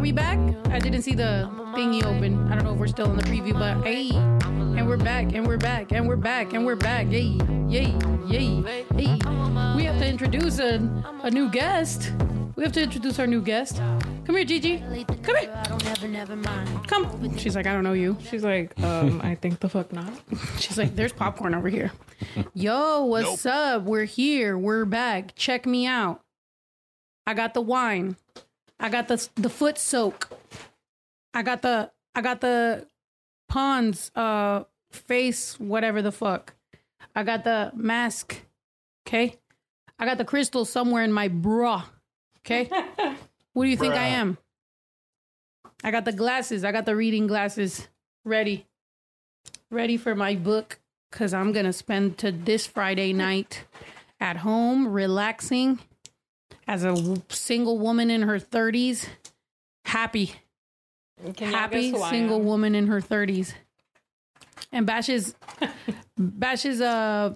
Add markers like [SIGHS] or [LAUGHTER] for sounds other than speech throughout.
are we back? I didn't see the thingy open. I don't know if we're still in the preview, but hey, and we're back, and we're back, and we're back, and we're back. Yay, yay, yay, hey. We have to introduce a, a new guest. We have to introduce our new guest. Come here, Gigi. Come here. Come. She's like, I don't know you. She's like, um, I think the fuck not. [LAUGHS] She's like, there's popcorn over here. Yo, what's up? We're here. We're back. Check me out. I got the wine. I got the the foot soak. I got the I got the Pond's uh face whatever the fuck. I got the mask. Okay? I got the crystal somewhere in my bra. Okay? [LAUGHS] what do you think I am? I got the glasses. I got the reading glasses ready. Ready for my book cuz I'm going to spend to this Friday night at home relaxing as a single woman in her 30s, happy, Can happy guess who I single woman in her 30s. And Bash is, [LAUGHS] Bash is, uh,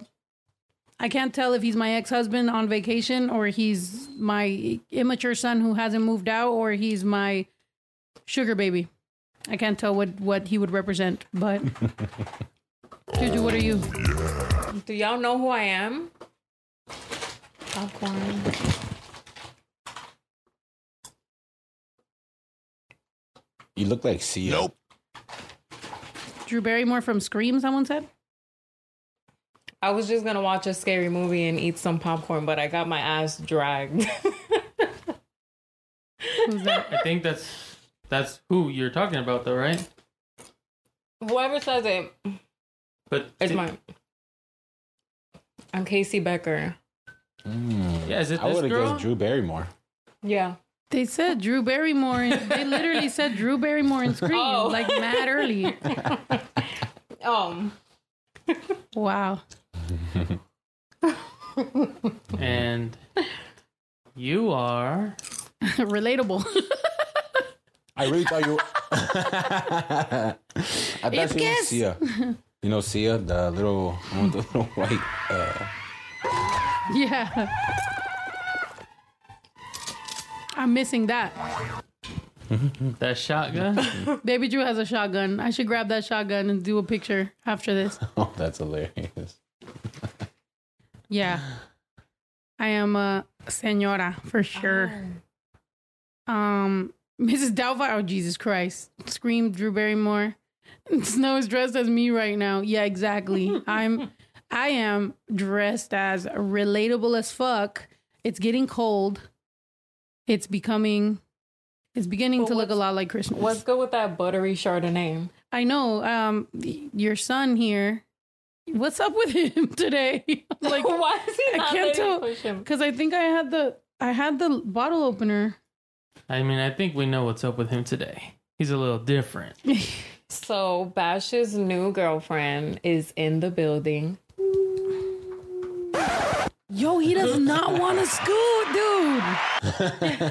I can't tell if he's my ex husband on vacation or he's my immature son who hasn't moved out or he's my sugar baby. I can't tell what, what he would represent, but. [LAUGHS] Juju, what are you? Do y'all know who I am? Popcorn. You look like Sia. Nope. Drew Barrymore from Scream, someone said? I was just gonna watch a scary movie and eat some popcorn, but I got my ass dragged. Who's that? I think that's that's who you're talking about, though, right? Whoever says it, But it's di- mine. I'm Casey Becker. Mm. Yeah, is it I this would have girl? guessed Drew Barrymore. Yeah. They said Drew Barrymore. In, they literally said Drew Barrymore in Scream, Oh. like mad early. [LAUGHS] Um. Wow. and you are [LAUGHS] Relatable. I really thought you. [LAUGHS] I thought If she guess- Sia. You know Sia, the little, the little white. Uh, yeah. I'm missing that. [LAUGHS] that shotgun. [LAUGHS] Baby Drew has a shotgun. I should grab that shotgun and do a picture after this. [LAUGHS] oh, that's hilarious. Yeah. I am a senora for sure. Um, Mrs. Doubtfire. Oh, Jesus Christ. Screamed Drew Barrymore. Snow is dressed as me right now. Yeah, exactly. I'm, I am dressed as relatable as fuck. It's getting cold. It's becoming, it's beginning But to look a lot like Christmas. What's good with that buttery Chardonnay? I know. Um, your son here. What's up with him [LAUGHS] today? [LAUGHS] like, [LAUGHS] Why is he I can't tell push him? because I think I had the I had the bottle opener. I mean, I think we know what's up with him today. He's a little different. So Bash's new girlfriend is in the building. Yo, he does not want to scoot, dude.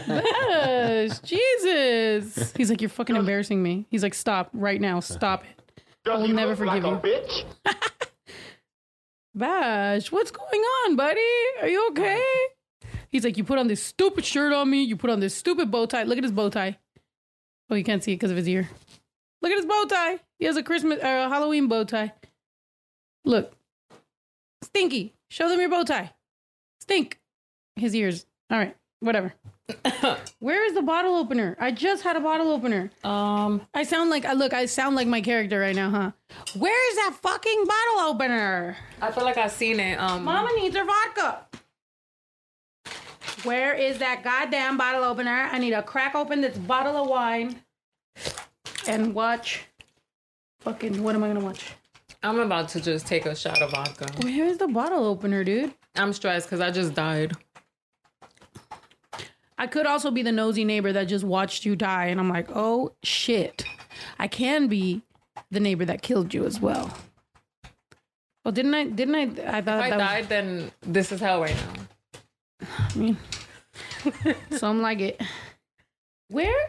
Yes, Jesus. He's like, you're fucking embarrassing me. He's like, stop right now. Stop it. I will never forgive you. Bitch? [LAUGHS] Bash, what's going on, buddy? Are you okay? He's like, you put on this stupid shirt on me. You put on this stupid bow tie. Look at his bow tie. Oh, you can't see it because of his ear. Look at his bow tie. He has a Christmas or a Halloween bow tie. Look. Stinky. Show them your bow tie. Stink. His ears. All right. Whatever. [COUGHS] Where is the bottle opener? I just had a bottle opener. Um, I sound like I look. I sound like my character right now, huh? Where is that fucking bottle opener? I feel like I've seen it. Um, Mama needs her vodka. Where is that goddamn bottle opener? I need to crack open this bottle of wine and watch. Fucking, what am I gonna watch? I'm about to just take a shot of vodka. Where is the bottle opener, dude? I'm stressed because I just died. I could also be the nosy neighbor that just watched you die, and I'm like, oh shit. I can be the neighbor that killed you as well. Well, didn't I? Didn't I? I thought If I died, then this is hell right now. was. [SIGHS] I mean, some like it. Where?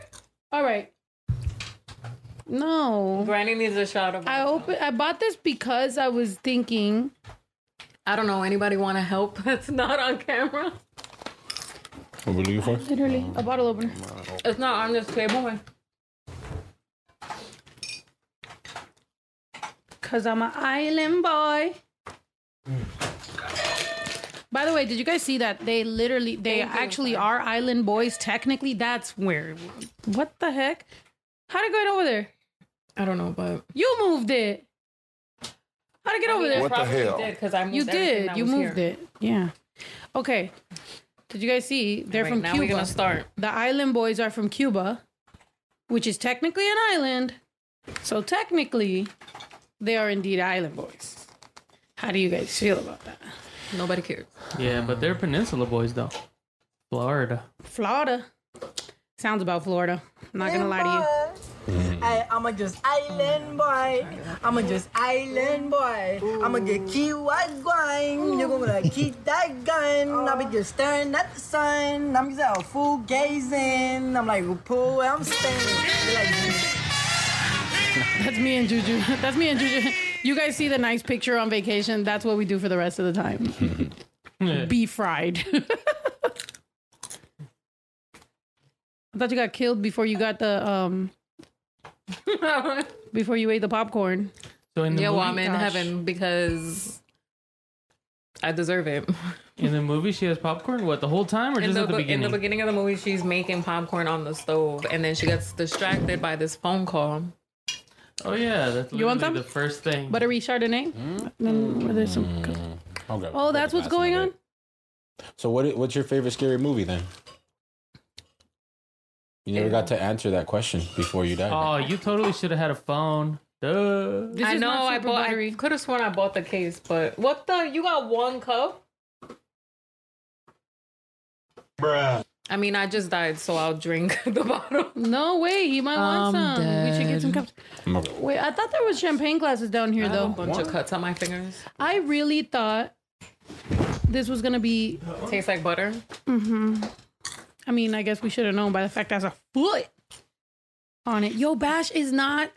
All right. No, Granny needs a shot of. I open. I bought this because I was thinking. I don't know. Anybody want to help [LAUGHS] that's not on camera? What were you looking for? Literally, a bottle opener. It's not on this table. Cause I'm an island boy. By the way, did you guys see that they literally they Thank you. actually are island boys? Technically, that's where. What the heck? How'd it go over there? I don't know, but You moved it. How'd it get over there? What the hell? Because I moved You everything did. that You was moved here. it. Yeah. Okay. Did you guys see? They're Right, from now Cuba. we're gonna start. The island boys are from Cuba, which is technically an island. So technically, they are indeed island boys. How do you guys feel about that? Nobody cares. Yeah, but they're peninsula boys though. Florida. Florida. Sounds about Florida. I'm not gonna lie to you. Hey, I'ma just island boy. I'ma just island boy. I'ma get keep what going. You're gonna keep that gun. I'll be just staring at the sun. I'm just out full gazing. I'm like, pool where I'm staying. Like, [LAUGHS] That's me and Juju. [LAUGHS] That's me and Juju. You guys see the nice picture on vacation. That's what we do for the rest of the time. [LAUGHS] Be fried. I thought you got killed before you got the um [LAUGHS] before you ate the popcorn. So in the yeah, well, movie, I'm in Gosh. heaven because I deserve it. [LAUGHS] in the movie, she has popcorn. What the whole time, or In just the, at the be- in beginning? the beginning of the movie, she's making popcorn on the stove, and then she gets distracted by this phone call. oh yeah, that's You want some? the first thing. Buttery Chardonnay. Mm-hmm. Then where there's some. Mm-hmm. Okay. Oh, that's what's going on. So what? What's your favorite scary movie then? You never got to answer that question before you died. oh, you totally should have had a phone. Duh. This I is know not I super bought. I buttery. could have sworn I bought the case, but what the? You got one cup? Bruh. I mean, I just died, so I'll drink [LAUGHS] the bottle. No way, he might want I'm some. We should get some cups. I'm okay. Wait, I thought there was champagne glasses down here I have a though. bunch of cuts on my fingers. I really thought this was gonna be. Tastes like butter. Mm-hmm. I mean, I guess we should have known by the fact there's a foot on it. Yo, Bash is not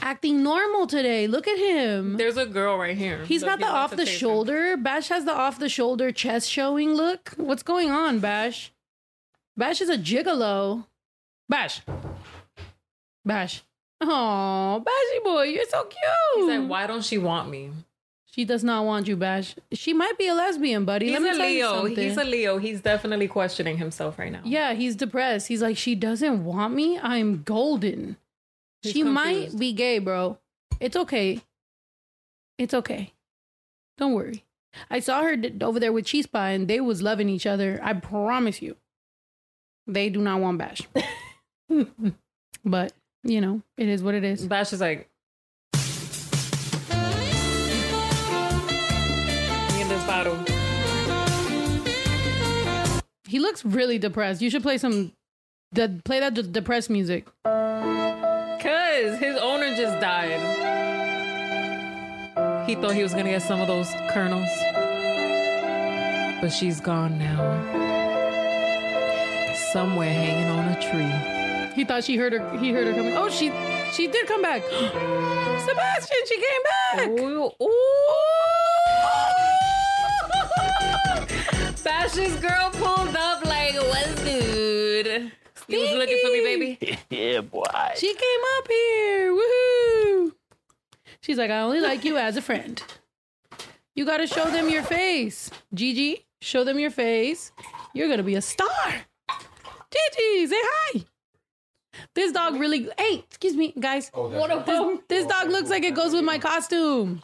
acting normal today. Look at him. There's a girl right here. He's So got the off the shoulder. Bash has the off the shoulder chest showing look. What's going on, Bash? Bash is a gigolo. Bash. Bash. Oh, Bashy boy, you're so cute. He's like, why don't she want me? She does not want you, Bash. She might be a lesbian, buddy. He's Let me a tell you Leo. something. He's a Leo. He's definitely questioning himself right now. Yeah, he's depressed. He's like, she doesn't want me. I'm golden. He's she might be gay, bro. It's okay. It's okay. Don't worry. I saw her over there with Cheese Pie, and they was loving each other. I promise you. They do not want Bash. [LAUGHS] but you know, it is what it is. Bash is like, bottle. He looks really depressed. You should play some. Play that de- depressed music. Cause his owner just died. He thought he was gonna get some of those kernels. But she's gone now. Somewhere hanging on a tree. He thought she heard her. He heard her coming. Oh, she she did come back. [GASPS] Sebastian, she came back. Ooh, ooh. Bash's girl pulled up like, what's dude? You was looking for me, baby? [LAUGHS] Yeah, boy. She came up here. Woohoo! She's like, I only like you as a friend. You got to show them your face. Gigi, show them your face. You're going to be a star. Gigi, say hi. This dog really. Hey, excuse me, guys. Oh, what a this, this dog looks like it goes with my costume.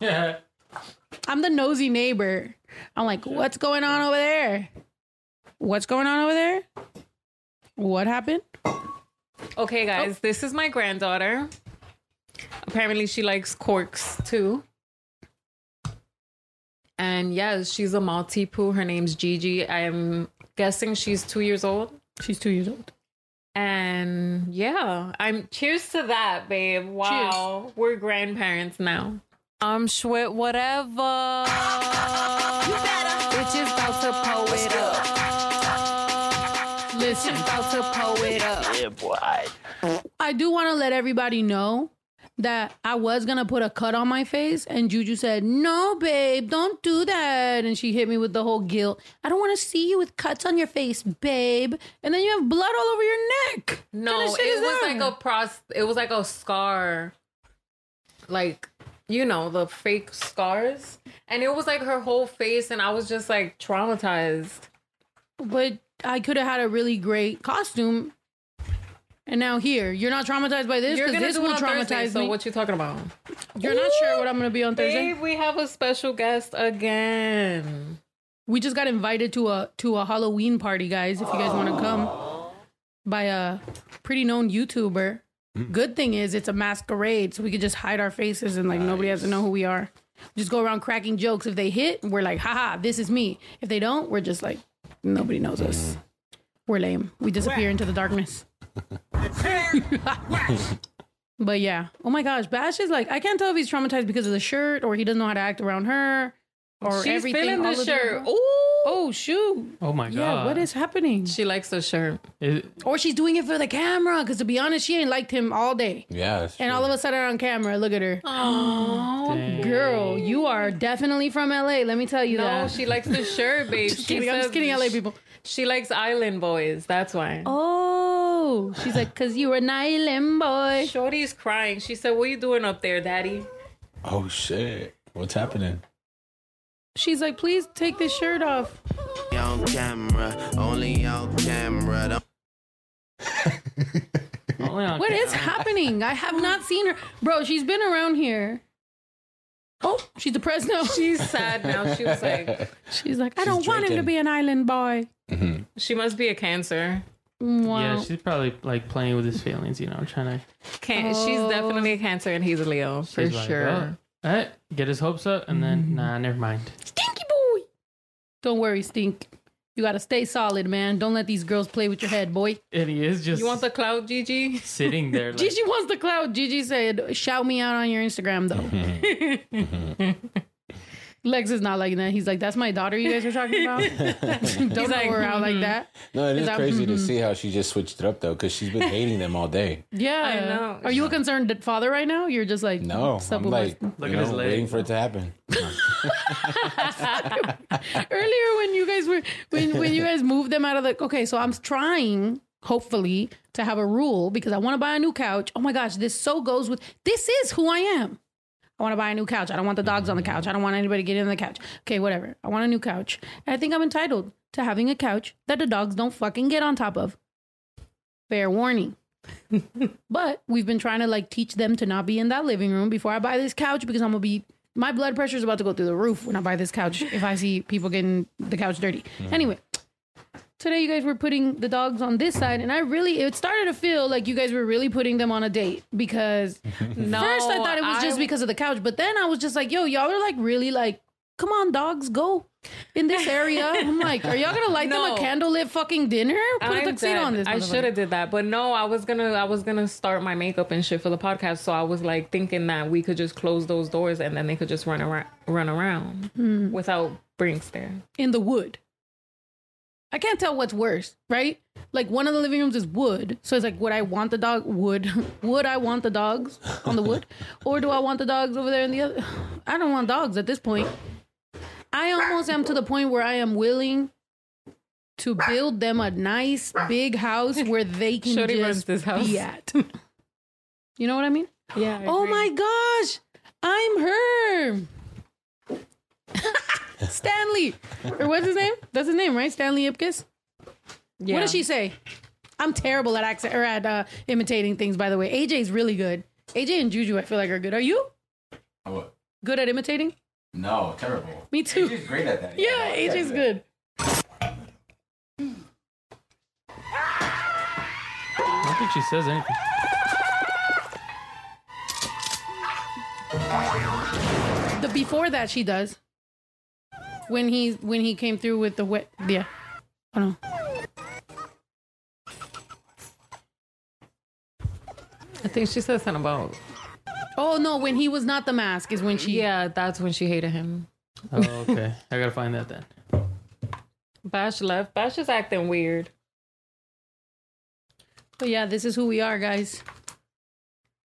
Yeah. [LAUGHS] I'm the nosy neighbor. I'm like, what's going on over there? What's going on over there? What happened? Okay, oh. guys, this is my granddaughter. Apparently, she likes corks too. And yes, she's a Maltipoo. Her name's Gigi. I'm guessing she's two years old. She's two years old. And yeah, I'm cheers to that, babe. Wow, we're grandparents now. I'm Schwit, whatever. You Bitch is about to pull it up. Listen, About to pull it up. Yeah, boy. I do want to let everybody know that I was gonna put a cut on my face, and Juju said, "No, babe, don't do that." And she hit me with the whole guilt. I don't want to see you with cuts on your face, babe. And then you have blood all over your neck. No, What kind of shit it is was that? like a pros. It was like a scar, like you know the fake scars, and it was like her whole face, and I was just like traumatized. But I could have had a really great costume. And now here, you're not traumatized by this You're because gonna this do will on traumatize Thursday. So what you talking about? you're not sure what I'm gonna be on Thursday. Babe, we have a special guest again. We just got invited to a to a Halloween party, guys. If you guys want to come, by a pretty known YouTuber. Mm-hmm. Good thing is it's a masquerade, so we could just hide our faces and like nobody has to know who we are. Just go around cracking jokes. If they hit, we're like, haha, this is me. If they don't, we're just like, nobody knows us. Mm-hmm. We're lame. We disappear into the darkness. [LAUGHS] but yeah. Oh my gosh, Bash is like, I can't tell if he's traumatized because of the shirt or he doesn't know how to act around her or She's everything. feeling the shirt. above. Ooh. Oh shoot! Oh my Yeah, god. what is happening? She likes the shirt. Is- Or she's doing it for the camera. Because to be honest, she ain't liked him all day, Yeah. and true. all of a sudden on camera, look at her. [GASPS] Oh Dang. Girl, you are definitely from LA. Let me tell you no, that. she likes the shirt, [LAUGHS] babe. just she kidding. I'm just kidding, LA people. She likes island boys. That's why. Oh, she's like, cause you're an island boy. Shorty's crying. She said, "What are you doing up there, Daddy?" Oh shit! What's happening? She's like, please take this shirt off. on camera, only on camera. Don't [LAUGHS] Only on What happening? I have not seen her, bro. She's been around here. Oh, she's depressed [LAUGHS] now. She's sad now. She was like, She's like, I don't want him to be an island boy. Mm-hmm. she must be a cancer. Mm, wow. Yeah, she's probably like playing with his feelings, you know, trying to Can- She's oh. definitely a cancer, and he's a Leo for she's like, sure. oh, eh, get his hopes up, and then mm-hmm. nah, never mind. Stinky boy. Don't worry, Stink. You gotta stay solid, man. Don't let these girls play with your head, boy. And he is just You want the cloud, Gigi? sitting there. [LAUGHS] Like, Gigi wants the cloud. Gigi said, shout me out on your Instagram, though. Mm-hmm. [LAUGHS] Mm-hmm. Lex is not like that. He's like, that's my daughter you guys are talking about. [LAUGHS] Don't know like, her out like that. No, it Is is that- crazy to mhm. see how she just switched it up though, because she's been [LAUGHS] hating them all day. Yeah. I know. Are you a concerned father right now? You're just like, No, sup I'm like, Look you at his know, leg. waiting for it to happen. [LAUGHS] earlier when you guys were when when you guys moved them out of the okay so i'm trying hopefully to have a rule because i want to buy a new couch oh my gosh this so goes with this is who i am i want to buy a new couch. I don't want the dogs on the couch. I don't want anybody getting on the couch. Okay whatever. I want a new couch. And i think i'm entitled to having a couch that the dogs don't fucking get on top of. Fair warning. [LAUGHS] But we've been trying to like teach them to not be in that living room before I buy this couch because I'm gonna be my blood pressure is about to go through the roof when I buy this couch if I see people getting the couch dirty. Mm-hmm. Anyway, today you guys were putting the dogs on this side, and I really it started to feel like you guys were really putting them on a date because [LAUGHS] No, first I thought it was just because of the couch, but then I was just like, yo, y'all are like really like, come on, dogs, go in this area. [LAUGHS] I'm like, are y'all gonna light them No. a candlelit fucking dinner? Put a I'm tuxedo dead. on this. I should have did that, but no, I was gonna I was gonna start my makeup and shit for the podcast. So I was like thinking that we could just close those doors and then they could just run around run around Hmm. without Brinks there. in the wood. I can't tell what's worse, right? Like one of the living rooms is wood, so it's like, would I want the dog wood? [LAUGHS] would I want the dogs on the wood, or do I want the dogs over there in the other? I don't want dogs at this point. I almost am to the point where I am willing to build them a nice big house where they can Shorty just this house. be at. You know what I mean? Yeah. Oh my gosh, I'm her. [LAUGHS] Stanley, or what's his name? That's his name, right? Stanley Ipkiss. Yeah. What does she say? I'm terrible at accent or at uh, imitating things. By the way, AJ's really good. AJ and Juju, I feel like are good. Are you What? good at imitating? No, terrible. Me too. She's great at that. Yeah, AJ's good. I don't think she says anything. The before that she does. When he when he came through with the wet yeah. Oh no. I think she said something about Oh no, when he was not the mask is when she Yeah, that's when she hated him. Oh, okay. I gotta find that then. Bash left. Bash is acting weird. But yeah, this is who we are, guys.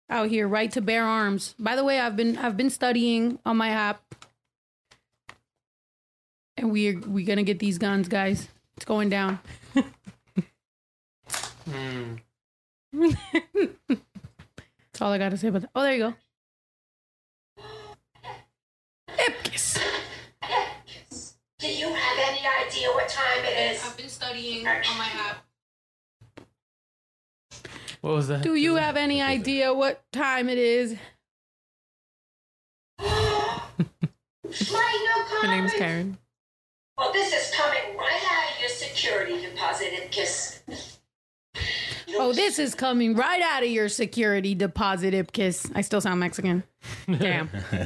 out here, right to bear arms. By the way, I've been I've been studying on my app, and we're we're gonna get these guns, guys. It's going down. Hmm. That's all I gotta say about that. Oh, there you go. Ipkiss. Do you have any idea what time it is? I've been studying on my app. What was that? Do you have any idea what time it is? [GASPS] Why no Her name's? Karen. Well, this is coming right out of your security deposit Ipkiss. Oh, this is coming right out of your security deposit, Ipkiss. I still sound Mexican. Damn. [LAUGHS]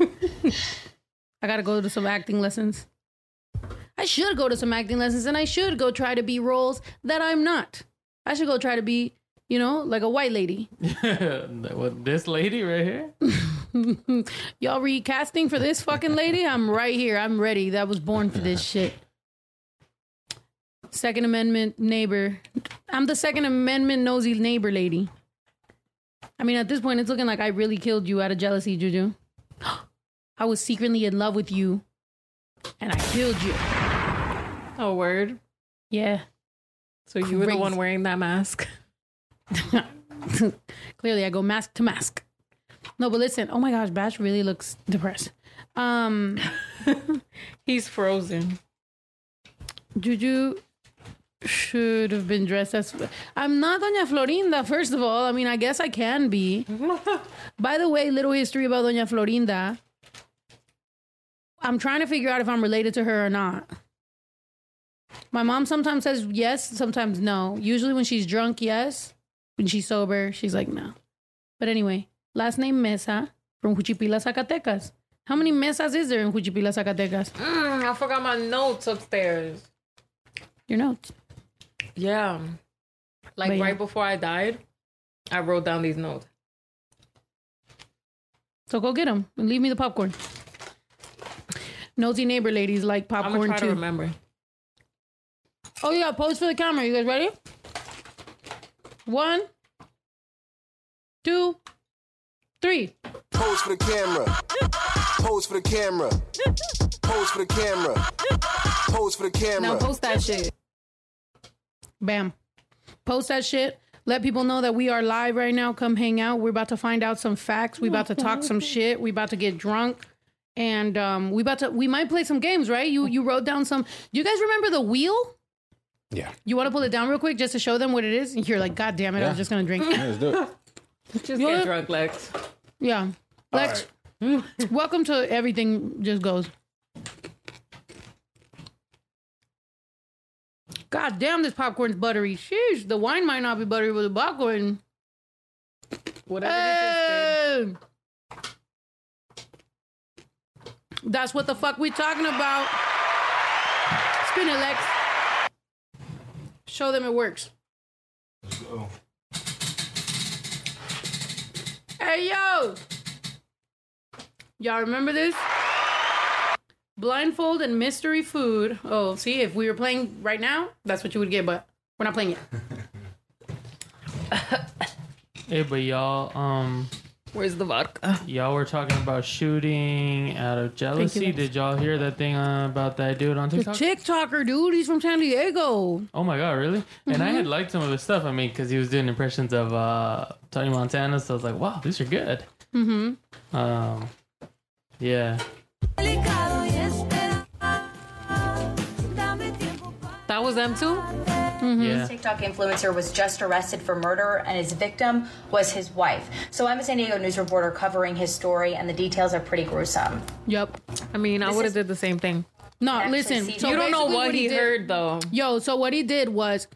[LAUGHS] I gotta go to some acting lessons. I should go to some acting lessons and I should go try to be roles that I'm not. I should go try to be, you know, like a white lady. [LAUGHS] what, this lady right here? [LAUGHS] Y'all recasting for this fucking lady? I'm right here. I'm ready. That was born for this [LAUGHS] shit. Second Amendment neighbor. I'm the Second Amendment nosy neighbor lady. I mean, at this point, it's looking like I really killed you out of jealousy, Juju. [GASPS] I was secretly in love with you, and I killed you. Oh, word. Yeah. So you were the one wearing that mask. [LAUGHS] Clearly, I go mask to mask. No, but listen. Oh my gosh, Bash really looks depressed. Um, [LAUGHS] He's frozen. Juju should have been dressed as. I'm not Doña Florinda, first of all. I mean, I guess I can be. [LAUGHS] By the way, little history about Doña Florinda. I'm trying to figure out if I'm related to her or not. My mom sometimes says yes, sometimes no. Usually when she's drunk, yes. When she's sober, she's like no. But anyway, last name Mesa from Juchipila, Zacatecas. How many mesas is there in Juchipila, Zacatecas? Mm, I forgot my notes upstairs. Your notes. Yeah. Like But yeah. right before I died, I wrote down these notes. So go get them and leave me the popcorn. Nosy neighbor ladies like popcorn try to too. remember. Oh yeah, pose for the camera. You guys ready? One, two, three. Pose for the camera. Pose for the camera. Pose for the camera. Pose for the camera. Now post that shit. Bam. Post that shit. Let people know that we are live right now. Come hang out. We're about to find out some facts. We about to talk some shit. We about to get drunk. And um, we about to we might play some games, right? You you wrote down some. Do you guys remember the wheel? Yeah. You want to pull it down real quick just to show them what it is? And you're like, God damn it, I was Yeah. just gonna drink. Yeah, let's do it. [LAUGHS] Just You get drunk, Lex. Yeah. Lex, [LAUGHS] welcome to Everything Just Goes. God damn, this popcorn's buttery. Sheesh, the wine might not be buttery, but the popcorn. Whatever you just. Hey! That's what the fuck we talking about. Spin it, Lex. Show them it works. Hey, yo! Y'all remember this? Blindfold and mystery food. Oh, see, if we were playing right now, that's what you would get, but we're not playing yet. [LAUGHS] Hey, but y'all, um, Where's the vodka? y'all were talking about shooting out of jealousy. Lex. Did y'all hear that thing uh, about that dude on TikTok? The TikToker, dude, he's from San Diego. Oh my god, really? And Mm-hmm. I had liked some of his stuff. I mean, because he was doing impressions of uh, Tony Montana, so I was like, wow, these are good. Mm-hmm. Um, yeah. That was them too? Yeah. TikTok influencer was just arrested for murder, and his victim was his wife. So I'm a San Diego news reporter covering his story, and the details are pretty gruesome. Yep. I mean, I This would is- have did the same thing. No, listen. see- So you don't know basically what he, did- heard though. Yo, so what he did was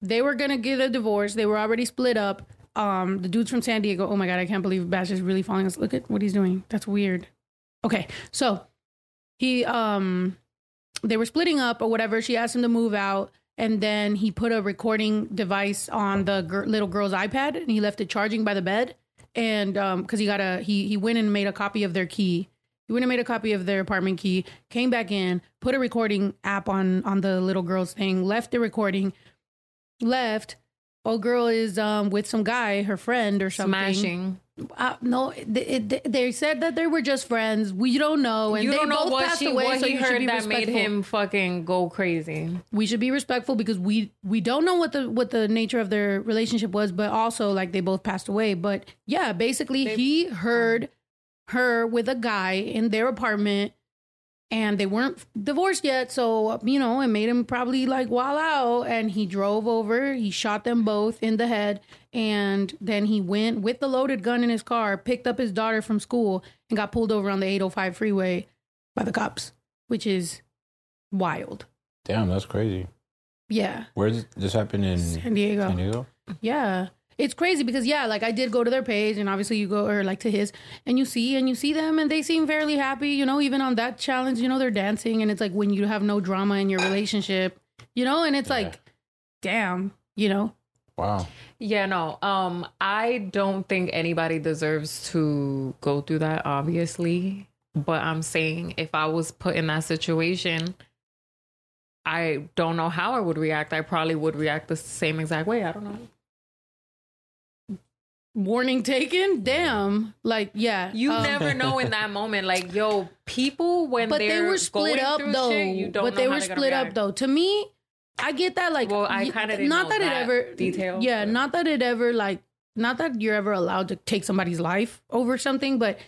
they were gonna get a divorce. They were already split up. Um, the dude's from San Diego. Oh my god, I can't believe Bash is really following us. Look at what he's doing. That's weird. Okay, so he um they were splitting up or whatever. She asked him to move out, and then he put a recording device on the gir- little girl's iPad, and he left it charging by the bed. And um, because he got a he he went and made a copy of their key. He went and made a copy of their apartment key, came back in, put a recording app on on the little girl's thing, left the recording, left, old girl is um with some guy, her friend or something. Smashing. Uh, no, it, they said that they were just friends. We don't know, and you they both what passed she away. so he you should heard be that made him fucking go crazy. we should be respectful because we we don't know what the what the nature of their relationship was, but also like they both passed away. But yeah, basically he heard her with a guy in their apartment and they weren't divorced yet, so you know, it made him probably like wild out and he drove over, he shot them both in the head and then he went with the loaded gun in his car, picked up his daughter from school and got pulled over on the 805 freeway by the cops, which is wild. Damn, that's crazy. Yeah. Where did this happen in San Diego. San Diego? Yeah. It's crazy because yeah, like I did go to their page and obviously you go or like to his and you see and you see them and they seem fairly happy, you know, even on that challenge, you know, they're dancing and it's like when you have no drama in your relationship, you know, and it's like damn, you know. Wow. Yeah, no. Um, I don't think anybody deserves to go through that, obviously. But I'm saying if I was put in that situation, I don't know how I would react. I probably would react the same exact way. I don't know. Warning taken? Damn. Like yeah. You um, never know in that moment. Like, yo, people when But they were split up though. shit, you don't but they were split up though. To me, I get that like Well, I kinda didn't not know that, it ever detail, Yeah, but- not that it ever like not that you're ever allowed to take somebody's life over something, but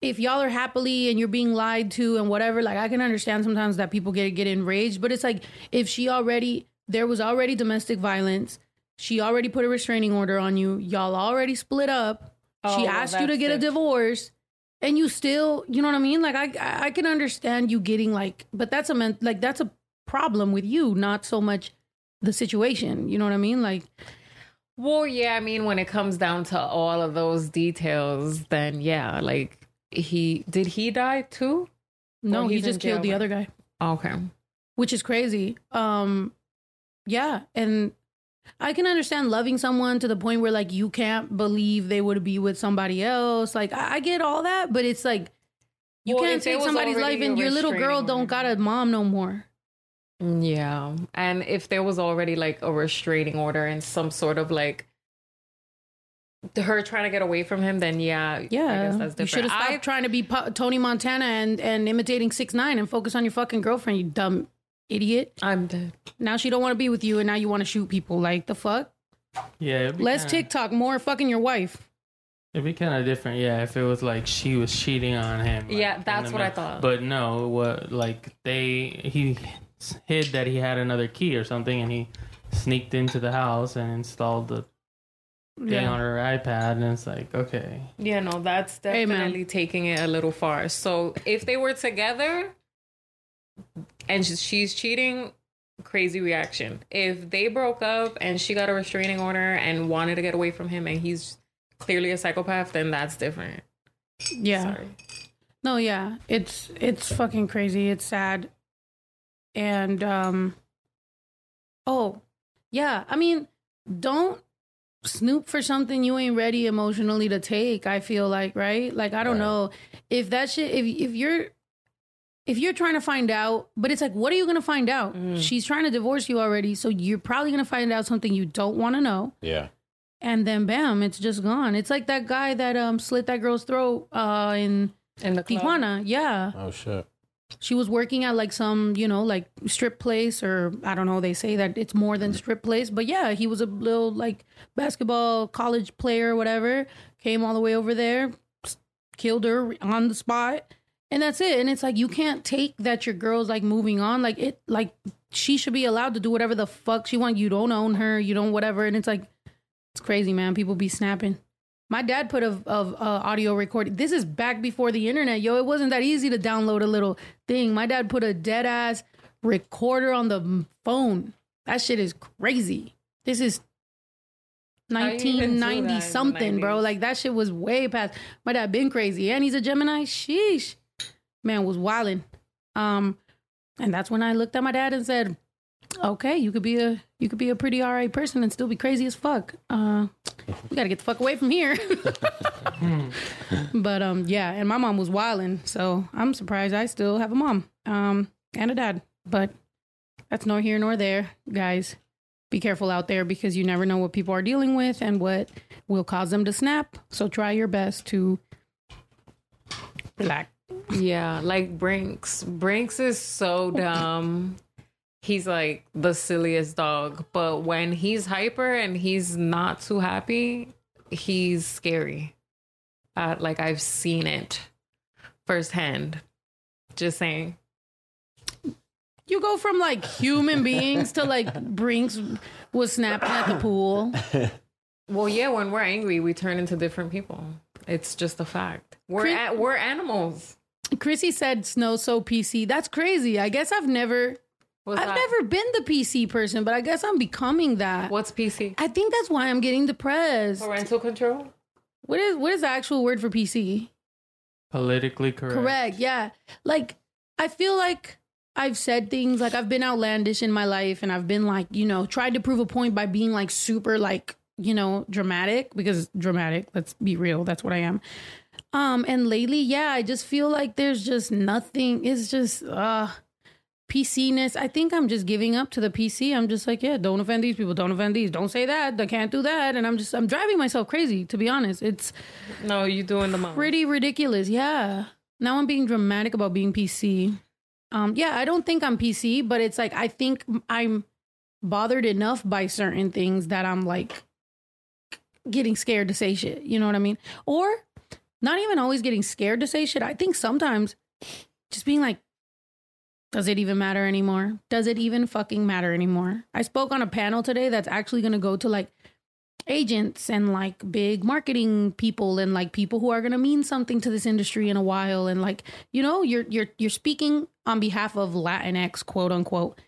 if y'all are happily and you're being lied to and whatever, like I can understand sometimes that people get get enraged, but it's like if she already there was already domestic violence, she already put a restraining order on you, y'all already split up. Oh, she well, asked you to get a divorce and you still, you know what I mean? Like I I I can understand you getting like but that's a men, like that's a problem with you, not so much the situation. You know what I mean? Like Well, yeah, I mean, when it comes down to all of those details, then yeah, like he did he die too? no, he just killed the other guy. Okay. which is crazy. Um, yeah, and I can understand loving someone to the point where like you can't believe they would be with somebody else. Like I, I get all that, but it's like you Well, can't take somebody's life, and your little girl don't got a mom no more. Yeah. And if there was already like a restraining order and some sort of like her trying to get away from him, then yeah, I Yeah, guess that's you should have stopped I, trying to be Po- Tony Montana and and imitating six nine and focus on your fucking girlfriend. You dumb idiot. I'm dead. Now she don't want to be with you, and now you want to shoot people. Like the fuck? Yeah, it'd be Less kinda- TikTok, more fucking your wife. It'd be kind of different, yeah, if it was like she was cheating on him. like, Yeah, in that's the what I middle. thought. But no, what like they he hid that he had another key or something, and he sneaked into the house and installed the thing Yeah. on her iPad, and it's like okay, Yeah, no, that's Hey, man. definitely taking it a little far. So if they were together and she's cheating, crazy reaction. If they broke up and she got a restraining order and wanted to get away from him and he's clearly a psychopath, then that's different. Yeah. Sorry. No, yeah. It's it's fucking crazy. It's sad. And um oh, yeah. I mean, don't snoop for something you ain't ready emotionally to take, I feel like, right? Like I don't Right. know if that shit if if you're if you're trying to find out, but it's like, what are you gonna find out? She's trying to divorce you already, so you're probably gonna find out something you don't want to know Yeah. and then bam, it's just gone. It's like that guy that um slit that girl's throat uh in In the club. Tijuana. Yeah. Oh shit. She was working at like some, you know, like strip place or I don't know, they say that it's more than strip place, but yeah, he was a little like basketball college player or whatever, came all the way over there, killed her on the spot. And that's it. And it's like you can't take that your girl's like moving on. Like it like she should be allowed to do whatever the fuck she want. You don't own her, you don't whatever. And it's like it's crazy, man. People be snapping. My dad put a of uh, audio recording. This is back before the internet, yo. It wasn't that easy to download a little thing. My dad put a dead ass recorder on the phone. That shit is crazy. This is How you even do that in 1990 something, bro. Like that shit was way past. My dad been crazy, and he's a Gemini. Sheesh, man was wilding. Um, and that's when I looked at my dad and said, "Okay, you could be a you could be a pretty alright person and still be crazy as fuck. Uh, we gotta get the fuck away from here." [LAUGHS] but um, yeah, and my mom was wilding, so I'm surprised I still have a mom um and a dad. But that's nor here nor there, guys. be careful out there because you never know what people are dealing with and what will cause them to snap. So try your best to relax. Yeah, like Brinks. Brinks is so dumb. He's like the silliest dog, but when he's hyper and he's not too happy, he's scary. Uh, like I've seen it firsthand. Just saying. You go from like human beings to like Brinks was snapping at the pool. Well, yeah, when we're angry, we turn into different people. It's just a fact. We're we're animals. Chrissy said snow so PC. That's crazy. I guess I've never What's I've that? never been the PC person, but I guess I'm becoming that. What's PC? I think that's why I'm getting depressed. Parental control. What is what is the actual word for PC? Politically correct. Correct. Yeah. Like I feel like I've said things like I've been outlandish in my life and I've been like, you know, tried to prove a point by being like super like, you know, dramatic because dramatic, let's be real, that's what I am. Um and lately, yeah, I just feel like there's just nothing. It's just uh PC-ness. I think I'm just giving up to the PC. I'm just like, yeah, don't offend these people, don't offend these, don't say that, I can't do that. And I'm just I'm driving myself crazy, to be honest. It's No, you're doing the most. pretty ridiculous. Yeah. Now I'm being dramatic about being PC. Um, yeah, I don't think I'm PC, but it's like I think I'm bothered enough by certain things that I'm like getting scared to say shit. You know what I mean? Or not even always getting scared to say shit. I think sometimes just being like, does it even matter anymore? Does it even fucking matter anymore? I spoke on a panel today that's actually going to go to like agents and like big marketing people and like people who are going to mean something to this industry in a while and like you know you're you're you're speaking on behalf of Latinx quote unquote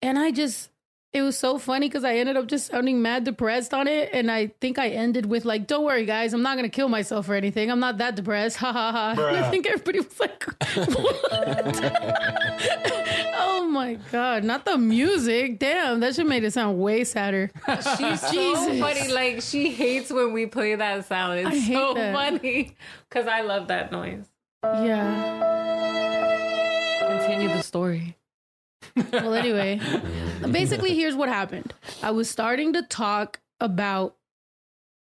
and I just it was so funny because I ended up just sounding mad depressed on it and I think I ended with like don't worry guys I'm not going to kill myself or anything I'm not that depressed [LAUGHS] ha ha ha and I think everybody was like [LAUGHS] [LAUGHS] oh my god not the music damn that should made it sound way sadder She's so Jesus. funny. Like she hates when we play that sound. It's I hate so that. funny because I love that noise. yeah Continue the story. Well anyway [LAUGHS] basically here's what happened i was starting to talk about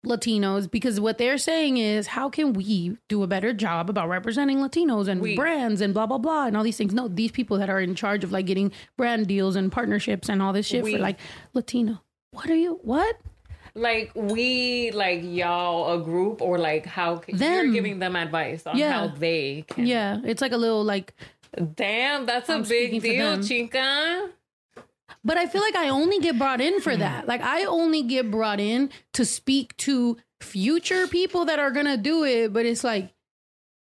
latinos because what they're saying is how can we do a better job about representing latinos and We. brands and blah blah blah and all these things no these people that are in charge of like getting brand deals and partnerships and all this shit We. for like latino what are you what Like we, like y'all, a group, or like how can, Them. you're giving them advice on Yeah. how they can. yeah it's like a little like Damn, that's a I'm big deal, chica. But I feel like I only get brought in for mm. that. Like I only get brought in to speak to future people that are gonna do it. But it's like,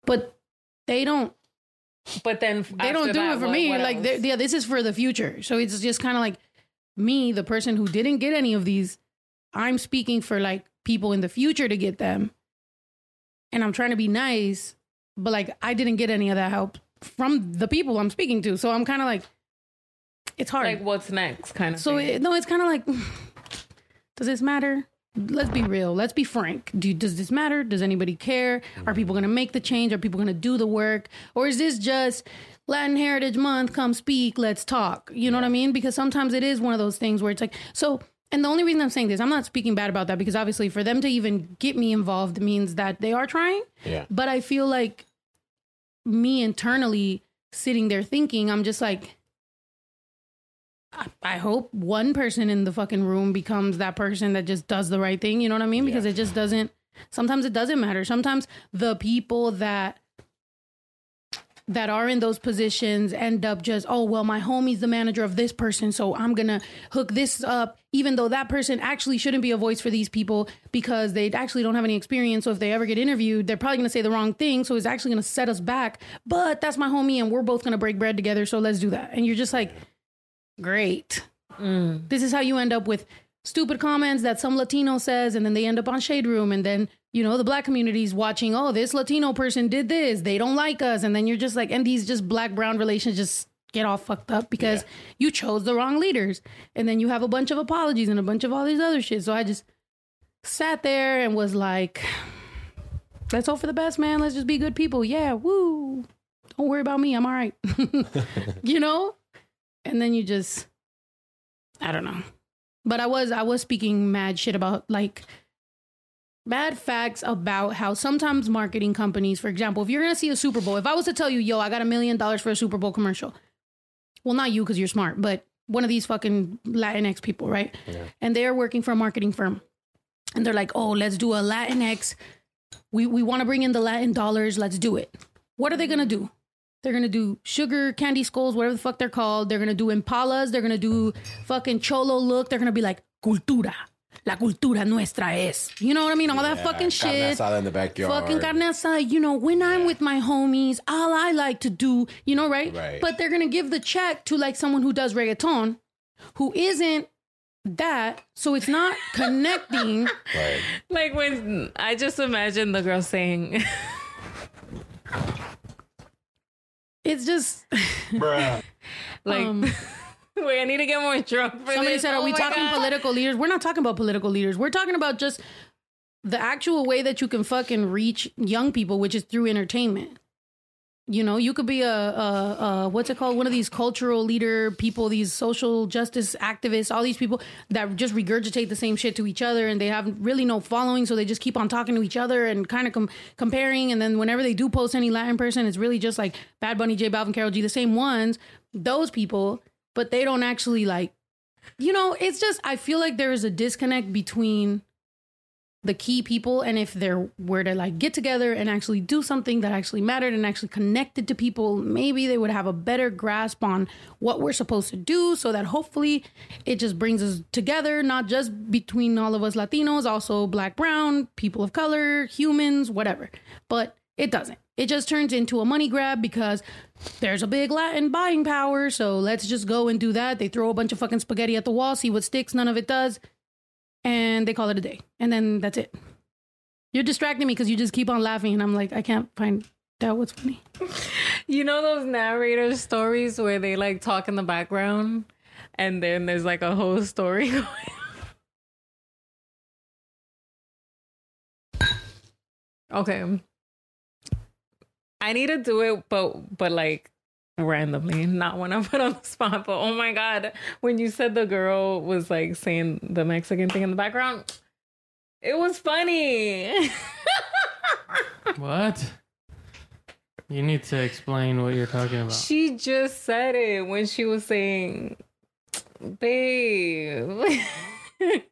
but they don't. But then They don't do it for me. Like, yeah, this is for the future. So it's just kind of like me, the person who didn't get any of these. I'm speaking for like people in the future to get them, and I'm trying to be nice. But like, I didn't get any of that help from the people I'm speaking to. So I'm kind of like, it's hard. like what's next, kind of. So thing. it, no, it's kind of like, does this matter? Let's be real. Let's be frank. Do, does this matter? Does anybody care? Are mm. people going to make the change? Are people going to do the work? Or is this just Latin Heritage Month? Come speak. Let's talk. You know what I mean? Because sometimes it is one of those things where it's like so. And the only reason I'm saying this, I'm not speaking bad about that because obviously for them to even get me involved means that they are trying. Yeah. But I feel like me internally sitting there thinking, I'm just like, I- I hope one person in the fucking room becomes that person that just does the right thing. You know what I mean? Because it just doesn't, sometimes it doesn't matter. Sometimes the people that, that are in those positions end up just, oh, well, my homie's the manager of this person. So I'm to hook this up, even though that person actually shouldn't be a voice for these people because they actually don't have any experience. So if they ever get interviewed, they're probably to say the wrong thing. So it's actually to set us back. But that's my homie and we're both to break bread together. So let's do that. And you're just like, great. Mm. This is how you end up with stupid comments that some Latino says, and then they end up on Shade Room, and then you know the black community's watching. Oh, this Latino person did this. They don't like us, and then you're just like, and these just black brown relations just get all fucked up because you chose the wrong leaders, and then you have a bunch of apologies and a bunch of all these other shit. So I just sat there and was like, let's hope for the best, man. Let's just be good people. Yeah, woo. Don't worry about me. I'm all right. [LAUGHS] [LAUGHS] you know? And then you just, I don't know. But I was I was speaking mad shit about like bad facts about how sometimes marketing companies, for example, if you're gonna see a Super Bowl, if I was to tell you, yo, I got a million dollars for a Super Bowl commercial, well, not you because you're smart, but one of these fucking Latinx people, right? Yeah. And they're working for a marketing firm, and they're like, oh, let's do a Latinx. We we want to bring in the Latin dollars. Let's do it. What are they gonna do? They're gonna do sugar candy skulls, whatever the fuck they're called. They're gonna do impalas. They're gonna do fucking cholo look. They're gonna be like cultura. La cultura nuestra es. You know what I mean? All that Yeah, fucking carne shit. asada in the backyard. Fucking carne asada. You know, when I'm with my homies, all I like to do, you know, right? Right. But they're gonna give the check to like someone who does reggaeton, who isn't that. So it's not [LAUGHS] connecting. Right. Like when I just imagine the girl saying, [LAUGHS] It's just [LAUGHS] Bruh. like, Um, [LAUGHS] wait, I need to get more drunk for Somebody this. said, "Are Oh we talking God. political leaders?" We're not talking about political leaders. We're talking about just the actual way that you can fucking reach young people, which is through entertainment. You know, you could be a, a, a what's it called? One of these cultural leader people, these social justice activists, all these people that just regurgitate the same shit to each other, and they have really no following, so they just keep on talking to each other and kind of com- comparing. And then whenever they do post any Latin person, it's really just like Bad Bunny, J Balvin, Karol G, the same ones. Those people, but they don't actually like you know, it's just I feel like there is a disconnect between the key people and if they're were to like get together and actually do something that actually mattered and actually connected to people, maybe they would have a better grasp on what we're supposed to do so that hopefully it just brings us together, not just between all of us Latinos, also black, brown, people of color, humans, whatever. But it doesn't. It just turns into a money grab because there's a big Latin buying power. So let's just go and do that. They throw a bunch of fucking spaghetti at the wall, see what sticks, none of it does. And they call it a day. And then that's it. You're distracting me because you just keep on laughing. And I'm like, I can't find out what's funny. [LAUGHS] You know those narrator stories where they like talk in the background and then there's like a whole story [LAUGHS] going Okay. I need to do it but but like randomly, not when I'm [LAUGHS] put on the spot. But oh my god, when you said the girl was like saying the Mexican thing in the background, it was funny. [LAUGHS] What? You need to explain what you're talking about. She just said it when she was saying, babe. [LAUGHS]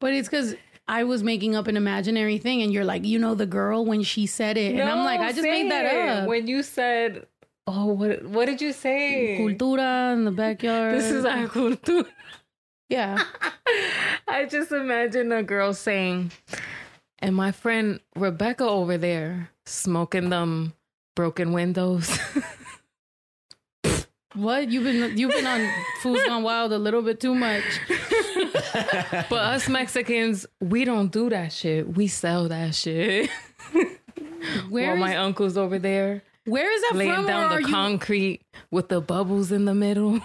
But it's because I was making up an imaginary thing. And you're like, you know, the girl when she said it. and I'm like, I just made that it. up. When you said, oh, what what did you say? Cultura in the backyard. This is our cultura. Yeah. [LAUGHS] I just imagine a girl saying, and my friend Rebecca over there smoking them broken windows. [LAUGHS] What? You've been you've been on Food's Gone Wild a little bit too much. [LAUGHS] but us Mexicans, we don't do that shit. We sell that shit. Where is, my uncle's over there where is that laying from? down or the are you, concrete with the bubbles in the middle.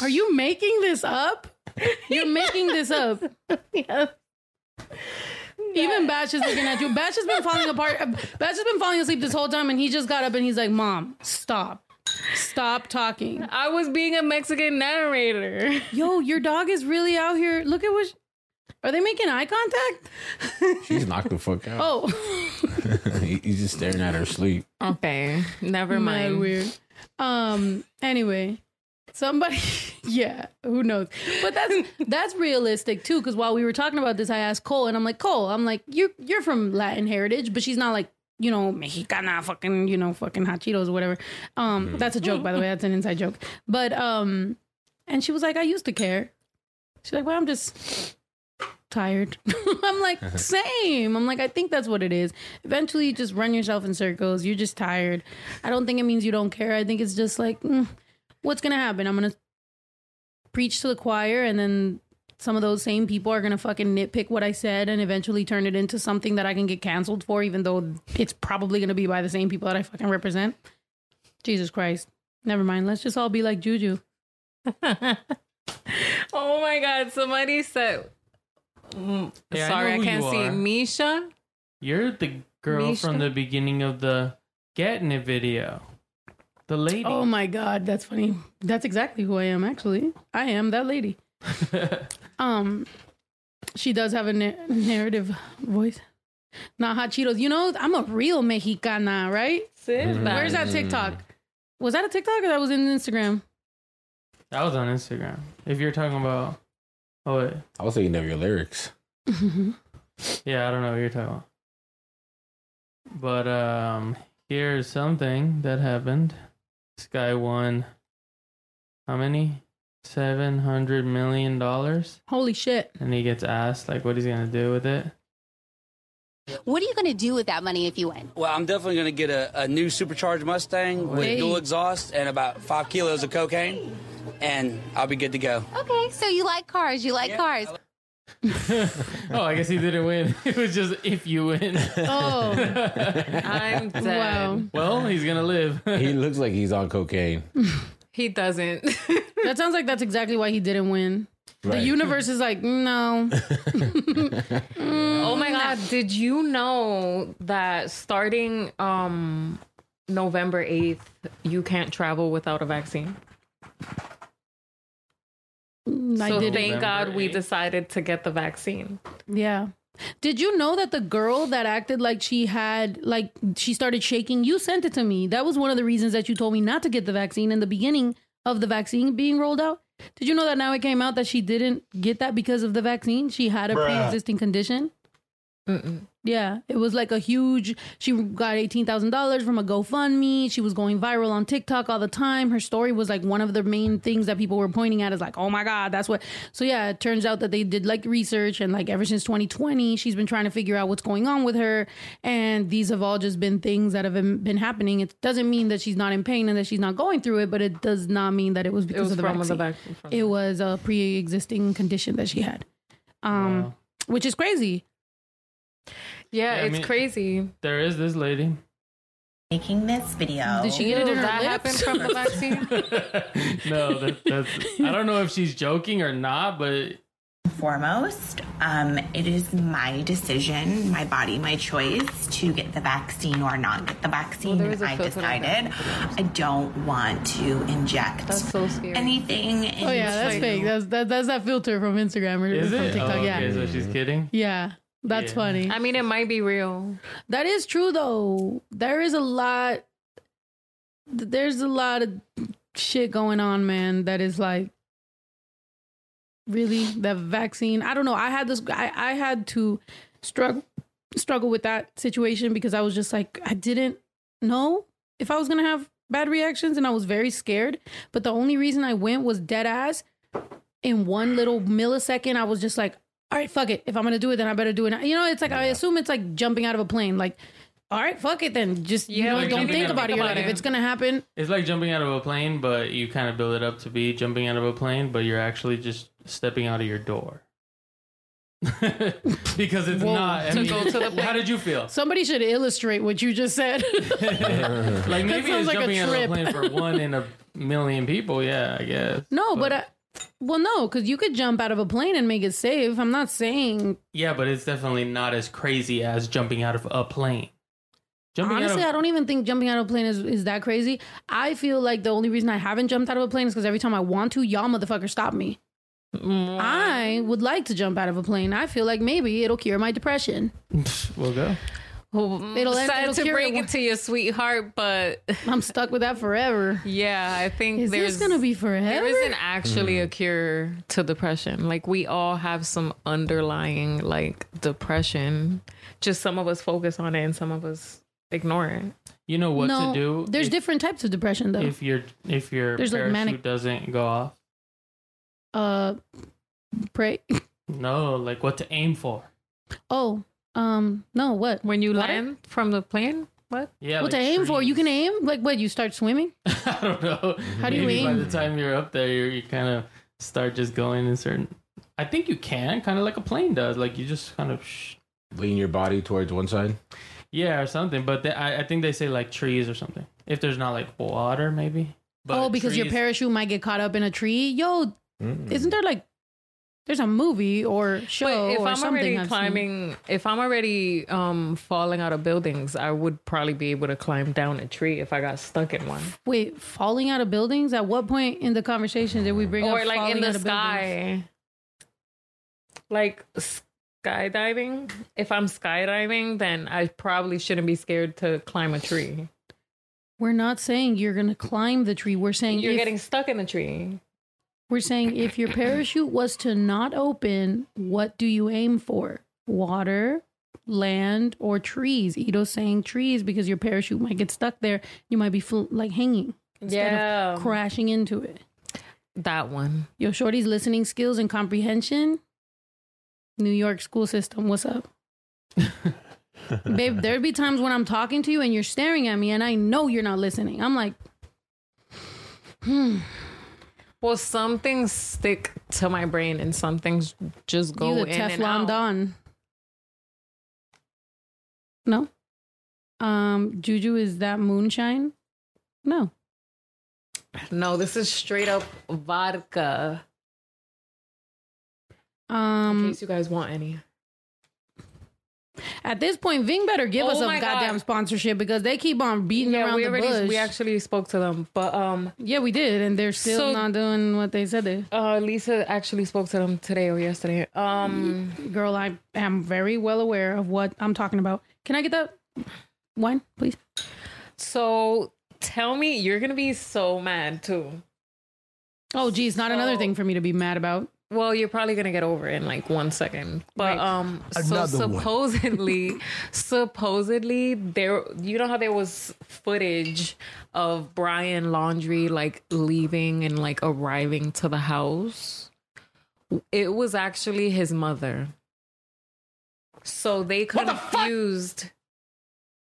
are you making this up? You're making this up. [LAUGHS] yeah. Even Batch is looking at you. Batch has been falling apart. Batch has been falling asleep this whole time, and he just got up and he's like, "Mom, stop, stop talking." I was being a Mexican narrator. Yo, your dog is really out here. Look at what. Sh- Are they making eye contact? [LAUGHS] She's knocked the fuck out. Oh, [LAUGHS] He's just staring at her sleep. Okay, never mad mind. weird. Um. Anyway, somebody. [LAUGHS] Yeah, who knows? But that's that's realistic too. Because while we were talking about this, I asked Cole, and I'm like, Cole, I'm like, you're you're from Latin heritage, but she's not like you know Mexicana, fucking you know fucking hot Cheetos or whatever. Um, that's a joke, by the way. That's an inside joke. But um, and she was like, I used to care. She's like, well, I'm just tired. [LAUGHS] I'm like, same. I'm like, I think that's what it is. Eventually, you just run yourself in circles. You're just tired. I don't think it means you don't care. I think it's just like, mm, what's gonna happen? I'm gonna preach to the choir, and then some of those same people are gonna fucking nitpick what I said, and eventually turn it into something that I can get canceled for, even though it's probably gonna be by the same people that I fucking represent. Jesus Christ. Never mind. Let's just all be like Juju. [LAUGHS] Oh my god, somebody said. Mm, Yeah, sorry, know I, can't see. are. Misha? You're the girl Misha? from the beginning of the Getting It video. The lady. Oh my god, that's funny. That's exactly who I am. Actually, I am that lady. [LAUGHS] Um, she does have a na- narrative voice. Not hot Cheetos. You know, I'm a real Mexicana, right? Where's that TikTok? Was that a TikTok or that was in Instagram? That was on Instagram. If you're talking about, oh wait, I was thinking of your lyrics. yeah, I don't know what you're talking about. But um, here's something that happened. This guy won how many? Seven hundred million dollars, Holy shit. and he gets asked like what he's gonna do with it. What are you going to do with that money if you win? Well, I'm definitely going to get a, a new supercharged Mustang with dual exhaust and about five kilos of cocaine, and I'll be good to go. Okay, so you like cars. You like cars. [LAUGHS] Oh, I guess he didn't win. [LAUGHS] It was just if you win. Oh, [LAUGHS] I'm dead. wow. well, he's gonna live. He looks like he's on cocaine. He doesn't. That sounds like that's exactly why he didn't win. The universe is like, no. oh my god, did you know that starting um November 8th, you can't travel without a vaccine? Mm, I so didn't. thank God we decided to get the vaccine. Yeah. Did you know that the girl that acted like she had, like, she started shaking? You sent it to me. That was one of the reasons that you told me not to get the vaccine in the beginning of the vaccine being rolled out. Did you know that now it came out that she didn't get that because of the vaccine? She had a pre existing condition. Yeah, it was like a huge. She got eighteen thousand dollars from a GoFundMe. She was going viral on TikTok all the time. Her story was like one of the main things that people were pointing at. Is like, oh my god, that's what. So yeah, it turns out that they did like research and like ever since 2020, she's been trying to figure out what's going on with her. And these have all just been things that have been, been happening. It doesn't mean that she's not in pain and that she's not going through it, but it does not mean that it was It because was of the vaccine. the vaccine. It was a pre-existing condition that she had, um, Wow. which is crazy. Yeah, Yeah, I it's mean- crazy. There is this lady. making this video. Did she get it in her that lips? happened from the vaccine? [LAUGHS] no, that, that's. I don't know if she's joking or not, but Foremost, um, it is my decision, my body, my choice to get the vaccine or not get the vaccine. there is a I filter like that. decided I don't want to inject That's so scary. anything. Oh yeah, that's fake. That's that, that's that filter from Instagram or is from it? TikTok. Oh, Yeah, okay, so she's kidding. yeah, that's Yeah. funny. I mean, it might be real. That is true though. There is a lot. There's a lot of shit going on, man. That is like really the vaccine. I don't know. I had this. I I had to struggle struggle with that situation because I was just like I didn't know if I was gonna have bad reactions, and I was very scared. But the only reason I went was dead ass. In one little millisecond, I was just like, all right, fuck it. If I'm gonna do it, then I better do it. now." You know, it's like I assume it's like jumping out of a plane. Like, all right, fuck it then. Just you Yeah, know, like don't think out about a it. You're like, if it's gonna happen, It's like jumping out of a plane, but you kind of build it up to be jumping out of a plane, but you're actually just stepping out of your door. [LAUGHS] because it's Whoa. not. I To mean, go to the [LAUGHS] how did you feel? somebody should illustrate what you just said. [LAUGHS] like maybe it's like a jumping out of a plane for one in a million people. Yeah, I guess. no, but I, well, no, because you could jump out of a plane and make it safe. I'm not saying. yeah, but it's definitely not as crazy as jumping out of a plane. Jumping Honestly, out I don't even think jumping out of a plane is, is that crazy. I feel like the only reason I haven't jumped out of a plane is because every time I want to, y'all motherfuckers stop me. I would like to jump out of a plane. I feel like maybe it'll cure my depression. [LAUGHS] we'll go. It'll- Sad it'll to break it. it to your sweetheart, but [LAUGHS] I'm stuck with that forever. yeah, I think Is there's gonna be forever? There isn't actually a cure to depression. Like we all have some underlying like depression. Just some of us focus on it and some of us ignore it. You know what no, to do. There's if, different types of depression though. if your if your There's, like, parachute manic- doesn't go off. uh, pray. No, like what to aim for. Oh, um, no, what? When you Water? land from the plane, what? Yeah, what like to aim for? You can aim like what? You start swimming? [LAUGHS] I don't know. How do you Maybe By the time you're up there, you're, you kind of start just going in certain. I think you can, kind of like a plane does. Like you just kind of, sh- Lean your body towards one side. yeah, or something. But they, I, I think they say like trees or something. If there's not like water, maybe. But oh, because your parachute might get caught up in a tree. Yo, Mm. isn't there like there's a movie or show But if or I'm something already I've seen. climbing, if I'm already um falling out of buildings, I would probably be able to climb down a tree if I got stuck in one. Wait, falling out of buildings? At what point in the conversation did we bring Or up like falling in the out of buildings? sky. Like skydiving. If I'm skydiving, then I probably shouldn't be scared to climb a tree. We're not saying you're gonna climb the tree. We're saying You're if- getting stuck in the tree. We're saying if your parachute was to not open, what do you aim for? Water, land, or trees? Ito's saying trees because your parachute might get stuck there. You might be fl- like hanging instead Yeah. of crashing into it. That one. Yo, Shorty's listening skills and comprehension. New York school system, what's up? [LAUGHS] Babe, there'd be times when I'm talking to you and you're staring at me and I know you're not listening. I'm like, hmm. Well, some things stick to my brain and some things just go in and Teflon out. Don. No. Um, Juju is that moonshine? No. No, this is straight up vodka. In Um, case you guys want any. At this point, Ving better give us Oh a goddamn God. sponsorship because they keep on beating Yeah, around we the already bush. we actually spoke to them, but um, yeah, we did, and they're still So- not doing what they said they. uh, Lisa actually spoke to them today or yesterday. Um, Girl, I am very well aware of what I'm talking about. Can I get that wine, please? so tell me, you're gonna be so mad too. Oh, geez, not another thing for me to be mad about. Well, you're probably gonna get over it in like one second. But Right. um so Another supposedly [LAUGHS] supposedly there you know how there was footage of Brian Laundrie like leaving and like arriving to the house. It was actually his mother. So they confused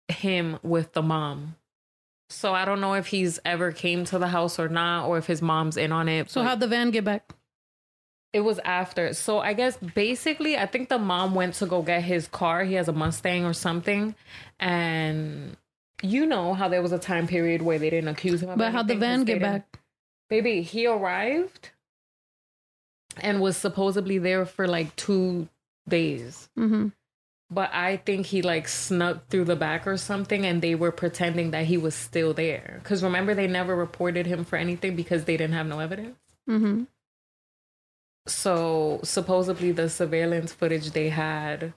him with the mom. So I don't know if he's ever came to the house or not, or if his mom's in on it. So but- how'd the van get back? It was after. So I guess basically, I think the mom went to go get his car. He has a Mustang or something, and you know how there was a time period where they didn't accuse him. But how'd the van get back? Baby, he arrived and was supposedly there for like two days. Mm-hmm. But I think he like snuck through the back or something, and they were pretending that he was still there. Because remember, they never reported him for anything because they didn't have no evidence. Mm-hmm. So supposedly the surveillance footage they had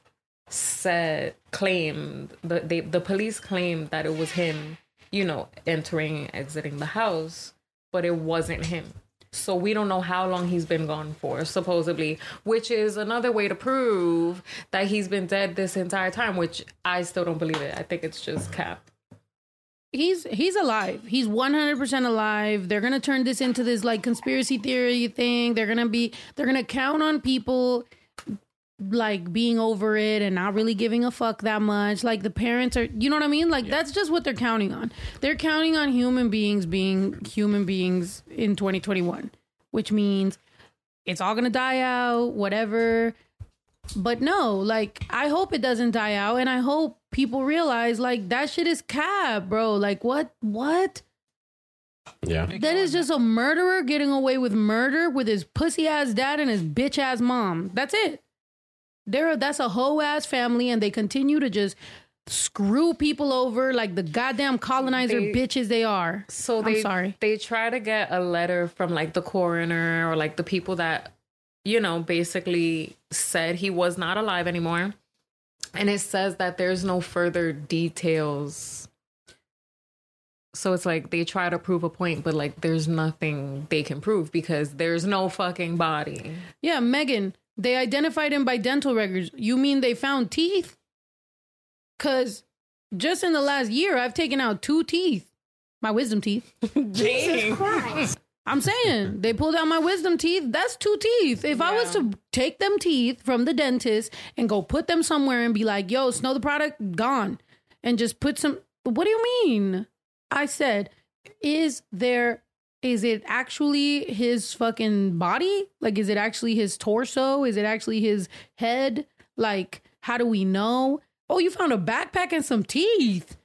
said claimed the they the police claimed that it was him, you know, entering exiting the house, but it wasn't him. So we don't know how long he's been gone for, supposedly, which is another way to prove that he's been dead this entire time, which I still don't believe it. I think it's just cap. He's he's alive. He's one hundred percent alive. They're gonna turn this into this like conspiracy theory thing. They're gonna be they're gonna count on people like being over it and not really giving a fuck that much. Like the parents are, you know what I mean? Like that's just what they're counting on. They're counting on human beings being human beings in 2021, which means it's all gonna die out, whatever. But no, like I hope it doesn't die out, and I hope people realize like that shit is cab, bro. Like what? What? Yeah. That is just a murderer getting away with murder with his pussy ass dad and his bitch ass mom. That's it. They're that's a hoe ass family, and they continue to just screw people over like the goddamn colonizer They- bitches they are. So I'm sorry. they try to get a letter from like the coroner or like the people that you know basically said he was not alive anymore. And it says that there's no further details. So it's like they try to prove a point, but like there's nothing they can prove because there's no fucking body. Yeah, Megan, they identified him by dental records. You mean they found teeth? Cause just in the last year, I've taken out two teeth, my wisdom teeth. [LAUGHS] Jesus Christ. I'm saying [LAUGHS] they pulled out my wisdom teeth. That's two teeth. If I was to take them teeth from the dentist and go put them somewhere and be like, yo, snow the product, gone. And just put some, what do you mean? I said, is there, is it actually his fucking body? Like, is it actually his torso? Is it actually his head? Like, how do we know? Oh, you found a backpack and some teeth.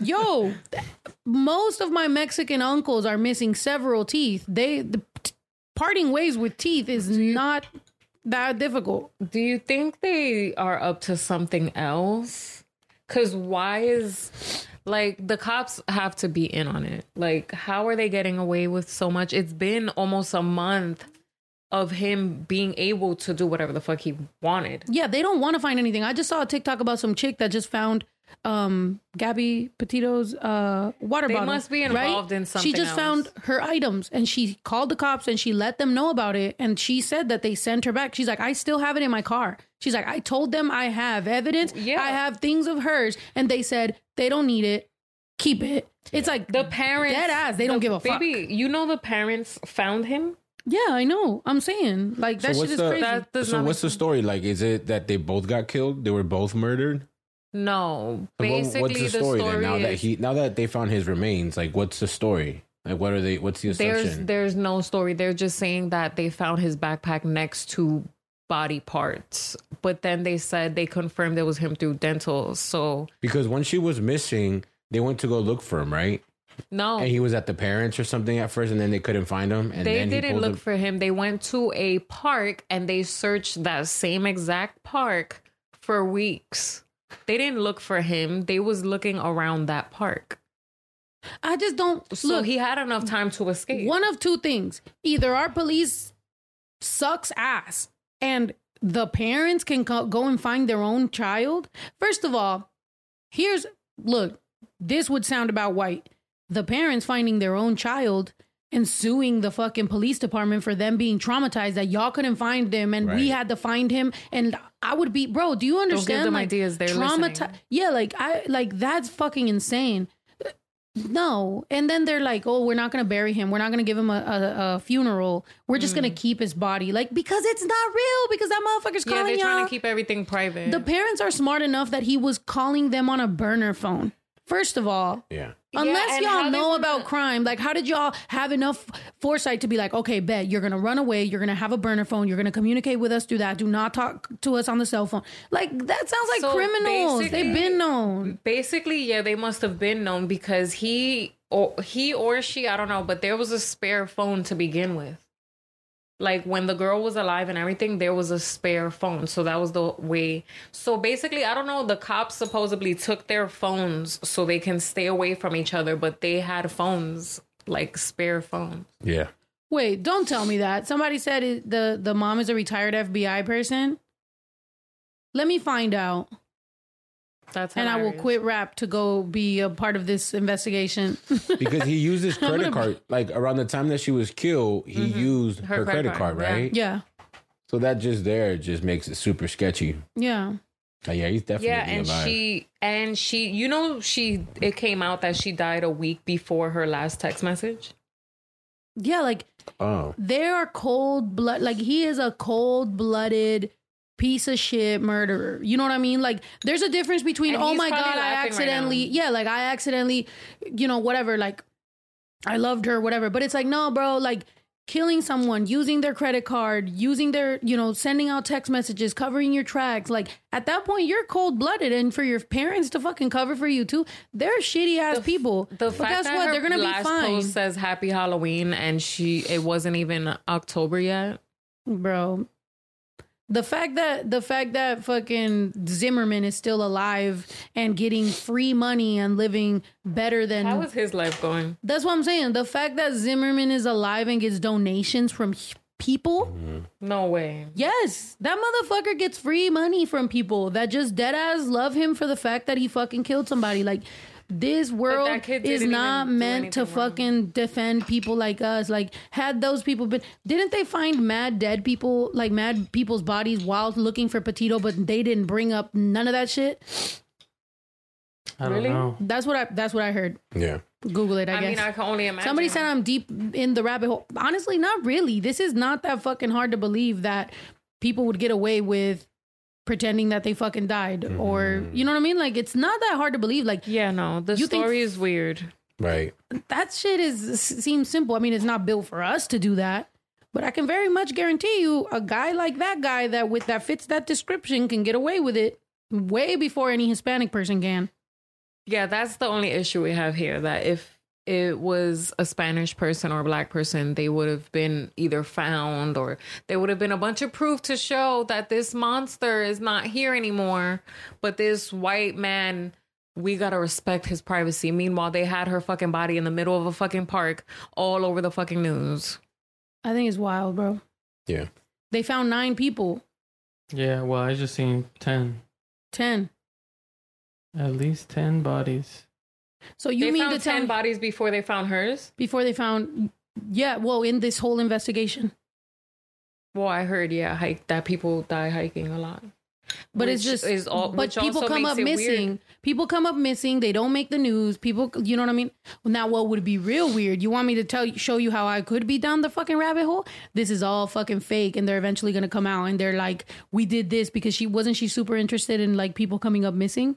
Yo, most of my Mexican uncles are missing several teeth. They the, t- parting ways with teeth is not that difficult. Do you think they are up to something else? Cause why is like the cops have to be in on it? Like, how are they getting away with so much? It's been almost a month of him being able to do whatever the fuck he wanted. Yeah, they don't want to find anything. I just saw a TikTok about some chick that just found um Gabby Petito's uh water They bottle. must be right? involved in She just else. found her items and she called the cops and she let them know about it and she said that they sent her back. She's like, I still have it in my car. She's like, I told them I have evidence. Yeah. I have things of hers. And they said they don't need it. Keep it. It's like The parents dead ass. They don't give a fuck. Baby, you know the parents found him? Yeah, I know. I'm saying like that so shit is the crazy. That does so not what's the story? Like, is it that they both got killed? They were both murdered. No. What- Basically what's the the story, story then? Now that is- he now that they found his remains, like, what's the story? Like, what are they? What's the There's assumption? there's no story. They're just saying that they found his backpack next to body parts. But then they said they confirmed it was him through dental. So because when she was missing, they went to go look for him, right? no. And he was at the parents or something at first, and then they couldn't find him. And they didn't look for him. They went to a park and they searched that same exact park for weeks. They didn't look for him. They was looking around that park. I just don't So look. he had enough time to escape. One of two things. Either our police sucks ass and the parents can co- go and find their own child. First of all, here's look, this would sound about white. The parents finding their own child and suing the fucking police department for them being traumatized that y'all couldn't find him and we had to find him and I would be bro, do you give understand them like ideas, they're traumati- Yeah, like I like that's fucking insane. No. And then they're like, oh, we're not going to bury him. We're not going to give him a, a, a funeral. We're just going to mm. keep his body. Like, because it's not real, because that motherfucker's yeah, calling they're trying y'all. to keep everything private. the parents are smart enough that he was calling them on a burner phone. First of all, yeah. Unless how y'all know about crime, like how did y'all have enough foresight to be like, okay, bet you're gonna run away, you're gonna have a burner phone, you're gonna communicate with us through that. Do not talk to us on the cell phone. Like that sounds like So criminals. They've been known. Basically, yeah, they must have been known because he or he or she, I don't know, but there was a spare phone to begin with. Like when the girl was alive and everything, there was a spare phone. So that was the way. So basically, I don't know, the cops supposedly took their phones so they can stay away from each other, but they had phones, like spare phones. Yeah. Wait, don't tell me that. Somebody said it, the the mom is a retired FBI person. Let me find out. That's and I will quit rap to go be a part of this investigation. [LAUGHS] because he used his [LAUGHS] credit card. Like around the time that she was killed, he mm-hmm. used Her her, credit credit, card, card, right? Yeah. So that just there just makes it super sketchy. yeah. Like, yeah, he's definitely yeah and alive. she and she you know she it came out that she died a week before her last text message Yeah, like oh. they are cold blood like he is a cold blooded piece of shit murderer. You know what I mean? Like there's a difference between And oh my god, I laughing right accidentally yeah, like I accidentally you know whatever like I loved her whatever, but it's like no, bro, like killing someone, using their credit card, using their, you know, sending out text messages, covering your tracks, like at that point you're cold-blooded and for your parents to fucking cover for you too, they're shitty ass people. the but guess what? They're going to be fine. post says happy halloween and she it wasn't even october yet bro. The fact that the fact that fucking Zimmerman is still alive and getting free money and living better than how is his life going That's what I'm saying. The fact that Zimmerman is alive and gets donations from people. Mm-hmm. no way Yes, that motherfucker gets free money from people that just dead ass love him for the fact that he fucking killed somebody. Like this world is didn't not even do meant to fucking defend people like us. Like had those people been didn't they find mad dead people like mad people's bodies while looking for Petito, but they didn't bring up none of that shit? I don't Really? know. That's what I that's what I heard. Yeah. Google it, I, guess. I guess. mean, I can only imagine. Somebody said I'm deep in the rabbit hole. Honestly, not really. This is not that fucking hard to believe that people would get away with pretending that they fucking died or mm-hmm. you know what I mean? Like it's not that hard to believe. Like yeah no the You think- story is weird Right. that shit is seems simple. I mean, it's not built for us to do that. But I can very much guarantee you a guy like that guy that with that fits that description can get away with it way before any Hispanic person can. Yeah, that's the only issue we have here. That if it was a Spanish person or a black person, they would have been either found or there would have been a bunch of proof to show that this monster is not here anymore. But this white man, we gotta respect his privacy. Meanwhile, they had her fucking body in the middle of a fucking park all over the fucking news. I think it's wild, bro. Yeah. They found nine people. Yeah, well, I just seen 10. Ten. At least 10 bodies. So you they mean to tell ten me bodies before they found hers? before they found? Yeah. Well, in this whole investigation, Well, I heard yeah, hike that people die hiking a lot. but it's just. is all, but people come up missing. Weird. People come up missing. They don't make the news. People, you know what I mean. Now, what would be real weird? You want me to tell you, show you how I could be down the fucking rabbit hole? This is all fucking fake, and they're eventually gonna come out, and they're like, "We did this because she wasn't she super interested in like people coming up missing."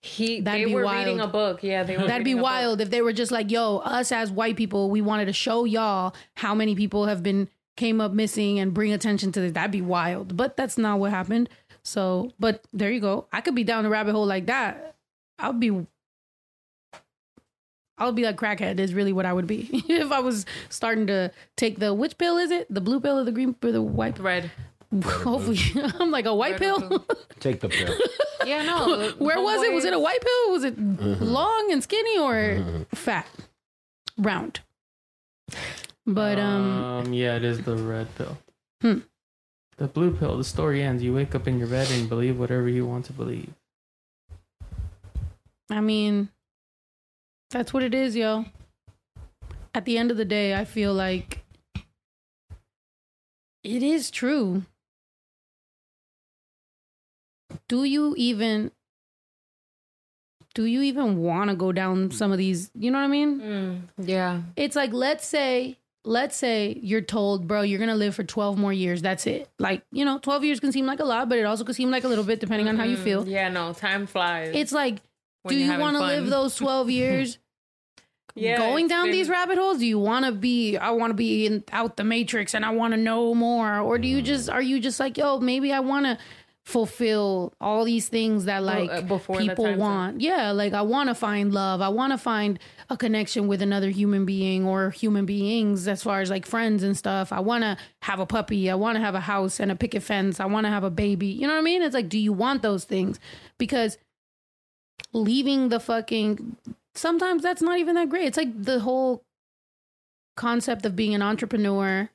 He That'd they be were wild. reading a book. Yeah, they were. That'd be wild if they were just like, "Yo, us as white people, we wanted to show y'all how many people have been came up missing and bring attention to this." That'd be wild, but that's not what happened. So, but there you go. I could be down the rabbit hole like that. I'll be. I'll be like crackhead is really what I would be [LAUGHS] if I was starting to take the which pill is it? The blue pill or the green or the white? Red. Hopefully, [LAUGHS] I'm like a white Red pill. [LAUGHS] Take the pill. Yeah, no. [LAUGHS] Where was it? Was it a white pill? Was it Mhm. long and skinny or Mhm. fat, round? But um, Um, yeah, it is the red pill. Hmm. The blue pill, the story ends. You wake up in your bed and believe whatever you want to believe. I mean, that's what it is, yo. At the end of the day, I feel like it is true. Do you even do you even want to go down some of these, you know what I mean? Mm, yeah. It's like let's say let's say you're told, bro, you're going to live for 12 more years. That's it. Like, you know, 12 years can seem like a lot, but it also can seem like a little bit depending on how you Mm, feel. Yeah, no, time flies. It's like do you want to live those 12 [LAUGHS] years Yeah, going down been- these rabbit holes? Do you want to be I want to be in out the matrix and I want to know more or do you just are you just like, "Yo, maybe I want to fulfill all these things that Well, like uh, before people time's up. want. Yeah, like I want to find love. I want to find a connection with another human being or human beings as far as like friends and stuff. I want to have a puppy. I want to have a house and a picket fence. I want to have a baby. You know what I mean? It's like do you want those things? Because leaving the fucking sometimes that's not even that great. It's like the whole concept of being an entrepreneur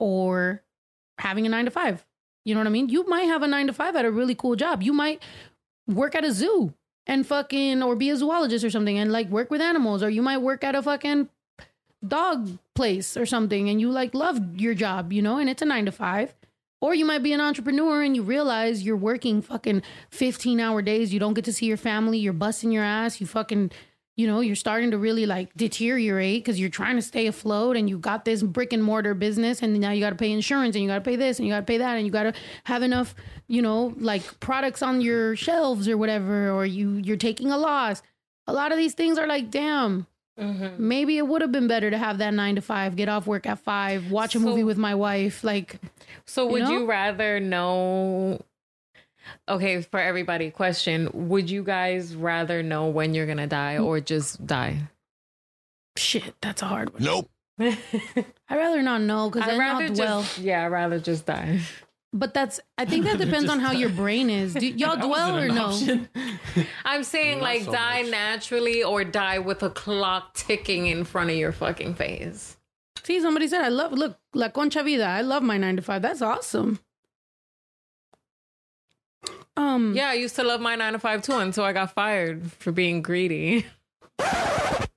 or having a 9 to 5. You know what I mean? You might have a 9 to 5 at a really cool job. You might work at a zoo and fucking or be a zoologist or something and like work with animals or you might work at a fucking dog place or something and you like love your job, you know, and it's a 9 to 5. Or you might be an entrepreneur and you realize you're working fucking 15 hour days. You don't get to see your family. You're busting your ass. You fucking, you know, you're starting to really like deteriorate because you're trying to stay afloat and you got this brick and mortar business and now you got to pay insurance and you got to pay this and you got to pay that and you got to have enough, you know, like products on your shelves or whatever, or you, you're taking a loss. A lot of these things are like, damn, Mm-hmm. maybe it would have been better to have that nine to five, get off work at five, watch a So- movie with my wife. Like, So You would know? you rather know? Okay, for everybody, question: Would you guys rather know when you're gonna die or just die? shit, that's a hard one. Nope. [LAUGHS] I'd rather not know because I'd rather I'll dwell. just yeah, I'd rather just die. But that's I think that [LAUGHS] depends on how your brain is. Do [LAUGHS] y'all dwell or no? option. I'm saying Not like so die much. naturally or die with a clock ticking in front of your fucking face. See, somebody said I love look La Concha Vida. I love my nine to five. That's awesome. Um, Yeah, I used to love my nine to five too until I got fired for being greedy. [LAUGHS] it's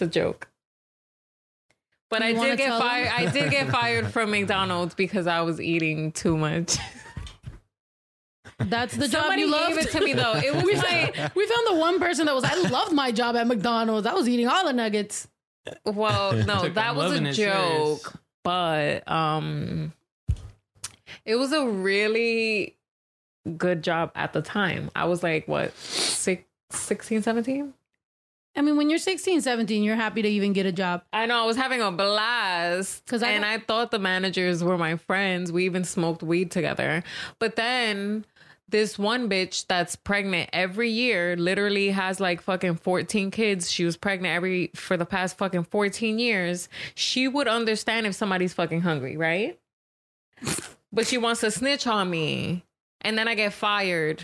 a joke. But You I did get tell them? fired. I did get fired from [LAUGHS] McDonald's because I was eating too much. that's the job Somebody you gave love. it to me though. It was [LAUGHS] we, my found, we found the one person that was I loved my job at McDonald's. I was eating all the nuggets. well, no, that was a it serious. joke. But um it was a really good job at the time. I was like what six, 16, 17? I mean, when you're 16, 17, you're happy to even get a job. I know I was having a blast 'Cause I and I thought the managers were my friends. We even smoked weed together. But then this one bitch that's pregnant every year literally has like fucking 14 kids. She was pregnant every for the past fucking 14 years. She would understand if somebody's fucking hungry, right? But she wants to snitch on me. And then I get fired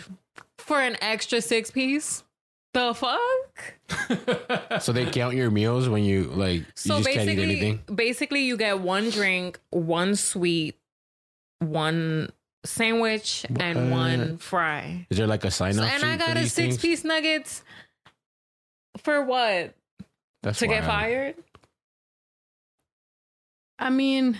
for an extra six piece. The fuck? [LAUGHS] So they count your meals when you like. So you just can't eat basically, anything. basically, you get one drink, one sweet, one sandwich, and one fry. Is there like a sign So- off? and I got a six piece nuggets for what? That's to get wild. fired? I mean,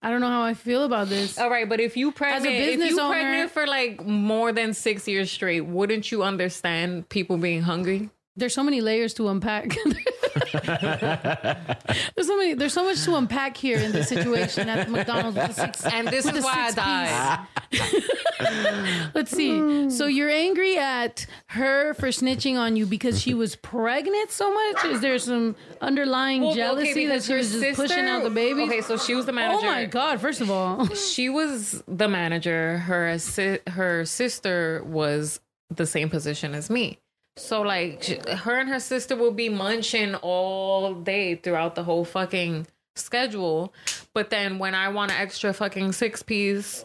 I don't know how I feel about this. All right, but if you pregnant, if business you owner- pregnant for like more than six years straight, wouldn't you understand people being hungry? There's so many layers to unpack. [LAUGHS] [LAUGHS] there's so many. There's so much to unpack here in this situation at the McDonald's. With the six, [LAUGHS] And this is why I died. [LAUGHS] Let's see. So you're angry at her for snitching on you because she was pregnant so much? Is there some underlying Well, okay, jealousy that because she was just pushing out the baby? Okay, so she was the manager. Oh my god! First of all, she was the manager. Her assi- her sister was the same position as me. So like her and her sister will be munching all day throughout the whole fucking schedule. But then when I want an extra fucking six piece,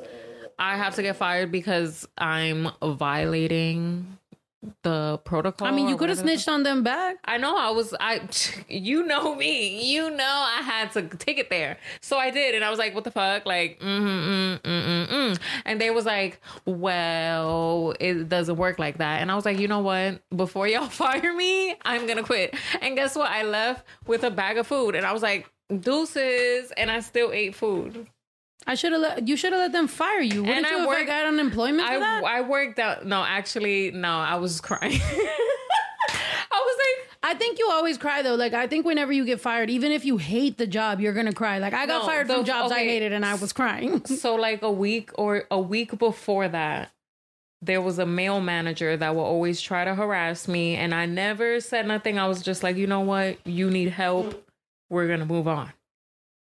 I have to get fired because I'm violating the protocol. I mean, you could have snitched on them back. I know I was I [LAUGHS] you know me. You know I had to take it there. So I did and I was like, what the fuck? Like, mm mm mm mm mm. And they was like, well, it doesn't work like that. And I was like, you know what? Before y'all [LAUGHS] fire me, I'm gonna quit. And guess what? I left with a bag of food and I was like, deuces, and I still ate food. I should have let you should have let them fire you. Wouldn't And you I have worked- got unemployment for I that? I worked out no, actually, no, I was crying. [LAUGHS] I was like, I think you always cry though. Like I think whenever you get fired, even if you hate the job, you're gonna cry. Like I got No, fired the- from jobs I hated and I was crying. [LAUGHS] So like a week or a week before that, there was a male manager that will always try to harass me and I never said nothing. I was just like, "You know what? You need help. We're going to move on."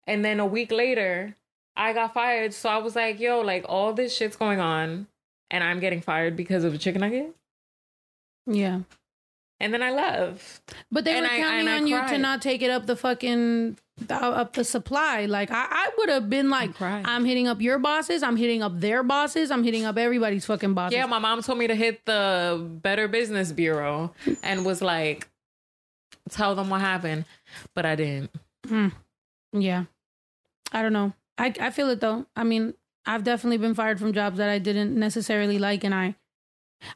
And then a week later, I got fired. So I was like, "Yo, like all this shit's going on and I'm getting fired because of a chicken nugget?" yeah, And then I left. but they And were I- counting on you to not take it up the fucking up the supply. Like I, I would have been like, I'm hitting up your bosses. I'm hitting up their bosses. I'm hitting up everybody's fucking bosses. Yeah, my mom told me to hit the Better Business Bureau and was like, tell them what happened. But I didn't. Hmm. Yeah. I don't know. I I feel it though. I mean, I've definitely been fired from jobs that I didn't necessarily like and I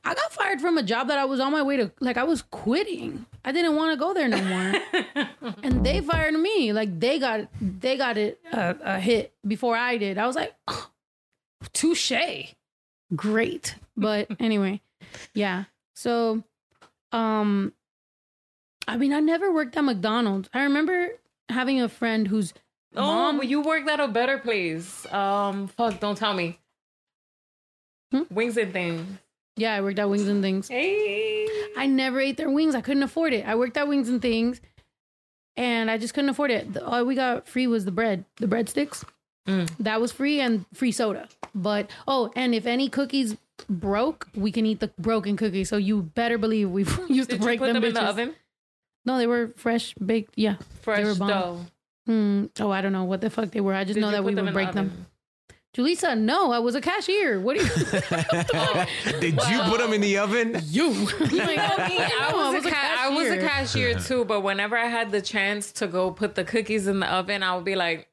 I got fired from a job that I was on my way to like I was quitting. I didn't want to go there no more. [LAUGHS] and they fired me. Like they got they got it uh, a hit before I did. I was like, oh, [GASPS] touche. Great. But [LAUGHS] anyway, yeah. So um I mean, I never worked at McDonald's. I remember having a friend whose Oh, mom but you worked at a better place. Um, fuck, don't tell me. Hmm? Wings and things. Yeah, I worked at Wings and Things. Hey. I never ate their wings. I couldn't afford it. I worked at Wings and Things, and I just couldn't afford it. The- all we got free was the bread, the breadsticks. Mm. That was free and free soda. But oh, and if any cookies broke, we can eat the broken cookies. So you better believe we [LAUGHS] used to Did you break put them in the oven? No, they were fresh baked. Yeah, Fresh they were bomb. dough. Hmm. Oh, I don't know what the fuck they were. I just Did know that we would in the break them. Julissa, no, I was a cashier. What do you? [LAUGHS] [LAUGHS] Did you put them in the oven? You. [LAUGHS] I, I was a ca- I was a cashier. cashier too, but whenever I had the chance to go put the cookies in the oven, I would be like,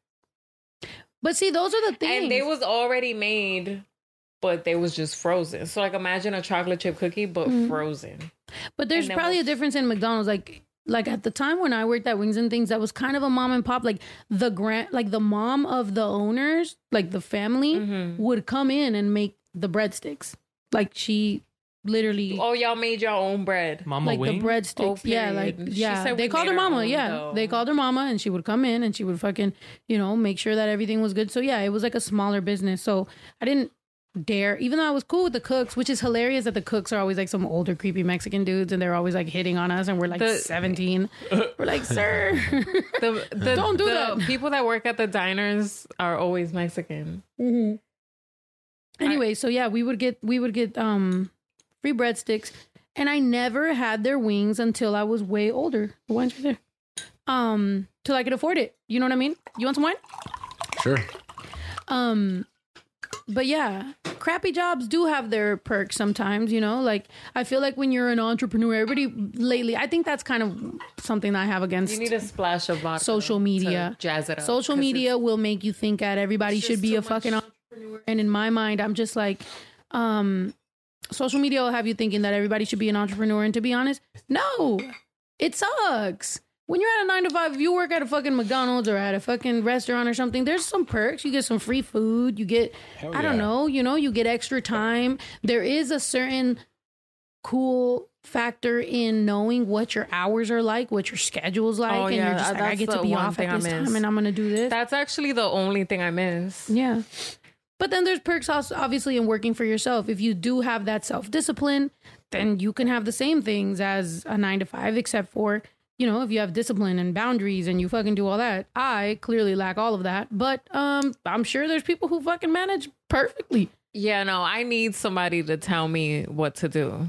But see, those are the things. and they was already made, but they was just frozen. So like, imagine a chocolate chip cookie, but Mhm. frozen. But there's And then probably a difference in McDonald's. Like, like at the time when I worked at Wings and Things, that was kind of a mom and pop. Like the grand, like the mom of the owners, like the family, Mm-hmm. would come in and make the breadsticks. Like she literally, Oh, y'all made your own bread. Mama like Wing? the breadsticks. Oh, yeah, like period. She yeah. said They called her mama. own, Yeah, though. they called her mama, and she would come in and she would fucking, you know, make sure that everything was good. So yeah, it was like a smaller business. So I didn't dare, even though I was cool with the cooks, which is hilarious that the cooks are always like some older creepy Mexican dudes, and they're always like hitting on us, and we're like The- seventeen. We're like, sir, [LAUGHS] The, the, Don't do the that. People that work at the diners are always Mexican. anyway, so yeah, we would get we would get um free breadsticks, and I never had their wings until I was way older. The wine's right there. Um, till I could afford it. You know what I mean? You want some wine? Sure. Um, but yeah, crappy jobs do have their perks sometimes, you know? Like I feel like when you're an entrepreneur, everybody lately, I think that's kind of something that I have against You need a splash of vodka social media. jazz it up. Social 'cause media will make you think that everybody should be a fucking entrepreneur. And in my mind, I'm just like, um, social media will have you thinking that everybody should be an entrepreneur. And to be honest, no, it sucks. When you're at a nine to five, if you work at a fucking McDonald's or at a fucking restaurant or something, there's some perks. You get some free food. You get, Hell I don't yeah. know, you know, you get extra time. There is a certain cool factor in knowing what your hours are like, what your schedule's like, Oh, and yeah, you're just like, I get to the be one off thing at I this miss. time, and I'm gonna do this. That's actually the only thing I miss. Yeah. But then there's perks also obviously in working for yourself. If you do have that self discipline, then you can have the same things as a nine to five, except for, you know, if you have discipline and boundaries and you fucking do all that. I clearly lack all of that. But um I'm sure there's people who fucking manage perfectly. Yeah, no, I need somebody to tell me what to do.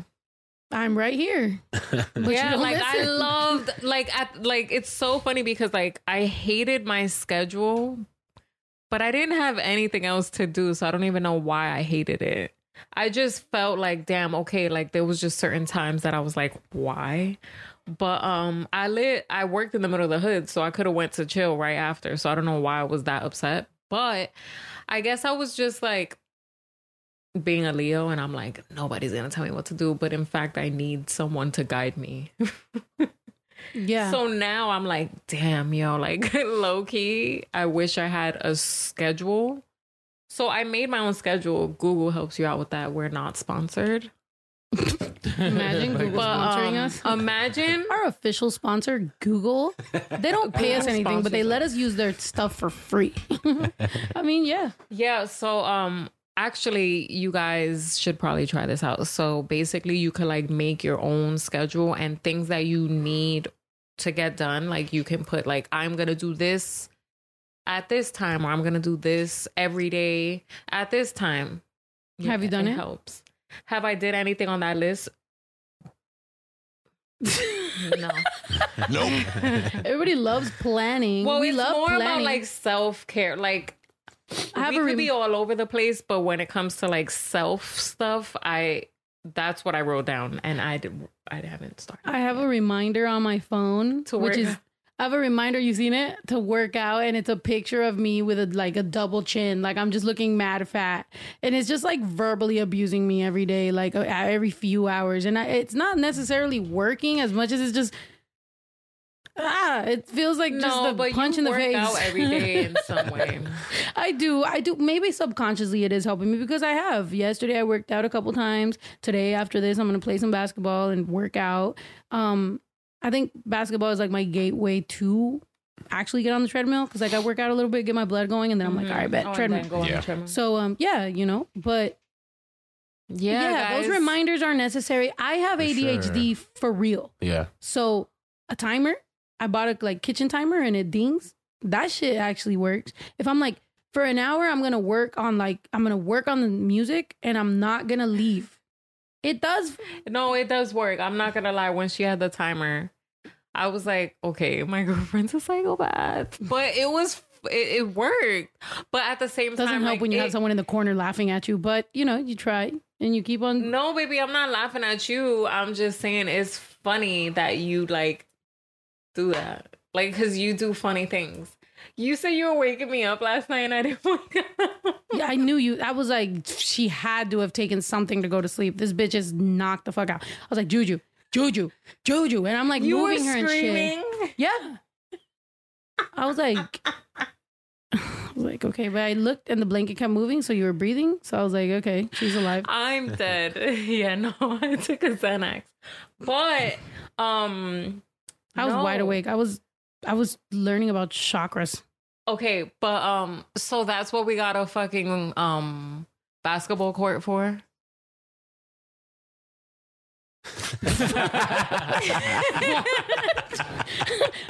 I'm right here. [LAUGHS] But you yeah, don't like I loved like at like it's so funny because like I hated my schedule, but I didn't have anything else to do, so I don't even know why I hated it. I just felt like damn, okay, like there was just certain times that I was like, why? But um I lit I worked in the middle of the hood, so I could have went to chill right after. So I don't know why I was that upset. But I guess I was just like being a Leo and I'm like, nobody's gonna tell me what to do. But in fact, I need someone to guide me. [LAUGHS] Yeah. So now I'm like, damn, yo, [LAUGHS] like low key, I wish I had a schedule. So I made my own schedule. Google helps you out with that. We're not sponsored. Imagine Google sponsoring um, us. Imagine Our official sponsor, Google. They don't pay us anything, but they let us use their stuff for free. [LAUGHS] I mean, yeah. Yeah, so um actually you guys should probably try this out. So basically you could like make your own schedule and things that you need to get done. Like you can put like I'm going to do this at this time or I'm going to do this every day at this time. Have you done it? helps. Have I did anything on that list? no. [LAUGHS] Nope. Everybody loves planning. Well, we it's love more planning. about like self care. Like I have we a could rem- be all over the place, but when it comes to like self stuff, I that's what I wrote down, and I did, I haven't started. I have a reminder on my phone, To which work- is [LAUGHS] I have a reminder. You've seen it to work out, and it's a picture of me with a like a double chin, like I'm just looking mad fat, and it's just like verbally abusing me every day, like uh, every few hours, and I, it's not necessarily working as much as it's just. Ah, it feels like just No, a but punch in the face out every day in [LAUGHS] some way. I do. I do. Maybe subconsciously it is helping me because I have. Yesterday I worked out a couple times. Today after this I'm going to play some basketball and work out. Um I think basketball is like my gateway to actually get on the treadmill cuz like I work out a little bit, get my blood going and then I'm like. "All right, bet Oh, treadmill." go on the treadmill. So um yeah, you know, but Yeah, those guys. reminders are necessary. I have For ADHD for real. Yeah. So a timer, I bought a like kitchen timer and it dings. That shit actually works. If I'm like for an hour, I'm gonna work on like I'm gonna work on the music and I'm not gonna leave. It does. No, it does work. I'm not gonna lie. When she had the timer, I was like, okay, my [LAUGHS] girlfriend's a psychopath, but it was it, it worked. But at the same Doesn't time, help like, when you it- have someone in the corner laughing at you, but you know you try and you keep on. No, baby, I'm not laughing at you. I'm just saying it's funny that you like do that. Like, cause you do funny things. You said you were waking me up last night and I didn't [LAUGHS] wake up. Yeah, I knew you. I was like, she had to have taken something to go to sleep. This bitch is knocked the fuck out. I was like, Juju, Juju, Juju, and I'm like You were moving her and screaming? shit. Yeah. I was like, [SIGHS] I was like, okay, but I looked and the blanket kept moving, so you were breathing. So I was like, okay, she's alive. I'm dead. [LAUGHS] yeah, no, [LAUGHS] I took a Xanax. But um I was no. wide awake. I was, I was learning about chakras. Okay, but um so that's what we got a fucking um basketball court for? [LAUGHS]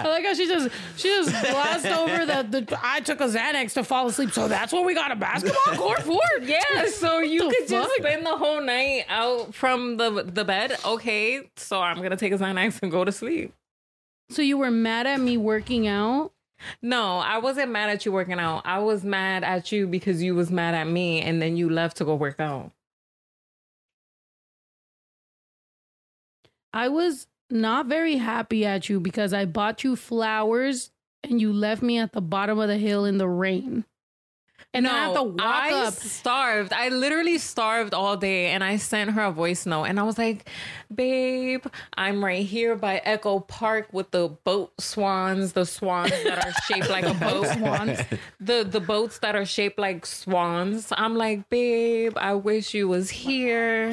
I like how she just, she just glossed over that. The, I took a Xanax to fall asleep, so that's what we got a basketball court for. [LAUGHS] Yeah, so you The could just spend the whole night out from the the bed. Okay, so I'm gonna take a Xanax and go to sleep. So you were mad at me working out No, I wasn't mad at you working out. I was mad at you because you was mad at me and then you left to go work out. I was not very happy at you because I bought you flowers and you left me at the bottom of the hill in the rain. And no, I have to walk I up. starved. I literally starved all day and I sent her a voice note and I was like, babe, I'm right here by Echo Park with the boat swans, the swans that are shaped like a boat. [LAUGHS] Swans. The the boats that are shaped like swans. I'm like, babe, I wish you was here.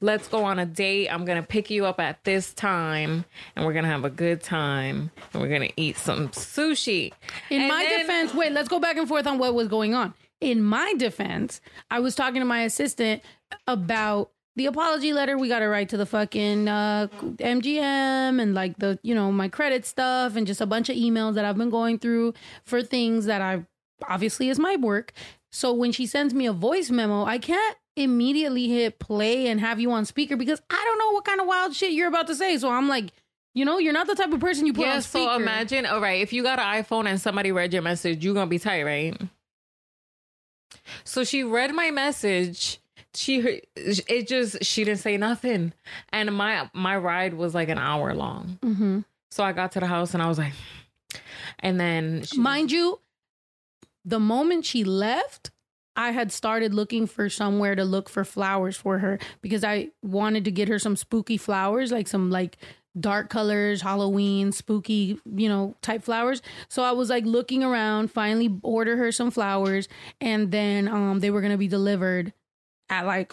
Let's go on a date. I'm gonna pick you up at this time and we're gonna have a good time and we're gonna eat some sushi. In And my then- defense, wait, let's go back and forth on what was going on. In my defense, I was talking to my assistant about the apology letter we got to write to the fucking uh, MGM and like the, you know, my credit stuff and just a bunch of emails that I've been going through for things that I obviously is my work. So when she sends me a voice memo, I can't immediately hit play and have you on speaker because I don't know what kind of wild shit you're about to say. So I'm like, you know, you're not the type of person you put yeah, on speaker. so imagine, all right, if you got an iPhone and somebody read your message, you're gonna be tight, right? So she read my message. She it just she didn't say nothing, and my my ride was like an hour long. Mm-hmm. So I got to the house and I was like, and then she, Mind you, the moment she left, I had started looking for somewhere to look for flowers for her because I wanted to get her some spooky flowers, like some like dark colors, Halloween, spooky, you know, type flowers. So I was like looking around, finally order her some flowers, and then um they were gonna be delivered at like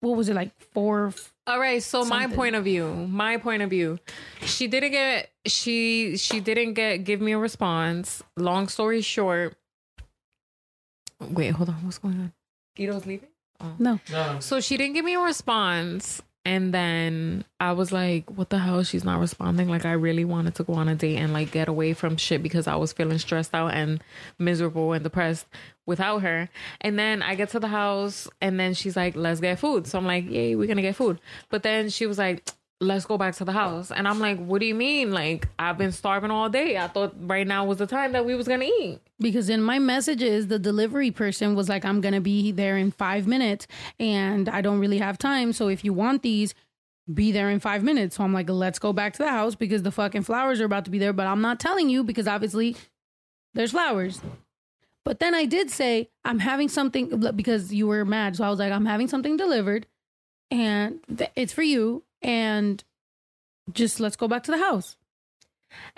what was it like four All right, so my point of view, my point of view, she didn't get she she didn't get give me a response. Long story short, wait, hold on, what's going on? Guido's leaving. Oh. No. So she didn't give me a response. And then I was like, what the hell? She's not responding. Like, I really wanted to go on a date and like get away from shit because I was feeling stressed out and miserable and depressed without her. And then I get to the house and then she's like, let's get food. So I'm like, yay, we're going to get food. But then she was like, let's go back to the house. And I'm like, what do you mean? Like, I've been starving all day. I thought right now was the time that we was to eat. because in my messages the delivery person was like i'm gonna be there in five minutes and i don't really have time so if you want these be there in five minutes so i'm like let's go back to the house because the fucking flowers are about to be there but i'm not telling you because obviously there's flowers but then i did say i'm having something because you were mad so i was like i'm having something delivered and th- it's for you and just let's go back to the house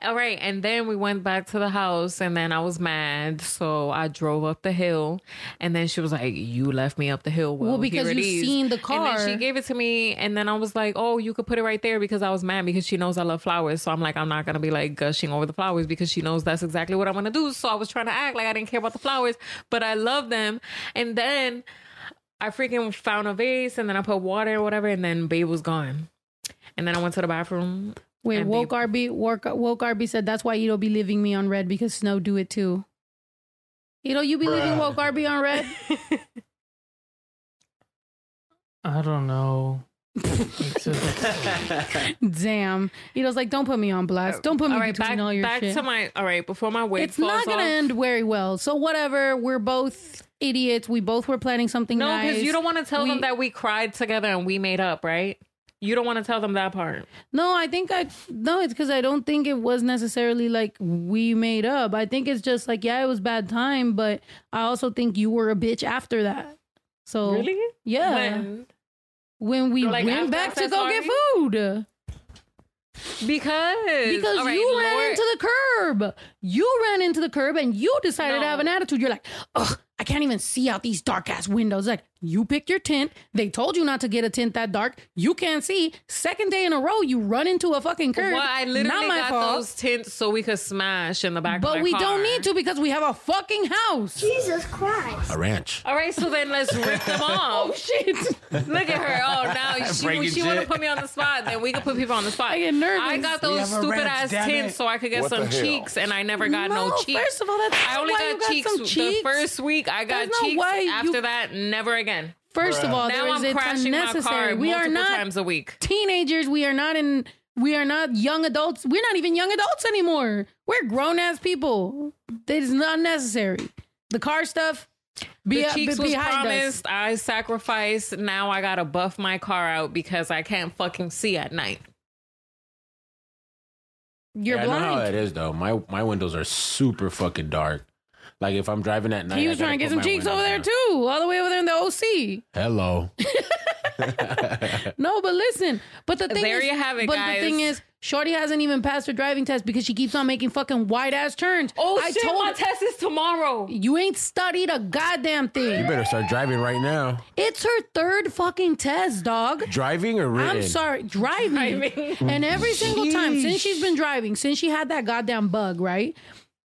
All right, and then we went back to the house, and then I was mad, so I drove up the hill, and then she was like, "You left me up the hill." Well, Well, because you is." seen the And car. then she gave it to me, and then I was like, "Oh, you could put it right there," because I was mad because she knows I love flowers. So I'm like, I'm not gonna be like gushing over the flowers because she knows that's exactly what I'm gonna do. So I was trying to act like I didn't care about the flowers, but I love them. And then I freaking found a vase, and then I put water or whatever, and then babe was gone. And then I went to the bathroom. Wait, and woke babe- RB, woke, woke RB said that's why you don't be leaving me on red because Snow do it too. You know, you be leaving Bruh. woke RB on red. [LAUGHS] I don't know. It's [LAUGHS] just- Damn. He was like, don't put me on blast. Uh, don't put me all right, between back, all your back shit. to my all right before my weight it's falls not gonna off. end very well. So whatever. We're both idiots. We both were planning something No, nice. because you don't want to tell We- them that we cried together and we made up, right? You don't want to tell them that part. No, I think I no. It's because I don't think it was necessarily like we made up. I think it's just like yeah, it was bad time, but I also think you were a bitch after that. So Really? yeah, When? when we Like, went back to go get food. Because Because right, you ran Lord- into the curb. You ran into the curb and you decided to have an attitude. You're like, ugh, I can't even see out these dark ass windows. Like, you picked your tent. They told you not to get a tent that dark. You can't see. Second day in a row, you run into a fucking curb. Well, I literally not my got fault. those tents so we could smash in the back. of but my we car. don't need to because we have a fucking house. Jesus Christ. A ranch. All right, so then let's rip them [LAUGHS] off. Oh shit! Look at her. Oh, now [LAUGHS] she, Breaking she want to put me on the spot. Then we can put people on the spot. I get nervous. I got those stupid ranch, ass tents it. so I could get What some cheeks, and I never got no, cheeks. First of all, that's I only why got you got cheeks some the first week. I got That's not cheeks. why you- After that, never again. First of all, now there is I'm it's crashing my unnecessary. car we are multiple not times a week. teenagers. We are not in We are not young adults. We're not even young adults anymore. We're grown ass people. That is not necessary. The car stuff. Be, the cheeks be was behind us. promised. I sacrificed. Now I gotta buff my car out because I can't fucking see at night. You're yeah, I know how blind. it is though. My my windows are super fucking dark. Like if I'm driving at night, He was gotta trying to get some my cheeks over there down. too, all the way over there in the OC. Hello. [LAUGHS] [LAUGHS] No, but listen. But the thing There is, you have it, but guys. the thing is, Shorty hasn't even passed her driving test because she keeps on making fucking wide ass turns. Oh I shit! told my her- test is tomorrow. You ain't studied a goddamn thing. You better start driving right now. It's her third fucking test, dog. Driving or written? I'm sorry, driving. Driving. And every single time since she's been driving, since she had that goddamn bug, right?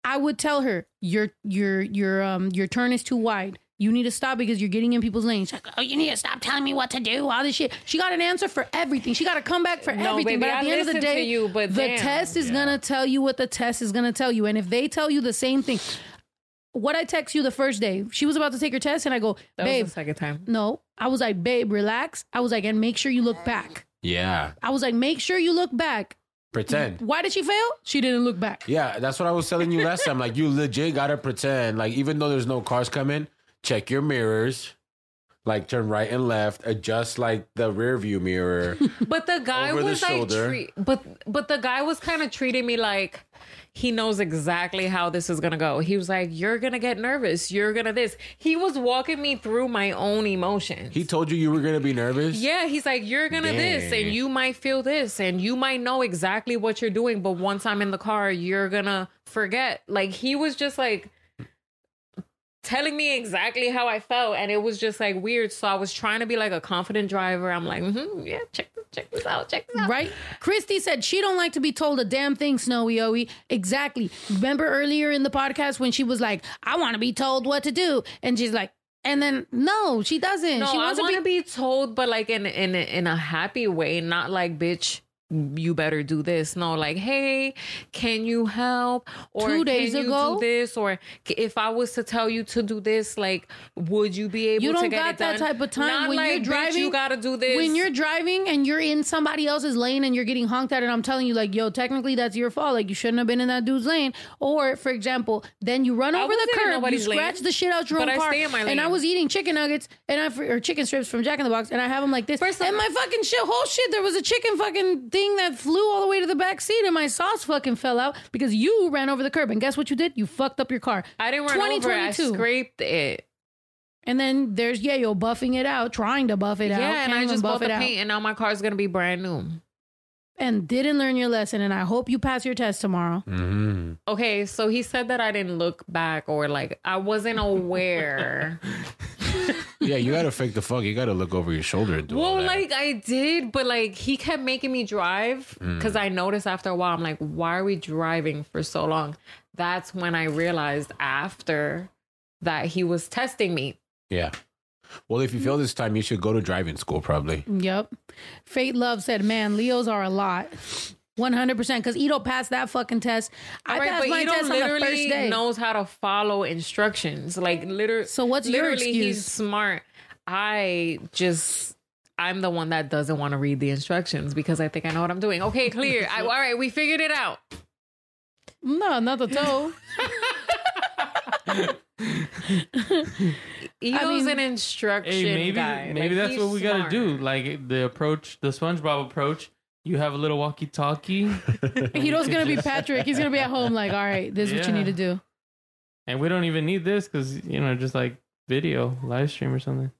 I would tell her your your your um your turn is too wide. You need to stop because you're getting in people's lanes. She's like, oh, you need to stop telling me what to do. All this shit. She got an answer for everything. She got a comeback for No, everything. baby, but at I the end of the listen to day, you, but the damn. test is gonna tell you what the test is gonna tell you. And if they tell you the same thing, what I text you the first day, she was about to take her test, and I go, That babe, was the second time. no. I was like, babe, relax. I was like, and make sure you look back. Yeah. I was like, make sure you look back. Pretend. Why did she fail? She didn't look back. Yeah, that's what I was telling you last time. Like you legit gotta pretend. Like even though there's no cars coming, check your mirrors. Like turn right and left. Adjust like the rear view mirror. [LAUGHS] But the guy Over the was like, treat, but but the guy was kind of treating me like he knows exactly how this is gonna go. He was like, "You're gonna get nervous. You're gonna this." He was walking me through my own emotions. he told you you were gonna be nervous. yeah, he's like, "You're gonna this, and you might feel this, and you might know exactly what you're doing, but once I'm in the car, you're gonna forget." Like he was just like telling me exactly how I felt, and it was just like weird. So I was trying to be like a confident driver. I'm like, mm-hmm, "Yeah, check this, check this out, check this out." Right? Christy said she don't like to be told a damn thing, Snowy Owie. Exactly. Remember earlier in the podcast when she was like, I want to be told what to do. And she's like, and then no, she doesn't. No, she I wants want to to be, be told, but like in in in a happy way, not like bitch. You better do this. No, like, hey, can you help? Or Two days can you ago- do this? Or if I was to tell you to do this, like, would you be able you don't got that type of time Not when like, you're driving. you gotta do this. When you're driving and you're in somebody else's lane and you're getting honked at, and I'm telling you, like, yo, technically that's your fault. Like, you shouldn't have been in that dude's lane. Or, for example, then you run over the curb, you nobody's lane, scratch the shit out your own car. stay in my And. I was eating chicken nuggets and I or chicken strips from Jack in the Box, and I have them like this. First and my fucking shit, whole shit, there was a chicken fucking thing that flew all the way to the back seat, and my sauce fucking fell out because you ran over the curb. And guess what you did? You fucked up your car. I didn't run over. I 2022. scraped it. And then there's Yayo buffing it out, trying to buff it out. Yeah, and I just buff bought the it out. paint, and now my car's gonna be brand new. And didn't learn your lesson. And I hope you pass your test tomorrow. Mm-hmm. Okay, so he said that I didn't look back or like I wasn't aware. [LAUGHS] Yeah, you gotta fake the fuck. You gotta look over your shoulder and do all well, that. like I did, but like he kept making me drive Mm. because I noticed after a while, I'm like, why are we driving for so long? That's when I realized after that he was testing me. Yeah. Well, if you fail this time, you should go to driving school. Probably. Yep. Fate Love said, man, Leos are a lot. 100% because Ito passed that fucking test. I All right, passed but my Ito test on the first day. knows how to follow instructions. Like literally. So what's your literally, He's excuse? smart. I just. I'm the one that doesn't want to read the instructions because I think I know what I'm doing. Okay, clear. [LAUGHS] I, all right, we figured it out. No, not the toe. [LAUGHS] [LAUGHS] Ito's mean- an instruction Hey, maybe guy. maybe Like, that's what we gotta do. Like the approach, the SpongeBob approach. You have a little walkie-talkie, Ito's going to be [LAUGHS] Patrick. He's going to be at home like, all right, this is what you need to do. and we don't even need this because you know, just like video, live stream or something.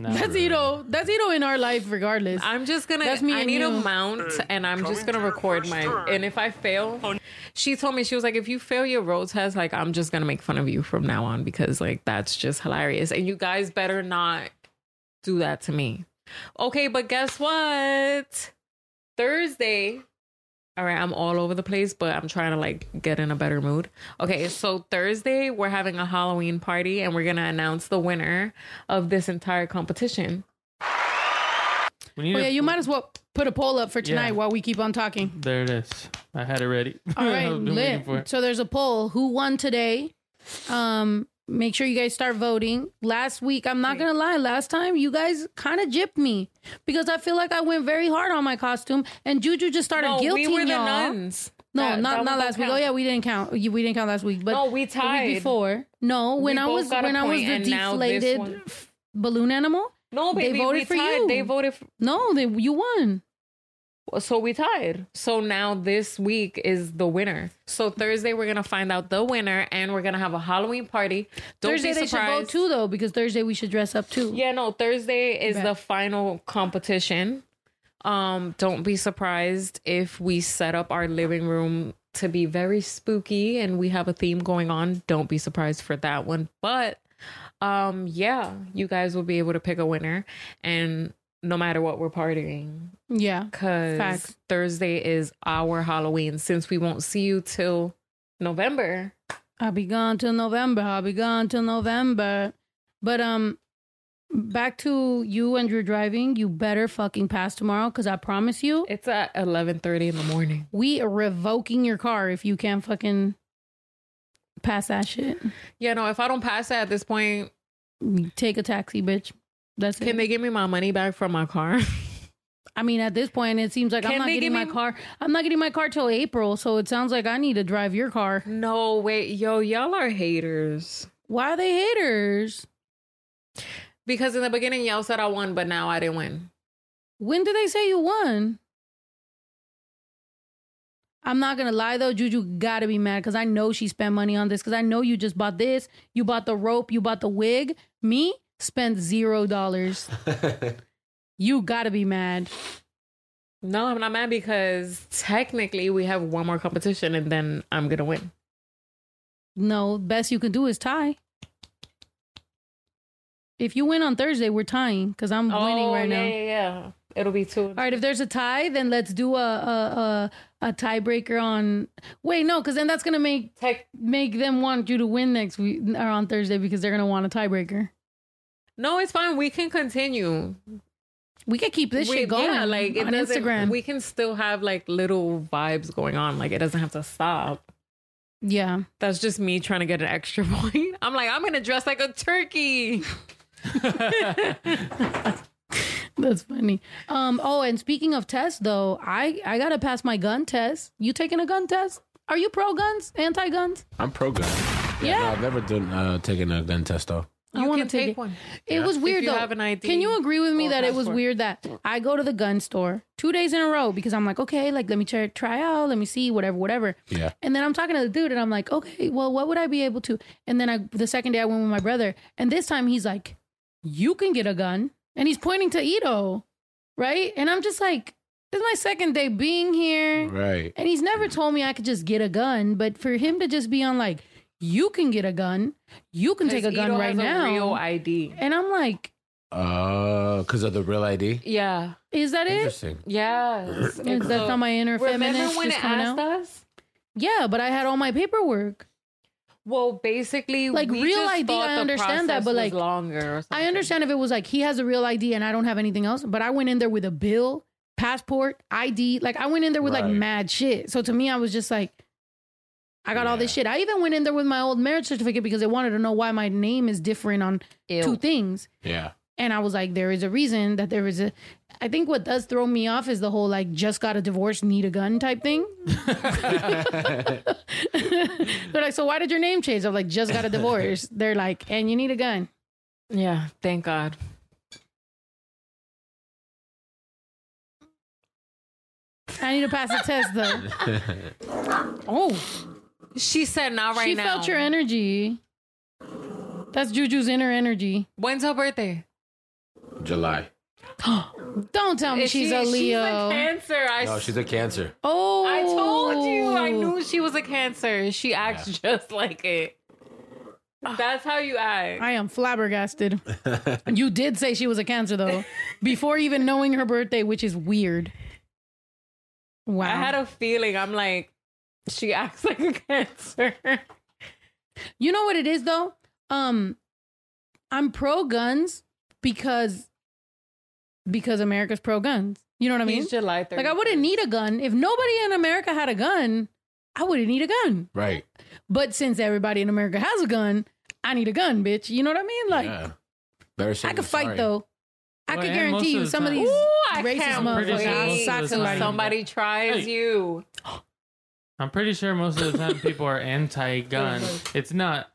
Nah, That's bro. Ito. That's Ito in our life regardless. I'm just gonna. That's me I and need a mount, and I'm just gonna record my. And if I fail, she told me she was like, if you fail your road test, like I'm just gonna make fun of you from now on because like that's just hilarious, and you guys better not do that to me. Okay, but guess what? Thursday. All right, I'm all over the place, but I'm trying to like get in a better mood. Okay, so Thursday we're having a Halloween party and we're gonna announce the winner of this entire competition. We need oh, a- yeah, you might as well put a poll up for tonight Yeah. while we keep on talking. There it is. I had it ready. All [LAUGHS] right, I've been waiting for lit. it. So there's a poll. Who won today? Um, make sure you guys start voting. Last week, I'm not gonna lie, last time you guys kind of gypped me because I feel like I went very hard on my costume, and Juju just started No, guilting we were the y'all. nuns. No, That- not that not last don't week. Oh yeah, we didn't count. We didn't count last week, but No, we the week tied. before. No, when We I was when I was the and now this deflated balloon animal. No, baby, they voted for tied. you. They voted. For, No, they you won. So we tied. So now this week is the winner. So Thursday we're gonna find out the winner, and we're gonna have a Halloween party. Don't Thursday be they should vote too, though, because Thursday we should dress up too. Yeah, no, Thursday is the final competition. Um, don't be surprised if we set up our living room to be very spooky and we have a theme going on. Don't be surprised for that one. But um, yeah, you guys will be able to pick a winner and no matter what we're partying. Yeah, Cause Facts. Thursday is our Halloween since we won't see you till November. I'll be gone till November. I'll be gone till November. But um, back to you and your driving. You better fucking pass tomorrow, because I promise you, It's at eleven thirty in the morning. we are revoking your car if you can't fucking pass that shit. Yeah, no, if I don't pass it at this point, Take a taxi, bitch. That's can it. they give me my money back from my car? [LAUGHS] I mean, at this point, it seems like I'm not they getting give my me- car. I'm not getting my car till April, so it sounds like I need to drive your car. No, wait, yo, y'all are haters. Why are they haters? Because in the beginning, y'all said I won, but now I didn't win. When did they say you won? I'm not gonna lie though, Juju gotta be mad because I know she spent money on this. Because I know you just bought this, you bought the rope, you bought the wig. Me spent zero dollars. [LAUGHS] you gotta be mad. No, I'm not mad because technically we have one more competition and then I'm gonna win. No, best you can do is tie. If you win on Thursday, we're tying because I'm oh, winning Oh, right yeah, now. Yeah, yeah, It'll be two. All right, if there's a tie, then let's do a a a, a tiebreaker on. Wait, no, because then that's gonna make Tech- make them want you to win next week or on Thursday because they're gonna want a tiebreaker. No, it's fine. We can continue. We can keep this We- shit going yeah, like it on Instagram. We can still have like little vibes going on. Like it doesn't have to stop. yeah, That's just me trying to get an extra [LAUGHS] point. I'm like, I'm gonna dress like a turkey. [LAUGHS] that's funny. Um. Oh, and speaking of tests, though, I I gotta pass my gun test. You taking a gun test? Are you pro guns? Anti guns? I'm pro gun. Yeah. no, I've never done uh, taken a gun test though. I You want to take, take it. one. It was If weird you though. have an ID Can you agree with me or that it was passport. weird that I go to the gun store two days in a row because I'm like, okay, like let me try, try out, let me see, whatever, whatever. Yeah. And then I'm talking to the dude, and I'm like, okay, well, what would I be able to? And then I, the second day, I went with my brother, and this time he's like, you can get a gun, and he's pointing to Ito, right? And I'm just like, this is my second day being here, Right. and he's never told me I could just get a gun, but for him to just be on like, you can get a gun, you can take a gun Ito right has a now, real ID. and I'm like, Uh, because of the real ID. Yeah. is that it? Interesting. Yes. Is that not my inner Remember feminist when just it coming asked out? us? Yeah, but I had all my paperwork. Well, basically, Like, we real just ID, thought I the understand that, process but, was like, longer. Or something. I understand if it was like he has a real ID and I don't have anything else, but I went in there with a bill, passport, ID. Like I went in there with like mad shit. So to me, I was just like, I got all this shit. I even went in there with my old marriage certificate because they wanted to know why my name is different on Ew. two things. Yeah. And I was like, there is a reason that there is a. I think what does throw me off is the whole like just got a divorce, need a gun type thing. [LAUGHS] They're like, so why did your name change? I'm like, just got a divorce. They're like, and you need a gun. Yeah, thank God. I need to pass the test though. [LAUGHS] Oh, She said not right she now. She felt your energy. That's Juju's inner energy. When's her birthday? July. [GASPS] Don't tell me Is she's she- a Leo. She's a Cancer. I, No, she's a Cancer. oh, I told you. I knew she was a Cancer. She acts [LAUGHS] just like it. [SIGHS] That's how you act. I am flabbergasted. you did say she was a Cancer though, [LAUGHS] before even knowing her birthday, which is weird. Wow. I had a feeling. I'm like, she acts [LAUGHS] like a Cancer. You know what it is though? Um I'm pro guns because because America's pro guns. You know what I mean? He's July 30th. Like I wouldn't need a gun if nobody in America had a gun. I wouldn't need a gun. Right. But since everybody in America has a gun, I need a gun, bitch. You know what I mean? Like, yeah. Better safe I could than fight sorry. though. I Well, could and most guarantee of you the some of these Ooh, I racist can't sure motherfuckers most will of sock the till time- somebody. somebody tries Hey. you. [GASPS] [GASPS] [GASPS] I'm pretty sure most of the time [LAUGHS] people are anti-gun. It's not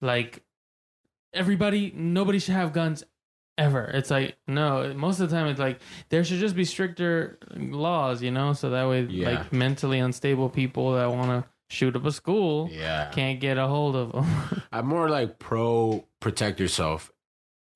like everybody. Nobody should have guns ever. It's like no. Most of the time, it's like there should just be stricter laws, you know, so that way, Yeah. like mentally unstable people that want to shoot up a school Yeah. can't get a hold of them. [LAUGHS] I'm more like pro protect yourself,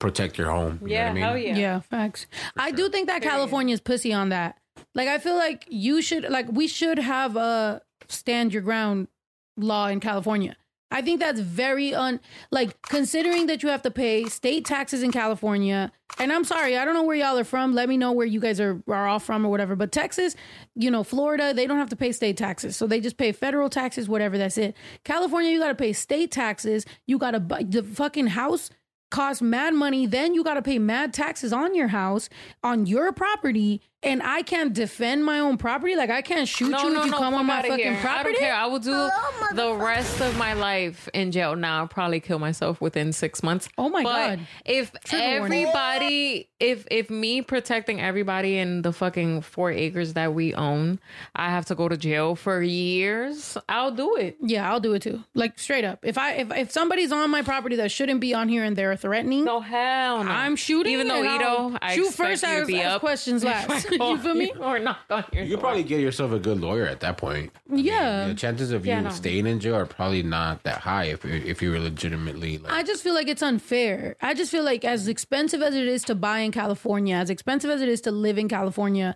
protect your home. You Yeah, know what I mean? hell yeah. Yeah, facts. I do think that Period. California's pussy on that. Like, I feel like you should, like, we should have a stand your ground law in California. I think that's very un, like, considering that you have to pay state taxes in California. And I'm sorry, I don't know where y'all are from. Let me know where you guys are, are all from or whatever. But Texas, you know, Florida, they don't have to pay state taxes. So they just pay federal taxes, whatever, that's it. California, you got to pay state taxes. You got to buy the fucking house costs mad money. Then you got to pay mad taxes on your house, on your property. And I can't defend my own property. Like I can't shoot No, you no, if you no, come on my fucking here. property. I don't care. I will do the rest of my life in jail. Now, I'll probably kill myself within six months. Oh my but God. If Trigger warning. everybody, if if me protecting everybody in the fucking four acres that we own, I have to go to jail for years. I'll do it. Yeah, I'll do it too. Like straight up. If I if, if somebody's on my property that shouldn't be on here and they're threatening, no hell no. I'm shooting. Even though and I'll Ito, I shoot first, you to ask, be ask questions last. [LAUGHS] [LAUGHS] [LAUGHS] you feel me? [LAUGHS] or knock on your You could probably get yourself a good lawyer at that point. Yeah. The chances of you no. staying in jail are probably not that high if you're, if you're legitimately like. I just feel like it's unfair. I just feel like as expensive as it is to buy in California, as expensive as it is to live in California,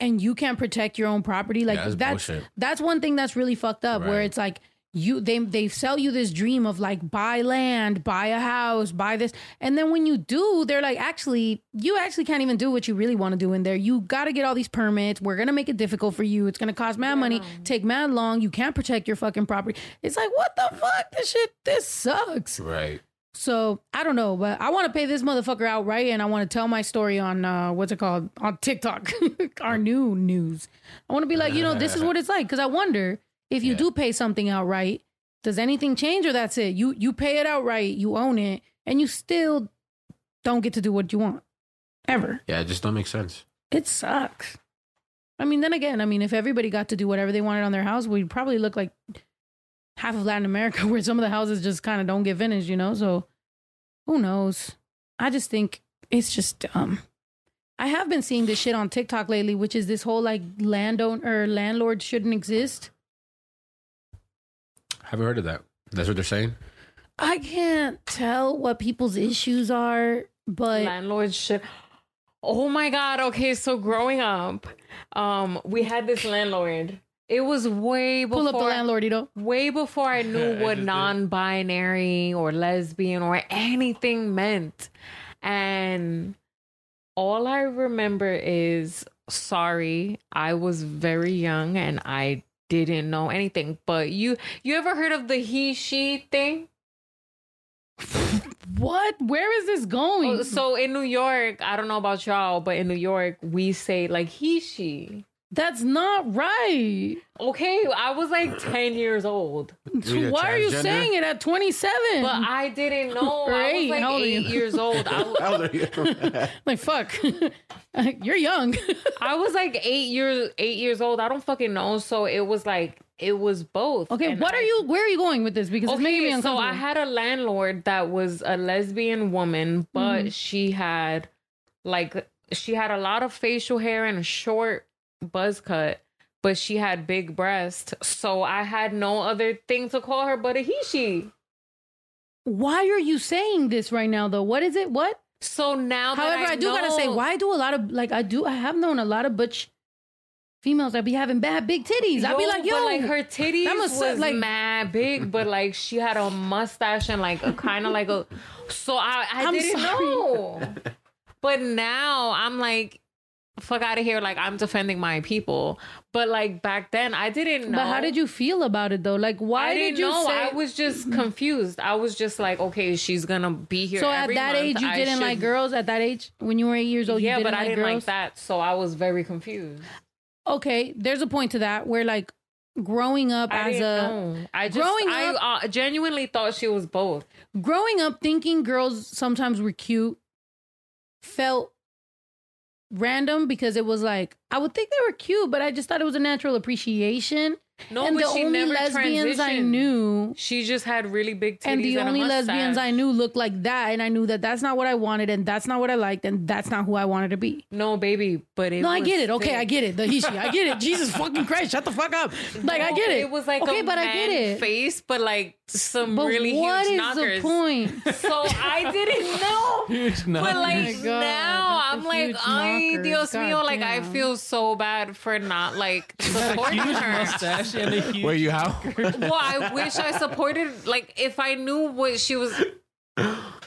and you can't protect your own property, like Yeah, that's that's bullshit. that's one thing that's really fucked up. Where Right. it's like you they they sell you this dream of like buy land, buy a house, buy this, and then when you do, they're like, actually, you actually can't even do what you really want to do in there. You got to get all these permits. We're gonna make it difficult for you. It's gonna cost mad money, take mad long. You can't protect your fucking property. It's like, what the fuck? This shit, this sucks. right. So I don't know, but I want to pay this motherfucker outright, and I want to tell my story on uh, what's it called on TikTok, [LAUGHS] our new news. I want to be like, you know, this is what it's like because I wonder if you do pay something outright, does anything change or that's it? You you pay it outright, you own it, and you still don't get to do what you want ever. Yeah, it just don't make sense. It sucks. I mean, then again, I mean, if everybody got to do whatever they wanted on their house, we'd probably look like half of Latin America, [LAUGHS] where some of the houses just kind of don't get finished, you know? So who knows? I just think it's just dumb. I have been seeing this shit on TikTok lately, which is this whole like landowner or landlord shouldn't exist. Haven't heard of that. That's what they're saying. I can't tell what people's issues are, but landlords should. Oh my god. Okay, so growing up, um, we had this landlord. It was way before pull up the landlord, you know? way before I knew [LAUGHS] I what non-binary or lesbian or anything meant. And all I remember is sorry, I was very young and I didn't know anything. But you you ever heard of the he she thing? [LAUGHS] What? Where is this going? Oh, so in New York, I don't know about y'all, but in New York, we say like he she. That's not right. Okay, I was like 10 years old. You're Why are you transgender? saying it at 27? But I didn't know. Or I was like How old are eight you? years old. I [LAUGHS] was, How old are you? [LAUGHS] like fuck. [LAUGHS] You're young. I was like eight years eight years old. I don't fucking know. So it was like it was both. Okay, And what I- are you where are you going with this? Because it's making me Okay, so uncomfortable. I had a landlord that was a lesbian woman, but Mhm. she had like she had a lot of facial hair and a short buzz cut, but she had big breasts. So I had no other thing to call her but a he she. why are you saying this right now though? What is it? What? So now that However, I, do gotta say, know- why do a lot of like I do I have known a lot of butch females that be having bad big titties. I'd be like, yo, but like her titties that was must like mad big, but like she had a mustache and like a kind of like a. So I, I I'm didn't sorry. know. But now I'm like, fuck out of here. Like I'm defending my people. But like back then, I didn't know. But how did you feel about it though? Like, why I did you know. say? I was just confused. I was just like, okay, she's gonna be here. so at that month. age, you I didn't should- like girls. At that age, when you were eight years old, Yeah, you didn't but I like didn't girls. like that. So I was very confused. okay, there's a point to that where like growing up I as a know. I just growing I up- uh, genuinely thought she was both. growing up thinking girls sometimes were cute felt random because it was like I would think they were cute, but I just thought it was a natural appreciation. No, and but the she only never lesbians I knew She just had really big titties and the a only lesbians I knew looked like that, and I knew that that's not what I wanted, and that's not what I liked, and that's not who I wanted to be. No, baby, but it no, I get it. Okay, thick. I get it. The Hishi, I get it. [LAUGHS] Jesus fucking Christ, shut the fuck up. Like I get it. It was like okay, a but I get it. face, but like some But really what huge is knockers. the point? [LAUGHS] So I didn't [LAUGHS] know. Huge But like Oh God, now, I'm like, huge ay. Dios God mío, like I feel so bad for not like [LAUGHS] supporting huge her. mustache and a huge. Wait, you how? Well, I wish I supported. Like, if I knew what she was,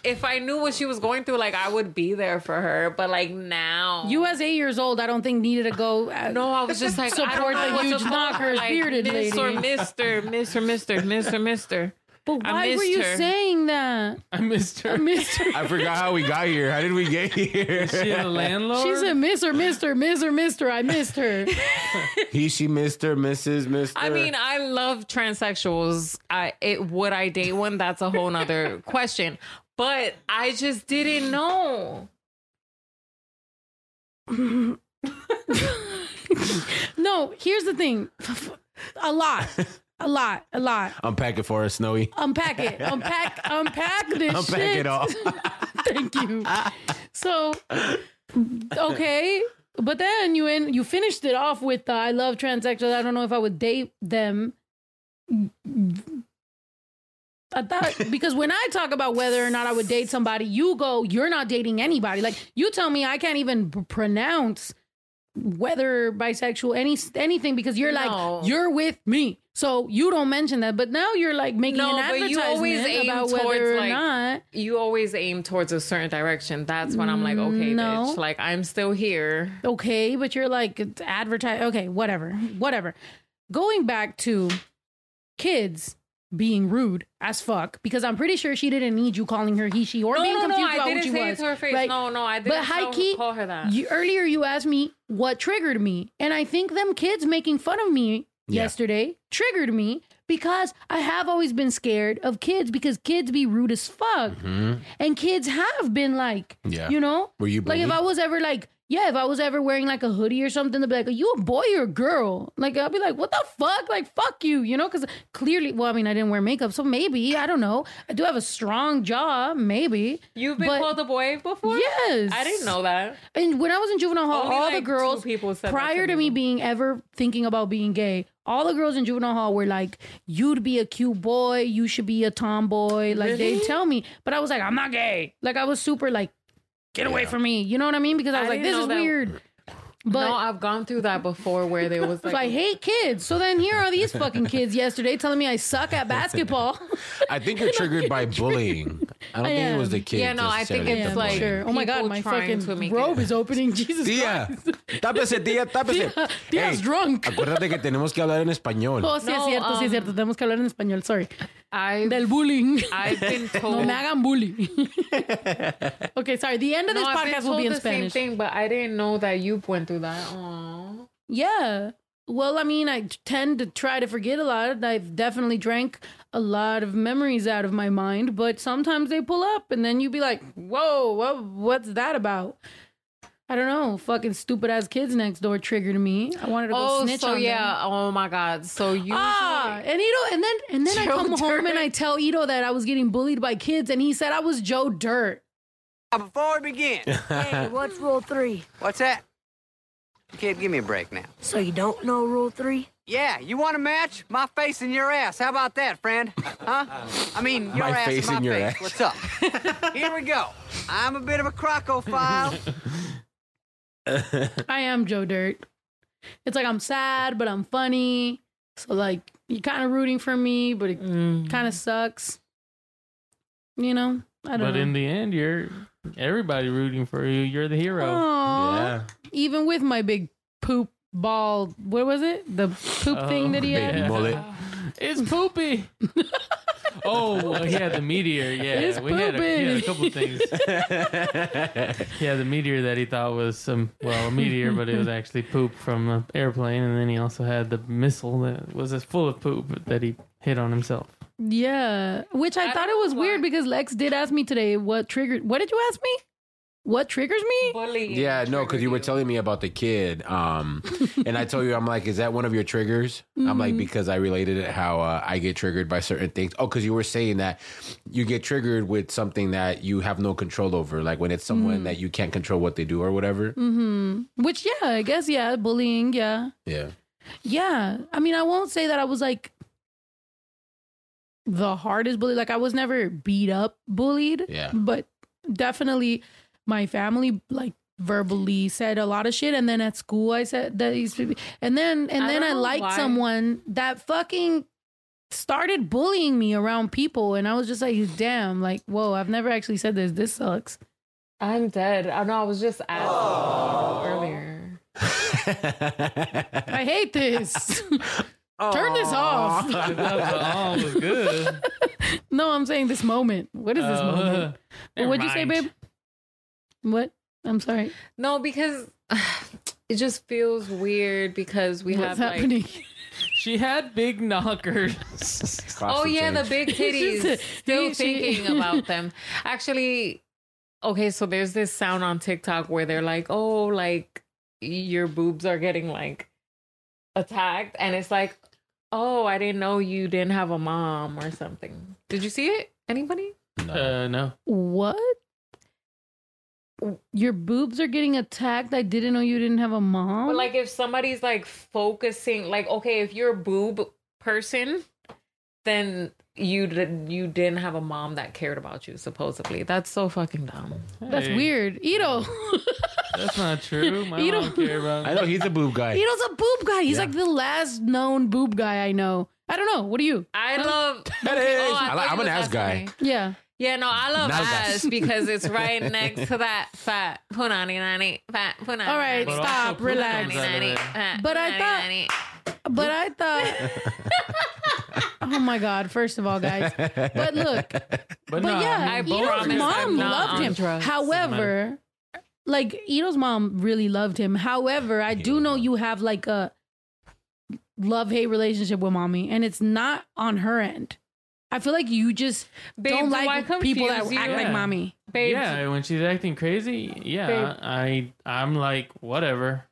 if I knew what she was going through, like I would be there for her. But like now, You as eight years old, I don't think needed to go. uh, no, I was just like, I don't support know the huge knockers, like, bearded Miss lady. or Mister, Mister, Miss or Mister. But why were you her. saying that? I missed her. I missed [LAUGHS] her. I forgot how we got here. How did we get here? She a landlord. She said, Miss or Mister, Miss or Mister. I missed her. [LAUGHS] he, she, Mister, Mrs., Mister. I mean, I love transsexuals. I it would I date one? That's a whole nother [LAUGHS] question. But I just didn't know. no, here's the thing. A lot, a lot, a lot. unpack it for us, Snowy. Unpack it. Unpack. Unpack this Unpack [LAUGHS] shit. Unpack it all. [LAUGHS] Thank you. So, okay, but then you in you finished it off with uh, I love transsexuals. I don't know if I would date them. I thought because when I talk about whether or not I would date somebody, you go, you're not dating anybody. Like you tell me, I can't even p- pronounce whether bisexual any anything because you're No. like you're with me, so you don't mention that. But now you're like making No, an but you always advertisement aim about towards whether or like not. you always aim towards a certain direction. That's when I'm like, okay, No. bitch, like I'm still here. Okay, but you're like advertise. Okay, whatever, whatever. Going back to kids being rude as fuck because I'm pretty sure she didn't need you calling her he she or No, being no, no, confused I about didn't what she say it was. to her face. Like, No, no, I didn't But key, call her that. You, earlier you asked me what triggered me, and I think them kids making fun of me Yeah. yesterday triggered me because I have always been scared of kids because kids be rude as fuck, and kids have been like, Mm-hmm. Yeah. you know, Were you like if? I was ever like. Yeah, if I was ever wearing like a hoodie or something, they'd be like, "Are you a boy or a girl?" Like I'll be like, "What the fuck?" Like fuck you, you know? Because clearly, well, I mean, I didn't wear makeup, so maybe I don't know. I do have a strong jaw, maybe. You've been But- called a boy before? Yes, I didn't know that. and when I was in juvenile hall, Only, all like, the girls people said prior to me. being ever thinking about being gay, all the girls in juvenile hall were like, "You'd be a cute boy. You should be a tomboy." Like they Really? tell me, but I was like, "I'm not gay." Like I was super like, "Get away Yeah. from me," you know what I mean? Because I I was like, didn't "This is that- weird." But no, I've gone through that before where there was [LAUGHS] so like I hate kids. So then here are these fucking kids yesterday telling me I suck at basketball. [LAUGHS] I think you're triggered by [LAUGHS] bullying. I don't I think it was am. the kids. Yeah, no, I think necessarily it's the like- bullying. sure. Oh my god, my trying to fucking make robe it- is opening. Jesus Tía, Christ. tápese, tía, tápese. Tía, tía's Ey, drunk. Acuérdate que tenemos que hablar en español. Oh, sí, es No, cierto, sí, es um, cierto. Tenemos que hablar en español. Sorry. I Del bullying. I've been [LAUGHS] told. No me hagan bully. [LAUGHS] okay, sorry. The end of this No, podcast will be in the same Spanish. thing, but I didn't know that you went through that. Aww. Yeah. Well, I mean, I tend to try to forget a lot. I've definitely drank a lot of memories out of my mind, but sometimes they pull up and then you be like, whoa, what, what's that about? I don't know. Fucking stupid ass kids next door triggered me. I wanted to go Oh, snitch so on yeah. them. Oh my god. So you Ah, and Ito, and then and then I Joe come home and I tell Ito that I was getting bullied by kids, and he said I was Joe Dirt. Before we begin, [LAUGHS] Hey, what's rule three? what's that? Kid, give me a break now. So you don't know rule three? Yeah, you want a match? My face in your ass. How about that, friend? Huh? I mean, your My ass face in my your face. ass. What's up? Here we go. I'm a bit of a crocophile. [LAUGHS] [LAUGHS] I am Joe Dirt. It's like I'm sad, but I'm funny. So like you're kind of rooting for me, but it Mm. kind of sucks. You know, I don't But know. in the end, you're everybody rooting for you. You're the hero. Aw. Yeah. Even with my big poop ball, what was it? The poop thing that he Oh, had. Big mullet. [LAUGHS] It's poopy. [LAUGHS] [LAUGHS] Oh, well, he had the meteor. Yeah, It's we had a, he had a couple things. [LAUGHS] yeah, the meteor that he thought was some well a meteor, but it was actually poop from an airplane. And then he also had the missile that was full of poop that he hit on himself. Yeah, which I, thought it was weird because Lex did ask me today what triggered. What did you ask me? What triggers me? Bullying. Yeah, no, because you were telling me about the kid, um, and I told you, I'm like, is that one of your triggers? I'm like, Mhm. because I related it how uh, I get triggered by certain things. Oh, because you were saying that you get triggered with something that you have no control over, like when it's someone Mm. that you can't control what they do or whatever. hmm Which, yeah, I guess, yeah, bullying, yeah. Yeah. Yeah. I mean, I won't say that I was like the hardest bully. Like, I was never beat up bullied. Yeah. But definitely my family, like, verbally said a lot of shit and then at school I said that these people and then and I then I liked why. someone that fucking started bullying me around people and I was just like damn like whoa I've never actually said this this sucks I'm dead. I know. I was just asking earlier. [LAUGHS] I hate this [LAUGHS] turn this off I thought the oh was good. [LAUGHS] No, I'm saying this moment. What is this Oh, moment? never What'd you say, babe? What? I'm sorry. No, because [SIGHS] it just feels weird because we What's have happening? like. [LAUGHS] She had big knockers. [LAUGHS] Oh yeah, the big [LAUGHS] titties. She's- Still she- she- thinking about them. Actually, okay, so there's this sound on TikTok where they're like, "Oh, like your boobs are getting like attacked," and it's like, "Oh, I didn't know you didn't have a mom or something." Did you see it? Anybody? Uh, no. What? Your boobs are getting attacked. I didn't know you didn't have a mom. But like if somebody's like focusing, like okay, if you're a boob person, then you did, you didn't have a mom that cared about you. Supposedly, that's so fucking dumb. That's weird. Ito. [LAUGHS] That's not true. [LAUGHS] My You mom care about I know he's a boob guy. Ito's a boob guy. He's Yeah. like the last known boob guy I know. I don't know. What are you? I love. That Okay, is. oh, I thought like- you I'm an ass guy. asking me. Yeah. Yeah, no, I love Now guys. ass because it's [LAUGHS] right next to that fat punani nani fat punani. All right, But also stop, poop relax. comes out of it. But I thought- [LAUGHS] But I thought. [LAUGHS] oh my god! First of all, guys. But look, But, But no, yeah, I Ito's promise I'm mom not loved on him. drugs. However, like Ito's mom really loved him. However, I do know you have like a love hate relationship with mommy, and it's not on her end. I feel like you just Babe, don't do I like people that confuse act you? like Yeah. mommy. Babe, yeah, when she's acting crazy, yeah, Babe. I I'm like whatever.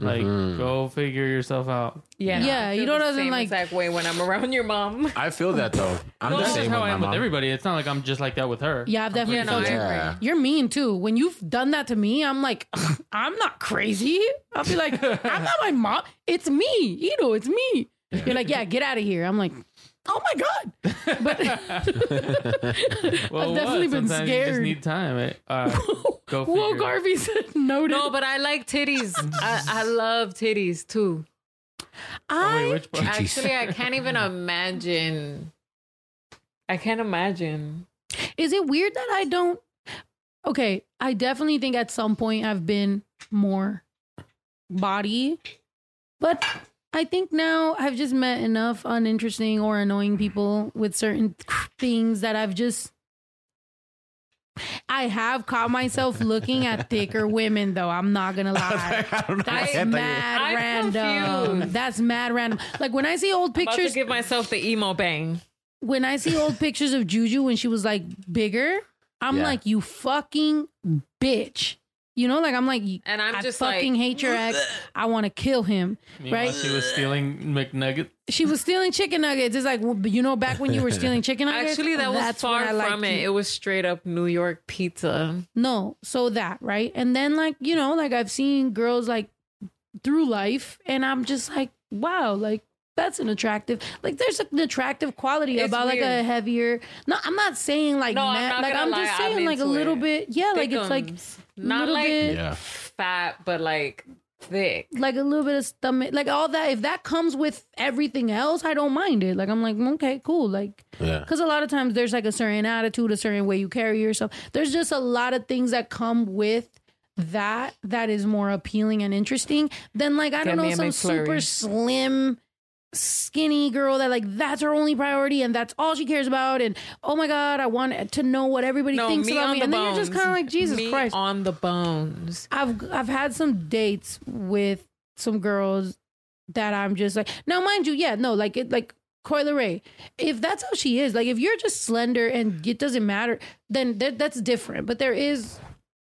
Like Mhm. go figure yourself out. yeah, Yeah, I you feel know the doesn't same like- exact way when I'm around your mom. [LAUGHS] I feel that though. I'm Well, the that's same how with I my am with mom. everybody. It's not like I'm just like that with her. Yeah, I've definitely Yeah, no, felt I you. agree. Yeah. You're mean too. When you've done that to me, I'm like, [LAUGHS] I'm not crazy. I'll be like, [LAUGHS] I'm not my mom. It's me, Ito. It's me. You're like, yeah, get out of here. I'm like, oh my god. But [LAUGHS] [LAUGHS] Well, I've definitely what? been Sometimes You just scared. need time. Eh, [LAUGHS] Uh, go figure. Whoa. Garvey said no. No, but I like titties. I, I love titties too. Oh, I wait, which part? Actually, I can't even imagine. I can't imagine. Is it weird that I don't? Okay, I definitely think at some point I've been more body, but I think now I've just met enough uninteresting or annoying people with certain things that I've just. I have caught myself looking at thicker [LAUGHS] women, though. I'm not gonna lie. I don't know. That's I mad I'm random. confused. That's mad random. Like when I see old About to pictures, give myself the emo bang. when I see old pictures of Juju when she was like bigger, I'm Yeah. like, you fucking bitch. You know, like I'm like, And I'm I just fucking like, hate your ex. I want to kill him. Meanwhile, right? She was stealing McNuggets. She was stealing chicken nuggets. It's like, well, you know, back when you were stealing [LAUGHS] chicken nuggets. Actually, that was that's far when from it. you. It was straight up New York pizza. No, so that right, and then like you know, like I've seen girls like through life, and I'm just like, wow, like that's an attractive. Like there's an attractive quality It's about like a heavier. No, I'm not saying like No, I'm not like gonna I'm lie, just I'm saying like a little it. bit. Yeah, like it's like Thickums. Not like bit- Yeah. fat, but like thick. like a little bit of stomach, like all that. If that comes with everything else, I don't mind it. Like I'm like mm, okay, cool. Like Yeah. because a lot of times there's like a certain attitude, a certain way you carry yourself. There's just a lot of things that come with that that is more appealing and interesting than like I Get don't me know some McFlurry. super slim skinny girl that like that's her only priority and that's all she cares about and oh my god I want to know what everybody No, thinks meat about me. the and then you're just kind of like Jesus Meat Christ. on the bones. I've I've had some dates with some girls that I'm just like now mind you yeah no like it like Coyle Ray if that's how she is like if you're just slender and it doesn't matter then that that's different. But there is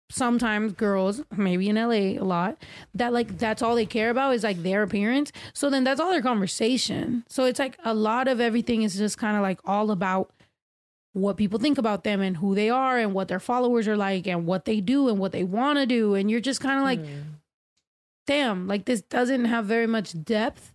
sometimes girls maybe in LA a lot that like that's all they care about is like their appearance. So then that's all their conversation. So it's like a lot of everything is just kind of like all about what people think about them and who they are and what their followers are like and what they do and what they want to do. And you're just kind of like hmm. damn like this doesn't have very much depth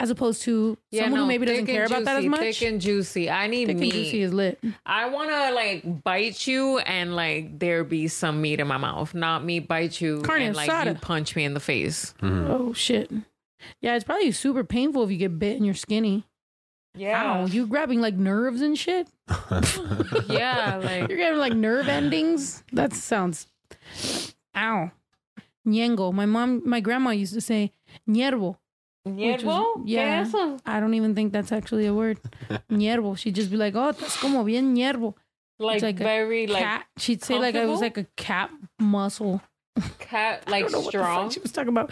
as opposed to someone who maybe doesn't care and about that as much Thick and juicy. I need Thick and meat. juicy is lit I want to like bite you and like there be some meat in my mouth, not me bite you Carne and like you punch me in the face. Mm-hmm. oh shit yeah it's probably super painful if you get bit and you're skinny Yeah. Ow, you grabbing like nerves and shit [LAUGHS] Yeah, [LAUGHS] like You're getting like nerve endings. That sounds. Ow. Ñengo. My mom, my grandma used to say ñervo. Which was- ¿Qué Yeah. es eso? I don't even think that's actually a word. [LAUGHS] ñervo. She'd just be like, oh, estás como bien ñervo. like, It's a very like cat. She'd say like it was like a cat muscle. cat [LAUGHS] I like don't know what the fuck strong. she was talking about.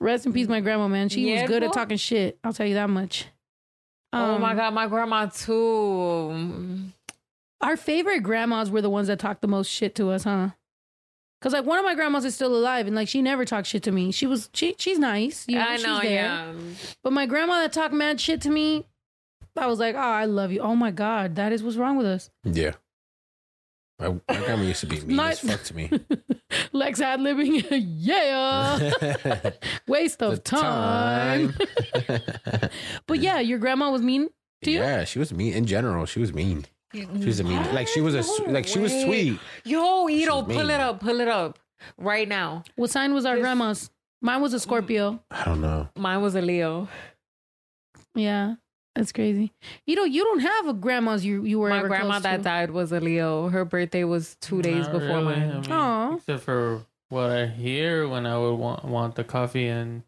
Rest in peace, my grandma, man. She was good at talking shit. I'll tell you that much. oh my Um, god, my grandma too. Our favorite grandmas were the ones that talked the most shit to us, huh? Cause like one of my grandmas is still alive, and like she never talked shit to me. She was she she's nice, you know, I she's know, there. yeah. But my grandma that talked mad shit to me, I was like, oh, I love you. Oh my god, that is what's wrong with us. Yeah. My, my grandma used to be mean Not- as fuck to me. [LAUGHS] Lex ad living, [LAUGHS] yeah, [LAUGHS] waste of time. but yeah, your grandma was mean to you. yeah, she was mean in general. She was mean. She was a mean. Like she was a s- like she was way. sweet. Yo, Ito, pull it up, pull it up right now. What sign was our grandma's? Mine was a Scorpio. I don't know. Mine was a Leo. Yeah, that's crazy. You know, you don't have a grandma's you you were My ever grandma close that to. died was a Leo. Her birthday was two days Not before really. mine. I mean, Aw. except for what I hear when I would want want the coffee and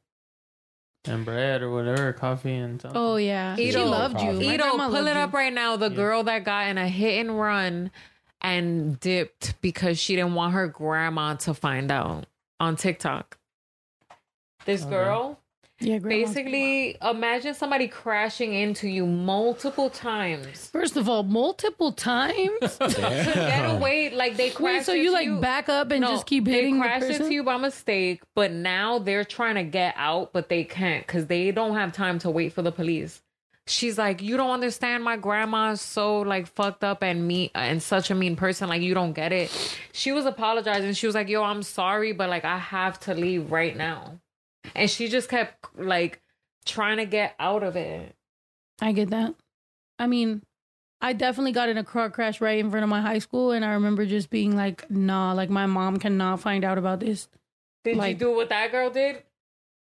and bread or whatever, coffee and something. Oh yeah, she loved you. My Ito, grandma pull loved it you. up right now. The girl that got in a hit and run and dipped because she didn't want her grandma to find out on TikTok. This Okay. girl, Yeah, grandma's- basically, imagine somebody crashing into you multiple times. First of all, multiple times. [LAUGHS] to get away, like they Wait, crashed so you into like back up and No, just keep hitting They the crashed person? into you by mistake, but now they're trying to get out, but they can't because they don't have time to wait for the police. She's like, you don't understand. My grandma's so like fucked up and me and such a mean person. Like you don't get it. She was apologizing. She was like, yo, I'm sorry, but like I have to leave right now. And she just kept like trying to get out of it. I get that. I mean, I definitely got in a car crash right in front of my high school, and I remember just being like, "Nah, like my mom cannot find out about this." Did Like- you do what that girl did?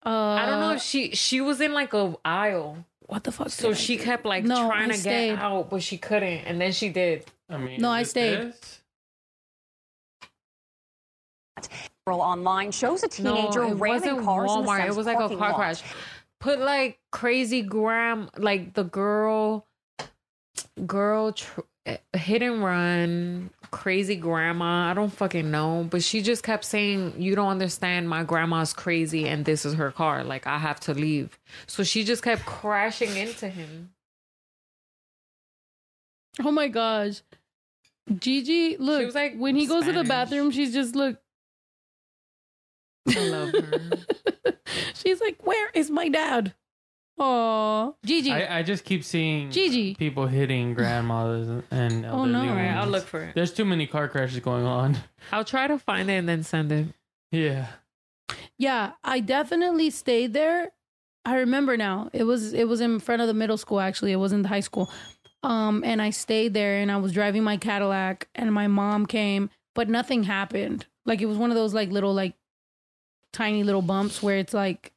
Uh, I don't know if she she was in like a aisle. What the fuck? So did I she do? kept like No, trying I to stayed. get out, but she couldn't, and then she did. I mean, No, I stayed. this? Online shows a teenager no, it ramming wasn't cars in the Walmart. It was like a car lot. crash. Put like crazy gram, like the girl, girl tr- eh, hit and run, crazy grandma. I don't fucking know, but she just kept saying, "You don't understand. My grandma's crazy, and this is her car. Like I have to leave." So she just kept crashing into him. Oh my gosh, Gigi! Look, was, like, when he goes to the bathroom, she's just look. I love her. [LAUGHS] She's like, "Where is my dad?" Oh, Gigi. I, I just keep seeing Gigi. people hitting grandmothers and Oh, no. women. Alright, I'll look for it. There's too many car crashes going on. I'll try to find it and then send it. Yeah. Yeah, I definitely stayed there. I remember now. It was it was in front of the middle school actually. It wasn't the high school. Um and I stayed there and I was driving my Cadillac and my mom came, but nothing happened. Like it was one of those like little like tiny little bumps where it's like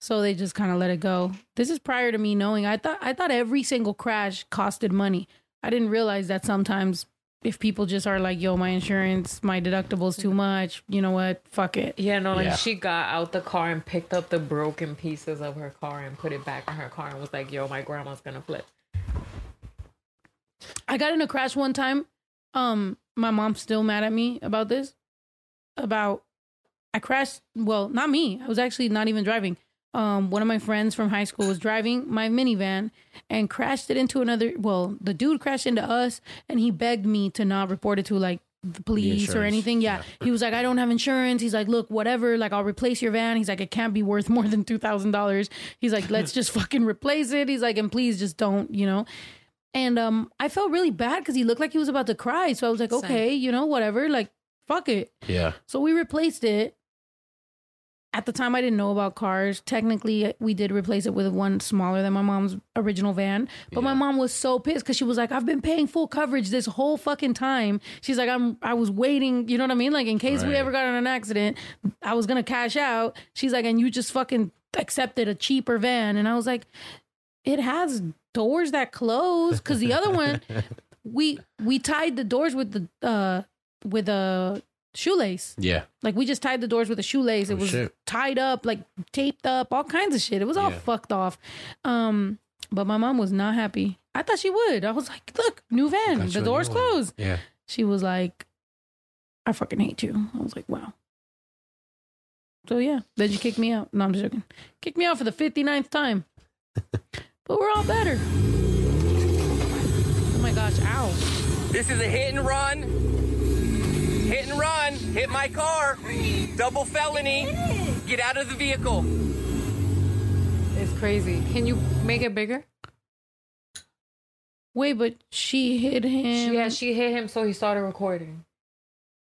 so they just kind of let it go. This is prior to me knowing. I thought I thought every single crash costed money. I didn't realize that sometimes if people just are like, yo, my insurance, my deductible's too much, you know what? Fuck it. Yeah, no, like Yeah. she got out the car and picked up the broken pieces of her car and put it back in her car and was like, "Yo, my grandma's gonna flip." I got in a crash one time. Um, my mom's still mad at me about this. About I crashed. Well, not me. I was actually not even driving. Um, one of my friends from high school was driving my minivan and crashed it into another. Well, the dude crashed into us, and he begged me to not report it to like the police or insurance. anything. Yeah. he was like, I don't have insurance. He's like, look, whatever. Like, I'll replace your van. He's like, it can't be worth [LAUGHS] more than two thousand dollars. He's like, let's just [LAUGHS] fucking replace it. He's like, and please just don't, you know. And um, I felt really bad because he looked like he was about to cry. So I was like, Same. okay, you know, whatever. Like, fuck it. Yeah. So we replaced it. At the time, I didn't know about cars. Technically, we did replace it with one smaller than my mom's original van. But my mom was so pissed because she was like, "I've been paying full coverage this whole fucking time." She's like, "I'm, I was waiting. You know what I mean? Like, in case we ever got in an accident, I was gonna cash out." She's like, "And you just fucking accepted a cheaper van," and I was like, "It has doors that close because the other one." [LAUGHS] we we tied the doors with the uh with a shoelace. Yeah. Like we just tied the doors with a shoelace. It Oh, was shit. tied up, like taped up, all kinds of shit. It was all Yeah. fucked off. Um, but my mom was not happy. I thought she would. I was like, look, new van, Got the doors new one. closed. Yeah. She was like, I fucking hate you. I was like, wow. So yeah, then you kicked me out. No, I'm just joking. Kicked me out for the 59th time. [LAUGHS] but we're all better. Oh my gosh, ow. This is a hit and run. Hit and run. Hit my car. Double felony. Get out of the vehicle. It's crazy. Can you make it bigger? Wait, but she hit him. Yeah, she hit him, so he started recording.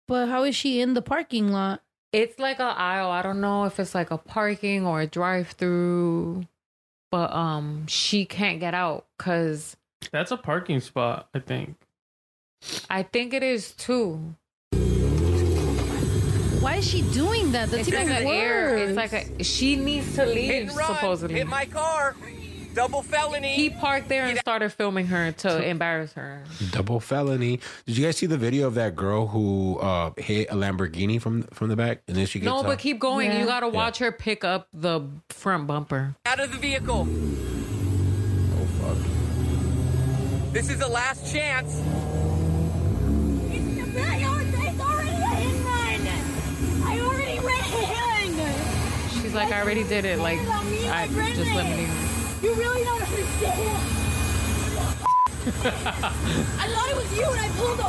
But how is she in the parking lot? It's like a aisle. I don't know if it's like a parking or a drive-through, but um, she can't get out because That's a parking spot, I think. I think it is too. Why is she doing that? That's It's like even an worse. air. It's like a. She needs to leave and run. supposedly. Hit my car. Double felony. He parked there and started filming her to embarrass her. Double felony. Did you guys see the video of that girl who uh, hit a Lamborghini from from the back, and then she gets No, out? but keep going. Yeah. You gotta Yeah. watch her pick up the front bumper. Out of the vehicle. Oh fuck! This is the last chance. She's like, I already did it. Like, I just let me. You really don't understand. I thought it was you and I pulled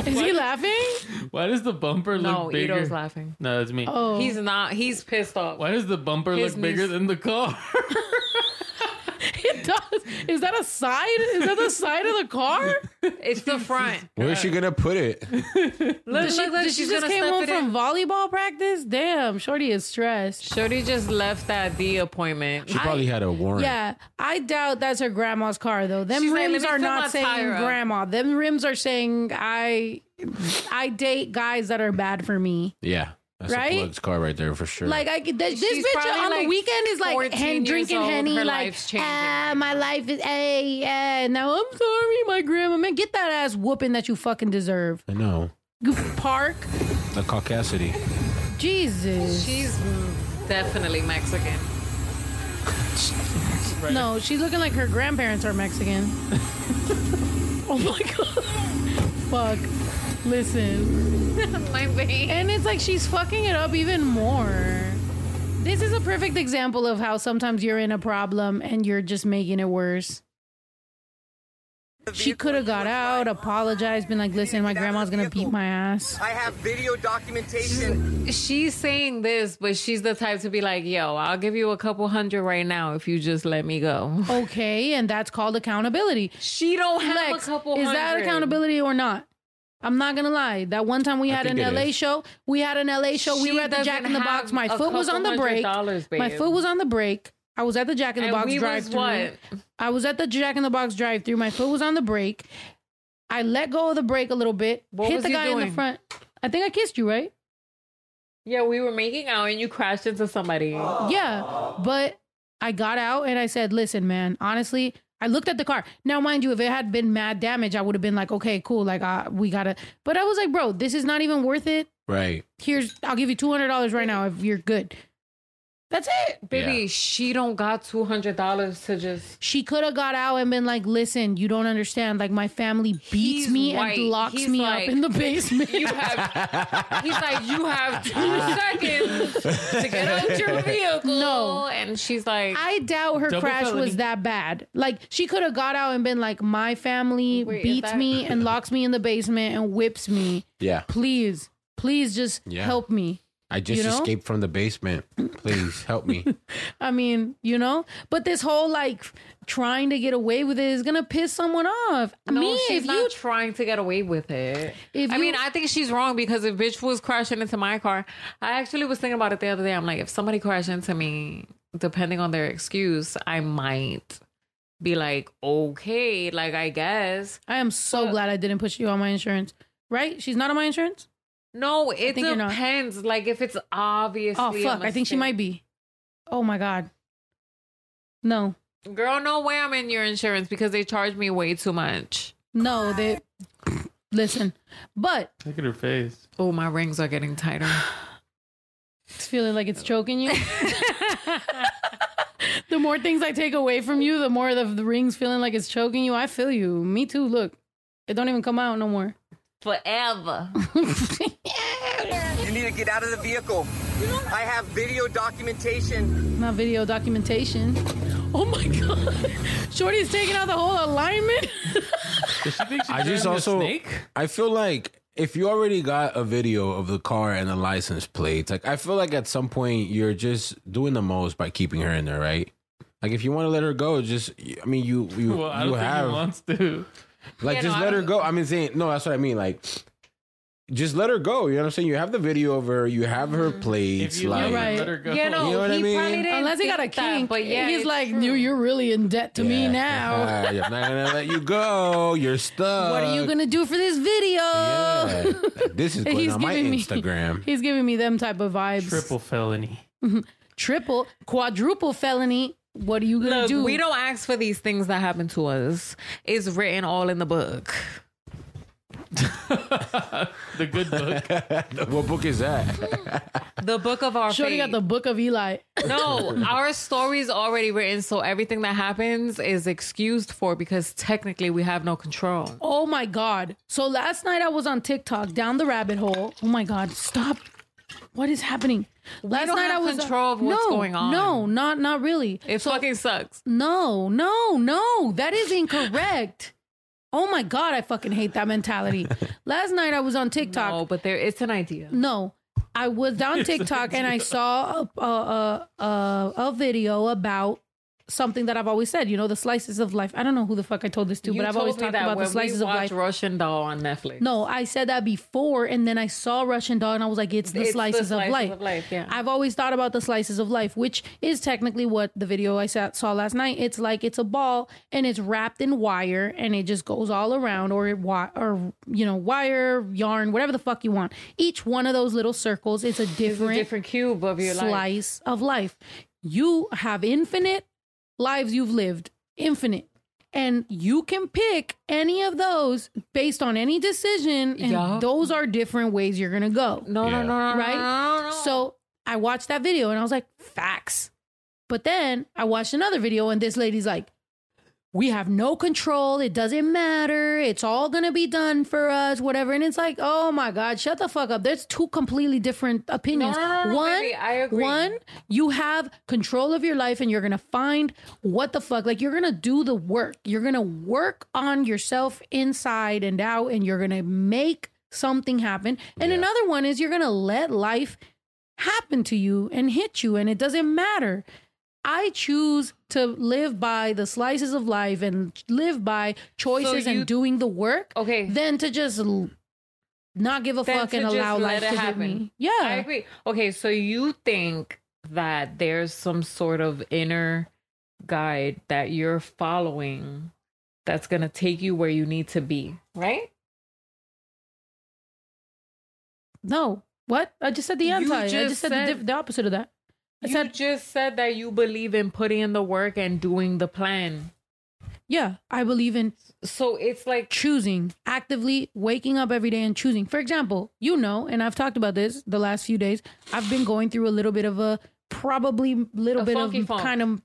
over. [LAUGHS] Is he laughing? Why does the bumper No, look bigger? Ito's laughing. No, it's me. Oh, He's not. He's pissed off. Why does the bumper His look bigger niece- than the car? [LAUGHS] [LAUGHS] [LAUGHS] it does. Is that a side? Is that the side of the car? It's the front. Where is she gonna put it? [LAUGHS] Look, Did she, look, look. did she She's just gonna came step home it from in. volleyball practice? Damn, Shorty is stressed. Shorty just left that D appointment. She probably had a warrant. Yeah, I doubt that's her grandma's car though. Them She's like, rims "Let me are fill not saying tire up." grandma. Them rims are saying I I date guys that are bad for me. Yeah. That's Right? a plug's car right there for sure. Like I could- this, this She's bitch probably, on the like, weekend is like 14 hen, years drinking old. henny, Her like life's changing. ah, my life is a yeah. Now I'm sorry, my grandma. Man, get that ass whooping that you fucking deserve. I know. You Park, The caucasity. Jesus. She's definitely Mexican. [LAUGHS] No, she's looking like her grandparents are Mexican. [LAUGHS] oh my god. Fuck. Listen. [LAUGHS] My baby. And it's like she's fucking it up even more. This is a perfect example of how sometimes you're in a problem and you're just making it worse. She could have got out, apologized, been like, listen, my grandma's gonna beat my ass. I have video documentation. She's saying this, but she's the type to be like, "Yo, I'll give you a couple hundred right now if you just let me go." Okay, and that's called accountability. She don't have Lex, a couple Is that accountability or not? I'm not gonna lie. That one time we I had an LA is. show, we had an LA show. we She were at the Jack in the Box. My foot was on the couple hundred brake. My foot was on the brake. I was at the Jack in the And Box drive through. I was at the Jack in the Box drive through. My foot was on the brake. I let go of the brake a little bit. What hit the you guy in the front. I think I kissed you, right? Yeah, we were making out and you crashed into somebody. Yeah, but I got out and I said, "Listen, man. Honestly, I looked at the car. Now, mind you, if it had been mad damage, I would have been like, okay, cool. Like, uh, we gotta. But I was like, bro, this is not even worth it. Right. Here's, I'll give you two hundred dollars right now if you're good. That's it. Baby, she don't got two hundred dollars to just. She could have got out and been like, listen, you don't understand. Like, my family beats He's me white. and locks He's me like, up in the basement. You have. He's like, you have [LAUGHS] two seconds to get out your [LAUGHS] vehicle. No. and she's like, I doubt her crash felony. was that bad. Like she could have got out and been like, my family Wait, beats that- me and [LAUGHS] locks me in the basement and whips me. Yeah. Please, please just Yeah. help me. I just You know? escaped from the basement. Please help me. [LAUGHS] I mean, you know, but this whole like trying to get away with it is gonna piss someone off. No, me, she's if not you trying to get away with it. If I you- mean, I think she's wrong because if bitch was crashing into my car, I actually was thinking about it the other day. I'm like, if somebody crashed into me, depending on their excuse, I might be like, okay, like I guess. I am so glad I didn't put you on my insurance. Right? She's not on my insurance. No, it think you're not. depends. Like if it's obviously. Oh fuck! I think she might be. Oh my god. No, Girl, no way I'm in your insurance because they charge me way too much. no, they listen. But Look at her face. Oh, my rings are getting tighter. [SIGHS] It's feeling like it's choking you. [LAUGHS] the more things I take away from you, the more the, the ring's feeling like it's choking you. I feel you. Me too. Look, it don't even come out no more. Forever. [LAUGHS] You need to get out of the vehicle. I have video documentation. Not video documentation. Oh my god, Shorty's taking out the whole alignment. I just also I feel like if you already got a video of the car and the license plates, like I feel like at some point you're just doing the most by keeping her in there, right? Like if you want to let her go, just I mean you you Well, I you don't think have he wants to. Like Yeah, just no, I let her go. I mean saying no, that's what I mean. Like just let her go. You know what I'm saying? You have the video of her, you have her mm-hmm. plates. If you like love her, let her go. You know, You know what I mean? Unless he got a think that, kink, but yeah, he's like, true. you you're really in debt to me now. [LAUGHS] I'm not gonna let you go. You're stuck. what are you gonna do for this video? Yeah. This is [LAUGHS] going He's on my giving me- Instagram. [LAUGHS] He's giving me them type of vibes. Triple felony. triple, quadruple felony. What are you gonna Look, do? we don't ask for these things that happen to us. It's written all in the book. [LAUGHS] The good book. [LAUGHS] what book is that? The book of our Shorty fate. got the book of Eli. no, our story's already written, so everything that happens is excused for because technically we have no control. Oh my god! So last night I was on TikTok down the rabbit hole. Oh my god! Stop! What is happening? Last night I was uh, control of what's no, going on. No, not not really. It fucking sucks. No, no, no. That is incorrect. oh my god! I fucking hate that mentality. [LAUGHS] last night I was on TikTok. No, but there it's an idea. No, I was on TikTok and I saw a, a, a, a, a video about something that I've always said. You know, the slices of life. I don't know who the fuck I told this to, You but I've always talked about the slices of watched life. Russian Doll on Netflix. No, I said that before, and then I saw Russian Doll, and I was like, "It's the It's the slices, of, life. of life, yeah. I've always thought about the slices of life, which is technically what the video I saw last night. It's like it's a ball, and it's wrapped in wire, and it just goes all around, or it wi- or you know, wire, yarn, whatever the fuck you want. Each one of those little circles is a It's a different, different cube of your life. slice of life. You have infinite lives you've lived, infinite. And you can pick any of those based on any decision, and Yeah. those are different ways you're gonna go. No, Yeah. no, no, no, Right? no, no, no. So I watched that video and I was like, facts. But then I watched another video and this lady's like, we have no control. It doesn't matter. It's all going to be done for us, whatever. And it's like, oh my God, shut the fuck up. There's two completely different opinions. No, no, no, no, one, baby, I agree. one, you have control of your life and you're going to find what the fuck. Like, you're going to do the work. You're going to work on yourself inside and out and you're going to make something happen. And another one is you're going to let life happen to you and hit you and it doesn't matter. I choose to live by the slices of life and live by choices you- and doing the work Okay. than to just not give a Then fuck and allow life to happen. Yeah. I agree. Okay, so you think that there's some sort of inner guide that you're following that's going to take you where you need to be, right? No. What? I just said the anti. I just just said, the, the opposite of that. You said just said that you believe in putting in the work and doing the plan. Yeah, I believe in so it's like choosing, actively waking up every day and choosing. For example, you know, and I've talked about this the last few days. I've been going through a little bit of a probably little bit of funk. kind of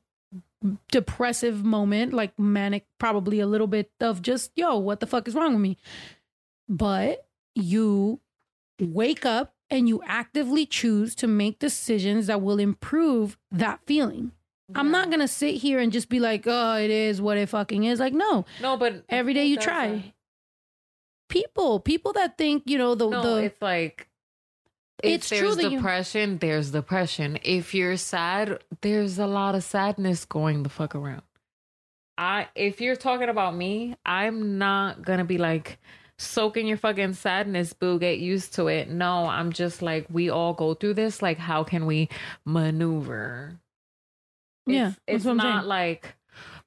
depressive moment, like manic, probably a little bit of just, yo, what the fuck is wrong with me? But you wake up and you actively choose to make decisions that will improve that feeling. I'm not gonna sit here and just be like, oh, it is what it fucking is. Like, no. No, but every day you try. People, people that think, you know, the No, the it's like It's true there's you- depression, there's depression. If you're sad, there's a lot of sadness going the fuck around. I if you're talking about me, I'm not gonna be like soaking your fucking sadness, boo, get used to it. No, I'm just like we all go through this. Like, how can we maneuver? Yeah, It's, it's not saying. like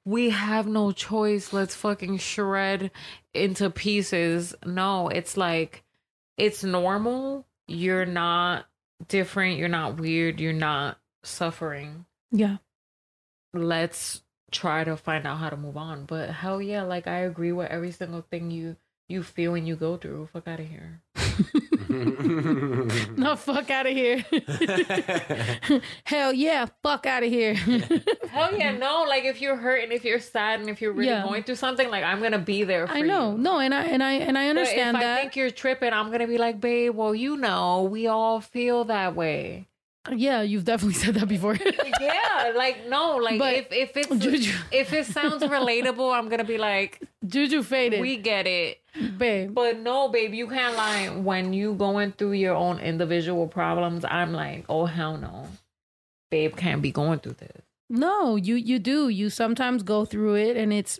we have no choice. Let's fucking shred into pieces. No, it's like it's normal. You're not different. You're not weird. You're not suffering. yeah. Let's try to find out how to move on. But hell yeah, like I agree with every single thing you you feel when you go through. Fuck out of here. [LAUGHS] No, fuck out of here. [LAUGHS] Hell yeah, fuck out of here. [LAUGHS] Hell yeah, no. Like if you're hurt and if you're sad and if you're really Yeah. going through something, like I'm gonna be there. For I know, you. no, and I and I and I understand but if that. I think you're tripping, I'm gonna be like, babe. Well, you know, we all feel that way. Yeah, you've definitely [LAUGHS] said that before. yeah, like no, like But- if if it's if it sounds relatable, I'm gonna be like, Juju faded. we get it, babe. But no, babe, you can't lie. When you going through your own individual problems, I'm like, oh hell no, babe can't be going through this. No, you you do. You sometimes go through it and it's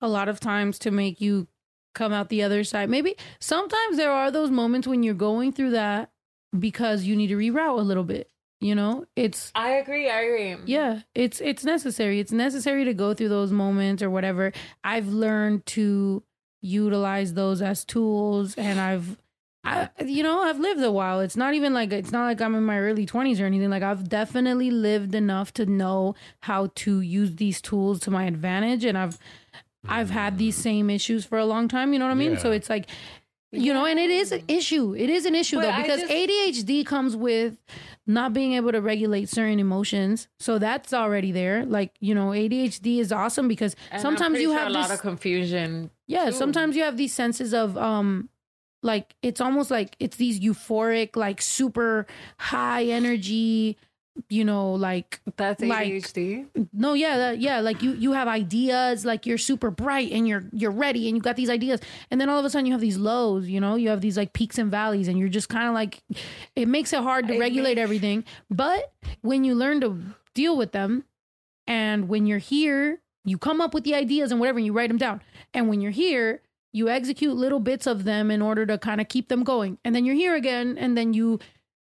a lot of times to make you come out the other side. Maybe sometimes there are those moments when you're going through that because you need to reroute a little bit. You know, it's I agree. I agree. yeah, it's it's necessary. It's necessary to go through those moments or whatever. I've learned to utilize those as tools and I've I, you know, I've lived a while. It's not even like it's not like I'm in my early 20s or anything. Like I've definitely lived enough to know how to use these tools to my advantage and I've I've had these same issues for a long time, you know what I mean? So it's like you know, and it is an issue. It is an issue But though because just- ADHD comes with not being able to regulate certain emotions. So that's already there. Like, you know, ADHD is awesome because sometimes you sure have a this lot of confusion. yeah, too. sometimes you have these senses of um like it's almost like it's these euphoric like super high energy you know like that's like ADHD. no yeah that, yeah like you you have ideas like you're super bright and you're you're ready and you got these ideas. And then all of a sudden you have these lows you know? You have these like peaks and valleys and you're just kind of like it makes it hard to regulate everything. But when you learn to deal with them and when you're here you come up with the ideas and whatever and you write them down. And when you're here you execute little bits of them in order to kind of keep them going. And then you're here again and then you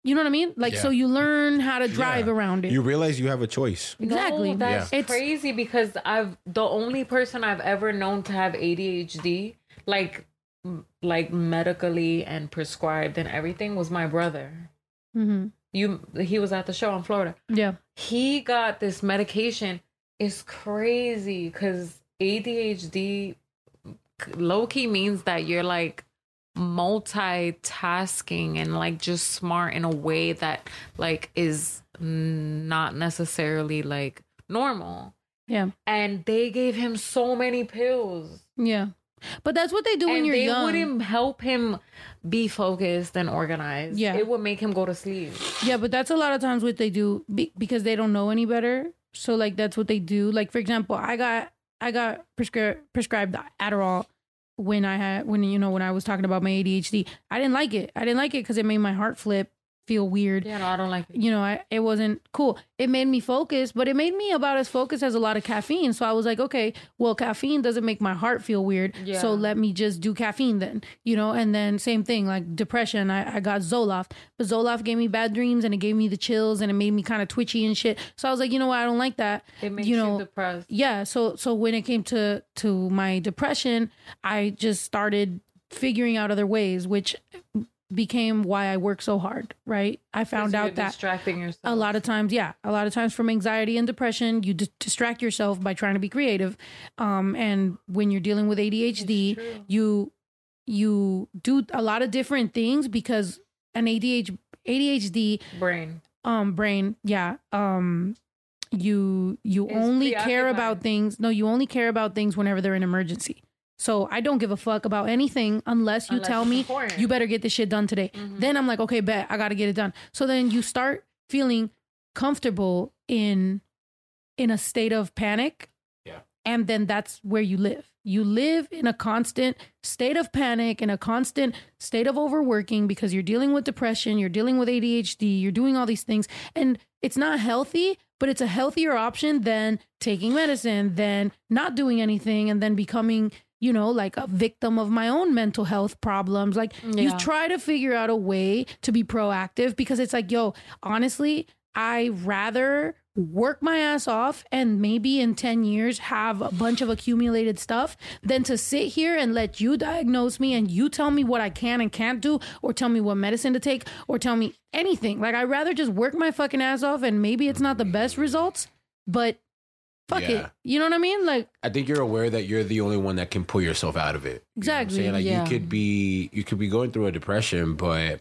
you know what i mean like Yeah. so you learn how to drive Yeah. around it You realize you have a choice. Exactly. No, that's Yeah. crazy because I've the only person I've ever known to have ADHD, like like medically and prescribed and everything, was my brother. mm-hmm. You he was at the show in Florida. yeah He got this medication. It's crazy because ADHD low key means that you're like multitasking and like just smart in a way that like is not necessarily like normal. yeah And they gave him so many pills. Yeah. But that's what they do when and you're they young. wouldn't help him be focused and organized. Yeah. It would make him go to sleep. Yeah, but that's a lot of times what they do be- because they don't know any better. So like that's what they do. Like for example, I got I got prescri- prescribed Adderall when I had when you know when I was talking about my ADHD. I didn't like it. I didn't like it because it made my heart flip, feel weird. Yeah, no, I don't like it. You know, I, it wasn't cool. It made me focus, but it made me about as focused as a lot of caffeine. So I was like, okay, well, caffeine doesn't make my heart feel weird. Yeah. So let me just do caffeine then, you know? And then same thing, like depression, I, I got Zoloft, but Zoloft gave me bad dreams and it gave me the chills and it made me kind of twitchy and shit. So I was like, you know what? I don't like that. It makes you you, depressed. yeah so so when it came to to my depression i just started figuring out other ways which became why I work so hard, right? I found out that distracting yourself. a lot of times, yeah, a lot of times from anxiety and depression, you d- distract yourself by trying to be creative. Um, and when you're dealing with ADHD, you you do a lot of different things because an ADHD ADHD brain um brain yeah um you you Is only care about things no you only care about things whenever they're in emergency so i don't give a fuck about anything unless you Unless tell me important. Mm-hmm. you better get this shit done today then i'm like okay bet i gotta get it done so then you start feeling comfortable in in a state of panic Yeah. and then that's where you live you live in a constant state of panic in a constant state of overworking because you're dealing with depression you're dealing with adhd you're doing all these things and it's not healthy but it's a healthier option than taking medicine than not doing anything and then becoming you know like a victim of my own mental health problems like you try to figure out a way to be proactive because it's like yo honestly i rather work my ass off and maybe in 10 years have a bunch of accumulated stuff than to sit here and let you diagnose me and you tell me what I can and can't do or tell me what medicine to take or tell me anything. Like I'd rather just work my fucking ass off and maybe it's not the best results, but fuck Yeah. it. You know what I mean? Like I think you're aware that you're the only one that can pull yourself out of it. You know Exactly. Like yeah. you could be you could be going through a depression, but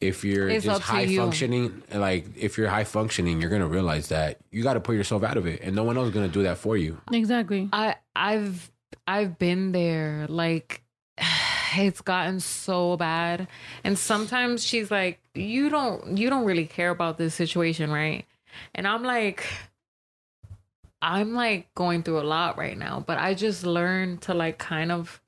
if you're It's just high you. functioning, like if you're high functioning, you're gonna realize that you got to pull yourself out of it, and no one else is gonna do that for you. exactly. I I've I've been there. Like [SIGHS] it's gotten so bad. And sometimes she's like, "You don't you don't really care about this situation, right?" And I'm like I'm like going through a lot right now, but I just learned to like kind of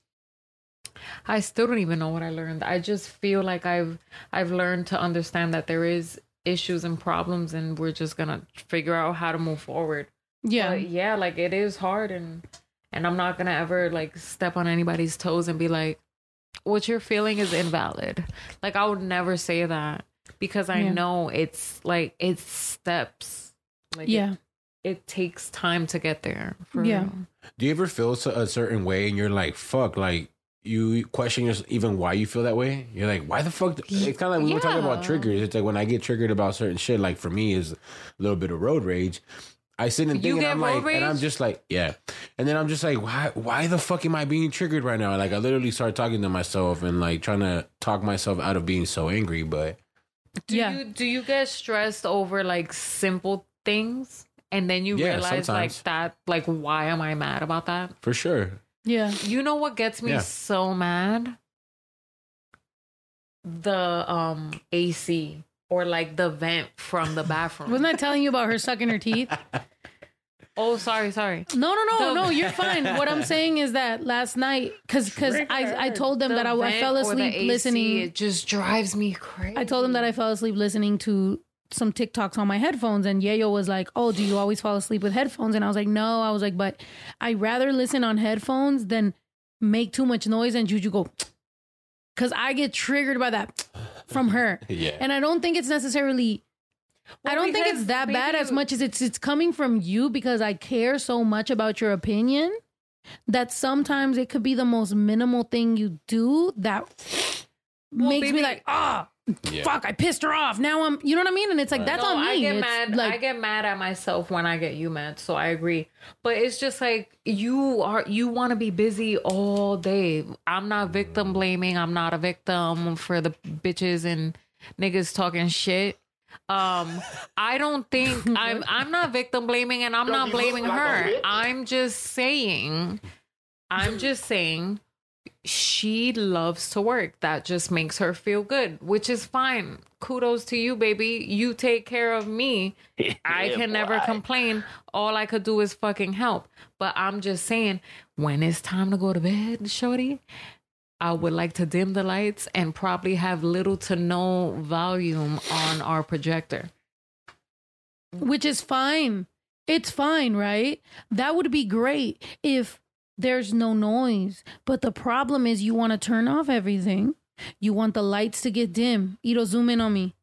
I still don't even know what I learned. I just feel like I've I've learned to understand that there is issues and problems and we're just going to figure out how to move forward. Yeah. But yeah, like it is hard and and I'm not gonna ever like step on anybody's toes and be like, what you're feeling is invalid. Like I would never say that because I Yeah. know it's like it's steps. Like Yeah. It, it takes time to get there. For Yeah. real. Do you ever feel a certain way, and you're like, "Fuck," like you question yourself, even why you feel that way? You're like, "Why the fuck?" It's kind of like we were talking about triggers. It's like when I get triggered about certain shit. Like for me, is a little bit of road rage. I sit and think, and I'm road like, and I'm just like, yeah. And then I'm just like, why? Why the fuck am I being triggered right now? Like I literally start talking to myself and like trying to talk myself out of being so angry. But Do you do you get stressed over like simple things? And then you Yeah, realize like that like why am I mad about that? for sure, Yeah. You know what gets me Yeah. so mad? The um AC or like the vent from the bathroom. Wasn't I telling you about her sucking her teeth? [LAUGHS] oh, sorry, sorry. No, no, no, The- no. You're fine. What I'm saying is that last night, because because I I told them The that I, I vent fell the asleep AC, listening. It just drives me crazy. I told them that I fell asleep listening to some TikToks on my headphones, and Yayo was like, "Oh, do you always fall asleep with headphones?" And I was like, "No." I was like, "But I rather listen on headphones than make too much noise and Juju go." [TSK] Because I get triggered by that [TSK] from her, [LAUGHS] Yeah. and I don't think it's necessarily. I don't think it's that bad maybe as much as it's it's coming from you because I care so much about your opinion that sometimes it could be the most minimal thing you do that [SNIFFS] makes me like ah Yeah. fuck I pissed her off now I'm you know what I mean and it's like that's no, on me I get It's mad. like I get mad at myself when I get you mad. So I agree. But it's just like you are. You want to be busy all day. I'm not victim blaming. I'm not a victim for the bitches and niggas talking shit. Um, I don't think [LAUGHS] I'm. I'm not victim blaming, and I'm not blaming her. I'm just saying. I'm just saying she loves to work. That just makes her feel good, which is fine. Kudos to you, baby. You take care of me. [LAUGHS] I can never complain. All I could do is fucking help. But I'm just saying, when it's time to go to bed, shorty, I would like to dim the lights and probably have little to no volume on our projector. which is fine it's fine right that would be great if there's no noise. But the problem is you want to turn off everything. You want the lights to get dim. Ito zoom in on me.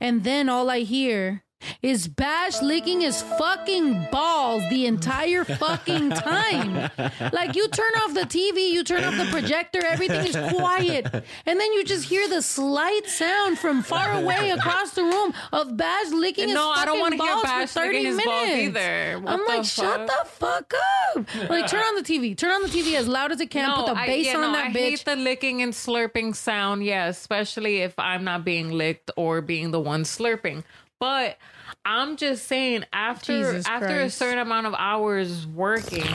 And then all I hear is Bash licking his fucking balls the entire fucking time. Like you turn off the TV, you turn off the projector, everything is quiet. And then you just hear the slight sound from far away across the room of Bash licking his No, I don't fucking wanna hear balls Bash for 30 his minutes. balls either. What I'm like, shut the fuck up. Like turn on the TV. Turn on the TV as loud as it can. Put the I- bass yeah, on no, that I bitch. hate the licking and slurping sound. Yeah, especially if I'm not being licked or being the one slurping. But I'm just saying, after Jesus after a certain amount of hours working,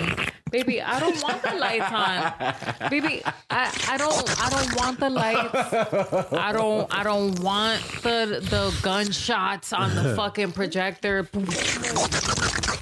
baby, I don't want the lights on. Baby, I, I don't I don't want the lights. I don't I don't want the the gunshots on the fucking projector.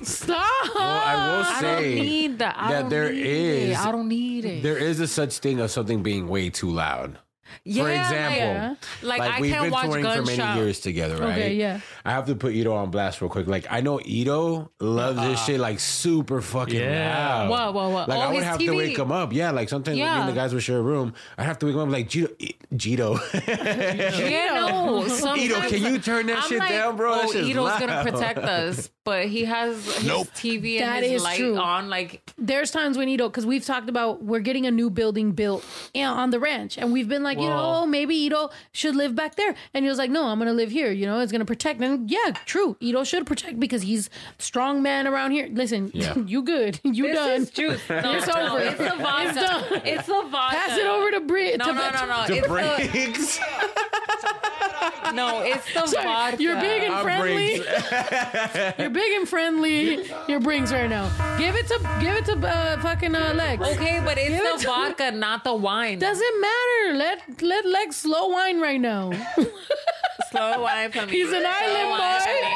Stop. Well, I will I say don't need that. I that don't there need is it. I don't need it. there is a such thing of something being way too loud. For Yeah, example, like- like, I we've can't been watch touring for many gunshot. years together, right? Okay, yeah. I have to put Ito on blast real quick. Like I know Ito loves this uh-uh. shit like super fucking Yeah. loud. What, what, what? Like Oh, I would have TV. to wake him up. Yeah, like sometimes when me and the guys would share a room, I have to wake him up like Gito, Gito. [LAUGHS] Yeah, no. Ito, can you turn that I'm shit like, down, bro? That Oh, shit's Ito's gonna protect [LAUGHS] us, but he has his Nope. TV and That his is light true. on. Like, There's times when Ito, because we've talked about we're getting a new building built eh, on the ranch, and we've been like, you Whoa. know, maybe Ito should live back there, and he was like, no, I'm gonna live here. You know, it's gonna protect. And yeah, true, Ito should protect because he's strong man around here. Listen, Yeah. [LAUGHS] you good, [LAUGHS] you this done. is juice. No, It's no, over. It's the vodka. It's done. It's the vodka. Pass it over to Brit. No, to, no, no, no. The It's breaks. the, no, it's the Sorry, vodka. you're big and friendly. [LAUGHS] You're big and friendly. Your brings right now. Give it to give it to uh, fucking uh, Lex. Okay, but it's Give it the to- vodka, not the wine. Doesn't matter. Let let Lex slow wine right now. [LAUGHS] Slow wine for me. He's an Slow island boy.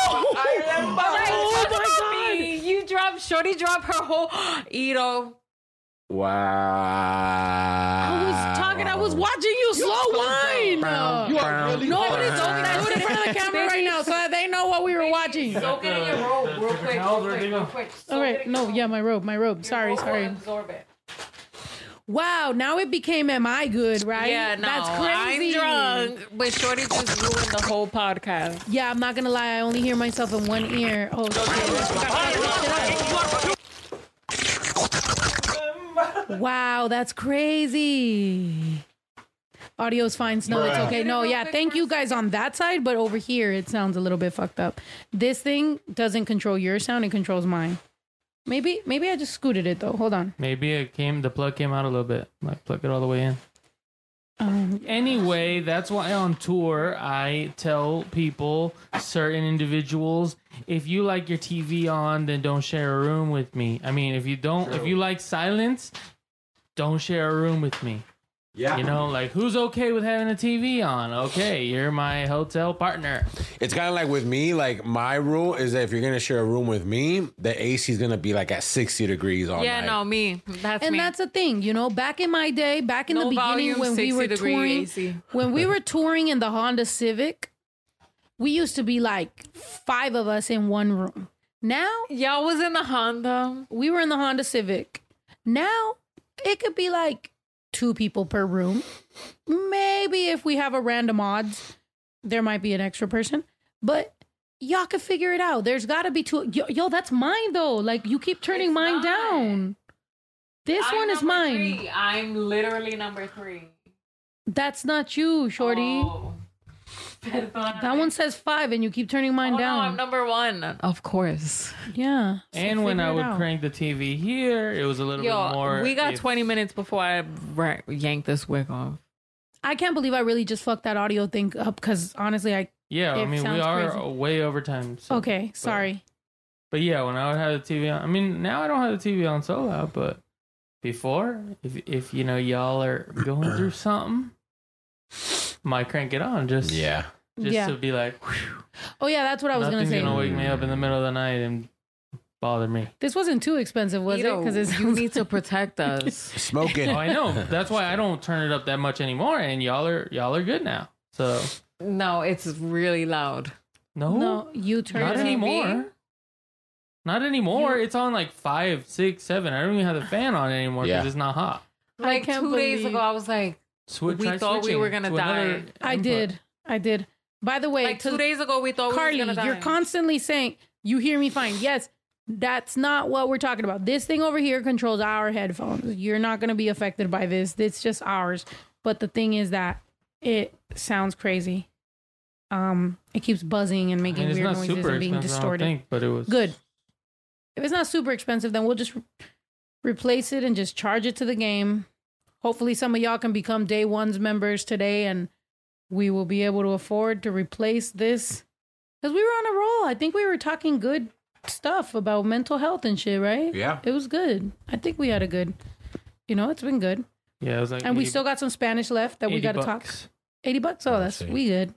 Oh, Island boy. Oh my god. You dropped, Shorty dropped her whole [GASPS] Ito. Wow. I was talking. I was watching you slow wine. Bow, bow, Nobody's bow. open that. Do in front of the camera right now, so that they know what we were watching. Soak it in your robe real quick. Real quick, real quick. All right. No. Yeah, my robe. My robe. Sorry. Robe Sorry. Absorb it. Wow. Now it became am I good? Right? Yeah, no, That's crazy. I'm drunk, but Shorty just ruined the whole podcast. Yeah, I'm not gonna lie. I only hear myself in one ear. Oh shit. Wow, that's crazy. Audio's fine. No, it's okay. No, yeah. Thank you guys on that side, but over here it sounds a little bit fucked up. This thing doesn't control your sound; it controls mine. Maybe, maybe I just scooted it though. Hold on. Maybe it came. The plug came out a little bit. Like plug it all the way in. Um, Anyway, that's why on tour I tell people, certain individuals, if you like your TV on, then don't share a room with me. I mean, if you don't, if you like silence, don't share a room with me. Yeah. You know, like who's okay with having a TV on? Okay, you're my hotel partner. It's kind of like with me. Like my rule is that if you're gonna share a room with me, the AC is gonna be like at 60 degrees all yeah, night. no, me. That's and me. that's the thing, you know. Back in my day, back in No the beginning volume, when we were touring, AC. when we were touring in the Honda Civic, we used to be like five of us in one room. Now y'all was in the Honda. We were in the Honda Civic. Now it could be like two people per room. Maybe if we have a random odds, there might be an extra person. But y'all could figure it out. There's got to be two. Yo, yo, that's mine though. Like you keep turning mine down. This I'm one is mine. three. I'm literally number three. That's not you, shorty. Oh. That one says five, and you keep turning mine Oh, no, down. I'm number one. Of course. yeah. So and when I would out. crank the TV here, it was a little Yo, bit more. we got if- 20 minutes before I ra- yanked this wig off. I can't believe I really just fucked that audio thing up because honestly, I. Yeah, I mean we are crazy. way over time. so- Okay, sorry. But yeah, when I would have the TV on, I mean now I don't have the TV on so loud, but before, if if you know y'all are going through something, might crank it on just Yeah. Just Yeah. to be like, Oh yeah, that's what I was gonna nothing's say. gonna wake me up in the middle of the night and bother me. This wasn't too expensive, was it? Because it's you [LAUGHS] need to protect us. [LAUGHS] Smoking. Oh, I know. That's why I don't turn it up that much anymore, and y'all are y'all are good now. So no, it's really loud. no, no, you turn not it up. anymore. Not anymore. It's on like five, six, seven. I don't even have the fan on anymore because Yeah. it's not hot. Like can't two days ago, I was like, Switch, We try thought we were gonna to die. I did. I did. By the way, Like two days ago, we thought Carly, we was gonna you're constantly saying you hear me fine. Yes, that's not what we're talking about. This thing over here controls our headphones. You're not going to be affected by this. It's just ours. But the thing is that it sounds crazy. Um, it keeps buzzing and I making mean, weird noises super and being expensive, I don't distorted. think, but it was Good. If it's not super expensive, then we'll just re- replace it and just charge it to the game. Hopefully, some of y'all can become day one's members today, and we will be able to afford to replace this. Because we were on a roll. I think we were talking good stuff about mental health and shit, right? Yeah. It was good. I think we had a good, you know, it's been good. Yeah, it was like and we still got some Spanish left that we got to talk. 80 bucks? Oh, that's we good.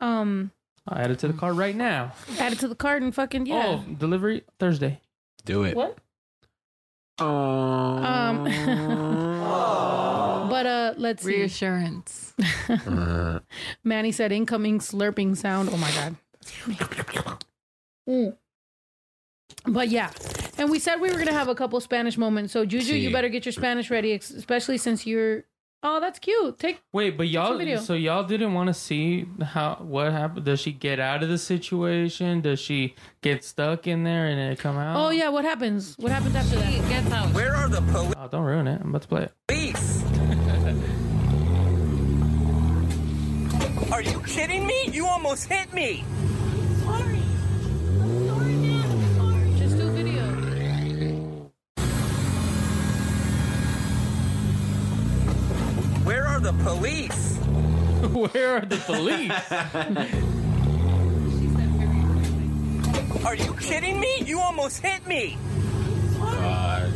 Um, I add it to the card right now. add it to the card and fucking, yeah. Oh, delivery Thursday. Do it. What? Um, [LAUGHS] but uh let's see. Reassurance. [LAUGHS] Manny said incoming slurping sound. Oh my god. Mm. But yeah. And we said we were gonna have a couple Spanish moments. So Juju, you better get your Spanish ready, ex- especially since you're Oh, that's cute. Take Wait, but y'all, video. so y'all didn't want to see how what happened? Does she get out of the situation? Does she get stuck in there and then it come out? Oh yeah, what happens? What happens after that? Gets out. Where are the police? Oh, don't ruin it. I'm about to play it. [LAUGHS] Are you kidding me? You almost hit me. Just Where are the police? [LAUGHS] Where are the police? [LAUGHS] Are you kidding me? You almost hit me. God.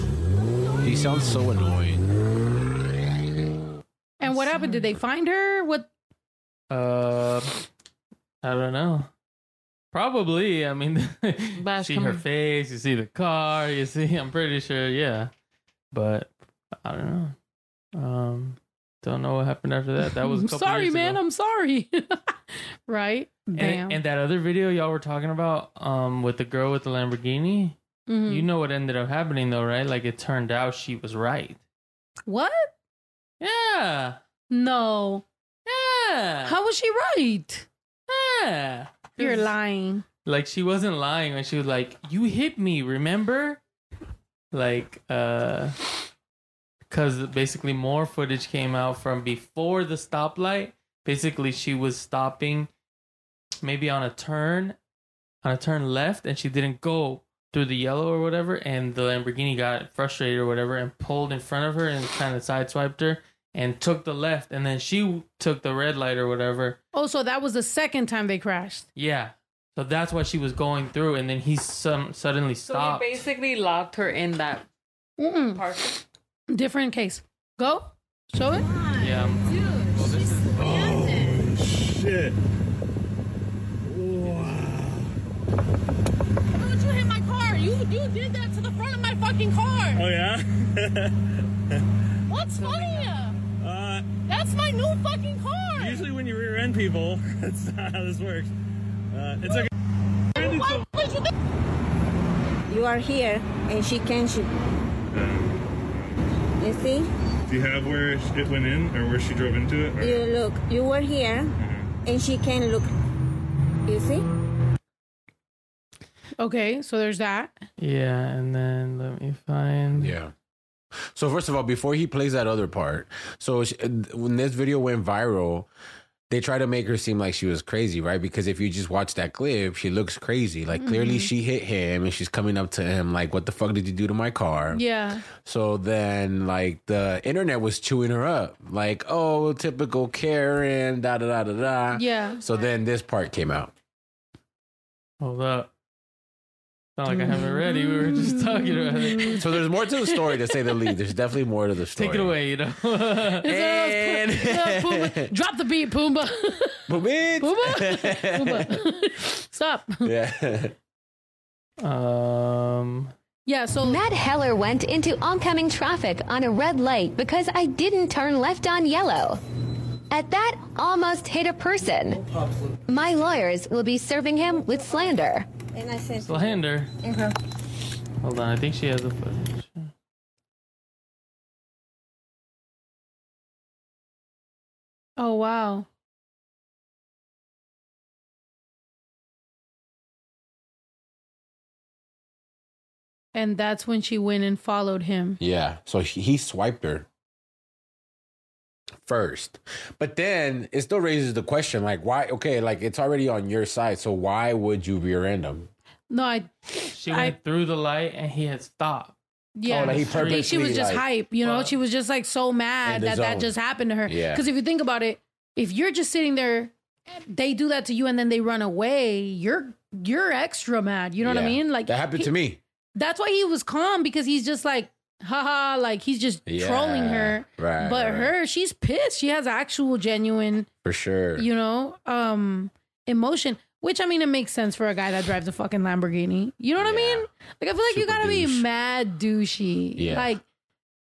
He sounds so annoying. And what happened? Did they find her? What Uh, I don't know. Probably. I mean, [LAUGHS] Bash, see her on. face. You see the car. You see. I'm pretty sure. Yeah, but I don't know. Um, don't know what happened after that. That was. A [LAUGHS] couple sorry, years man. ago. I'm sorry. [LAUGHS] right? Damn. And, and that other video y'all were talking about, um, with the girl with the Lamborghini. Mhm. You know what ended up happening though, right? Like it turned out she was right. what? Yeah. No. Yeah. How was she right? Yeah. You're lying. like she wasn't lying when she was like you hit me remember like uh because basically more footage came out from before the stoplight basically she was stopping maybe on a turn on a turn left and she didn't go through the yellow or whatever and the lamborghini got frustrated or whatever and pulled in front of her and kind of sideswiped her and took the left and then she took the red light or whatever Oh, so that was the second time they crashed. yeah. So that's what she was going through, and then he some suddenly stopped. So he basically locked her in that Mm-mm. park. Different case. Go. Show it. yeah. Well, this is- Shit. Why would you hit my car? You you did that to the front of my fucking car. Oh [LAUGHS] yeah. What's funny? uh, That's my new fucking car. usually when you rear end people, [LAUGHS] that's not how this works. Uh, it's okay. Why would you? You are here, and she can't shoot. You see? Do you have where it went in or where she drove into it? Or? You look. You were here, uh-huh. and she can look. You see? Okay, so there's that. yeah, and then let me find. Yeah. So first of all, before he plays that other part, so she, when this video went viral, they try to make her seem like she was crazy, right? Because if you just watch that clip, she looks crazy. Like clearly Mhm. she hit him and she's coming up to him like, "What the fuck did you do to my car?" Yeah. So then, like, the internet was chewing her up, like, "Oh, typical Karen," da da da da da. Yeah. So then this part came out. Hold up. Not like I have it ready. We were just [LAUGHS] talking about it. So there's more to the story, to say the least. There's definitely more to the story. Take it away, you know. [LAUGHS] And- Pumbaa, [LAUGHS] drop the beat, Pumbaa. Pumbaa. Pumbaa. Pumbaa. Stop. Yeah. Um. Yeah, so Matt Heller went into oncoming traffic on a red light because I didn't turn left on yellow. At that, almost hit a person. My lawyers will be serving him with slander. And I said, Okay. Hold on, I think she has the footage. Oh, wow. And that's when she went and followed him. Yeah. So he swiped her first. But then it still raises the question like, why? Okay, like it's already on your side. So why would you rear end him? No, I. She went through the light and he had stopped. Yeah, Oh, like he I think she was just like, hype. You know, Fuck. she was just like so mad the that that just happened to her. Yeah. Because if you think about it, if you're just sitting there, they do that to you and then they run away. You're you're extra mad. You know what I mean? Like that happened he- to me. That's why he was calm because he's just like, haha, like he's just trolling her. Right, But right, right. her, she's pissed. She has actual genuine, For sure. you know, um, emotion. Which I mean, it makes sense for a guy that drives a fucking Lamborghini. You know what I mean? Like I feel like you gotta douche. be mad douchey. Yeah. Like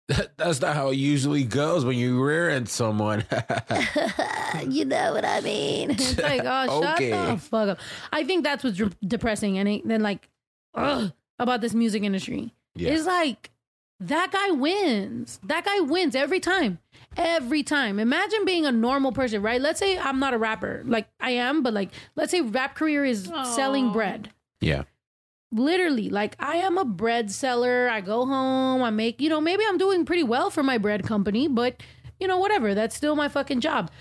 [LAUGHS] That's not how it usually goes when you rear end someone. [LAUGHS] [LAUGHS] you know what I mean? It's like, oh, shut Okay. the fuck up. I think that's what's de- depressing, and it, then like, ugh, about this music industry. Yeah. It's like that guy wins. That guy wins every time. Every time. Imagine being a normal person, right? Let's say I'm not a rapper, like I am, but like, let's say rap career is selling bread yeah. literally like i am a bread seller i go home i make you know maybe i'm doing pretty well for my bread company but you know whatever that's still my fucking job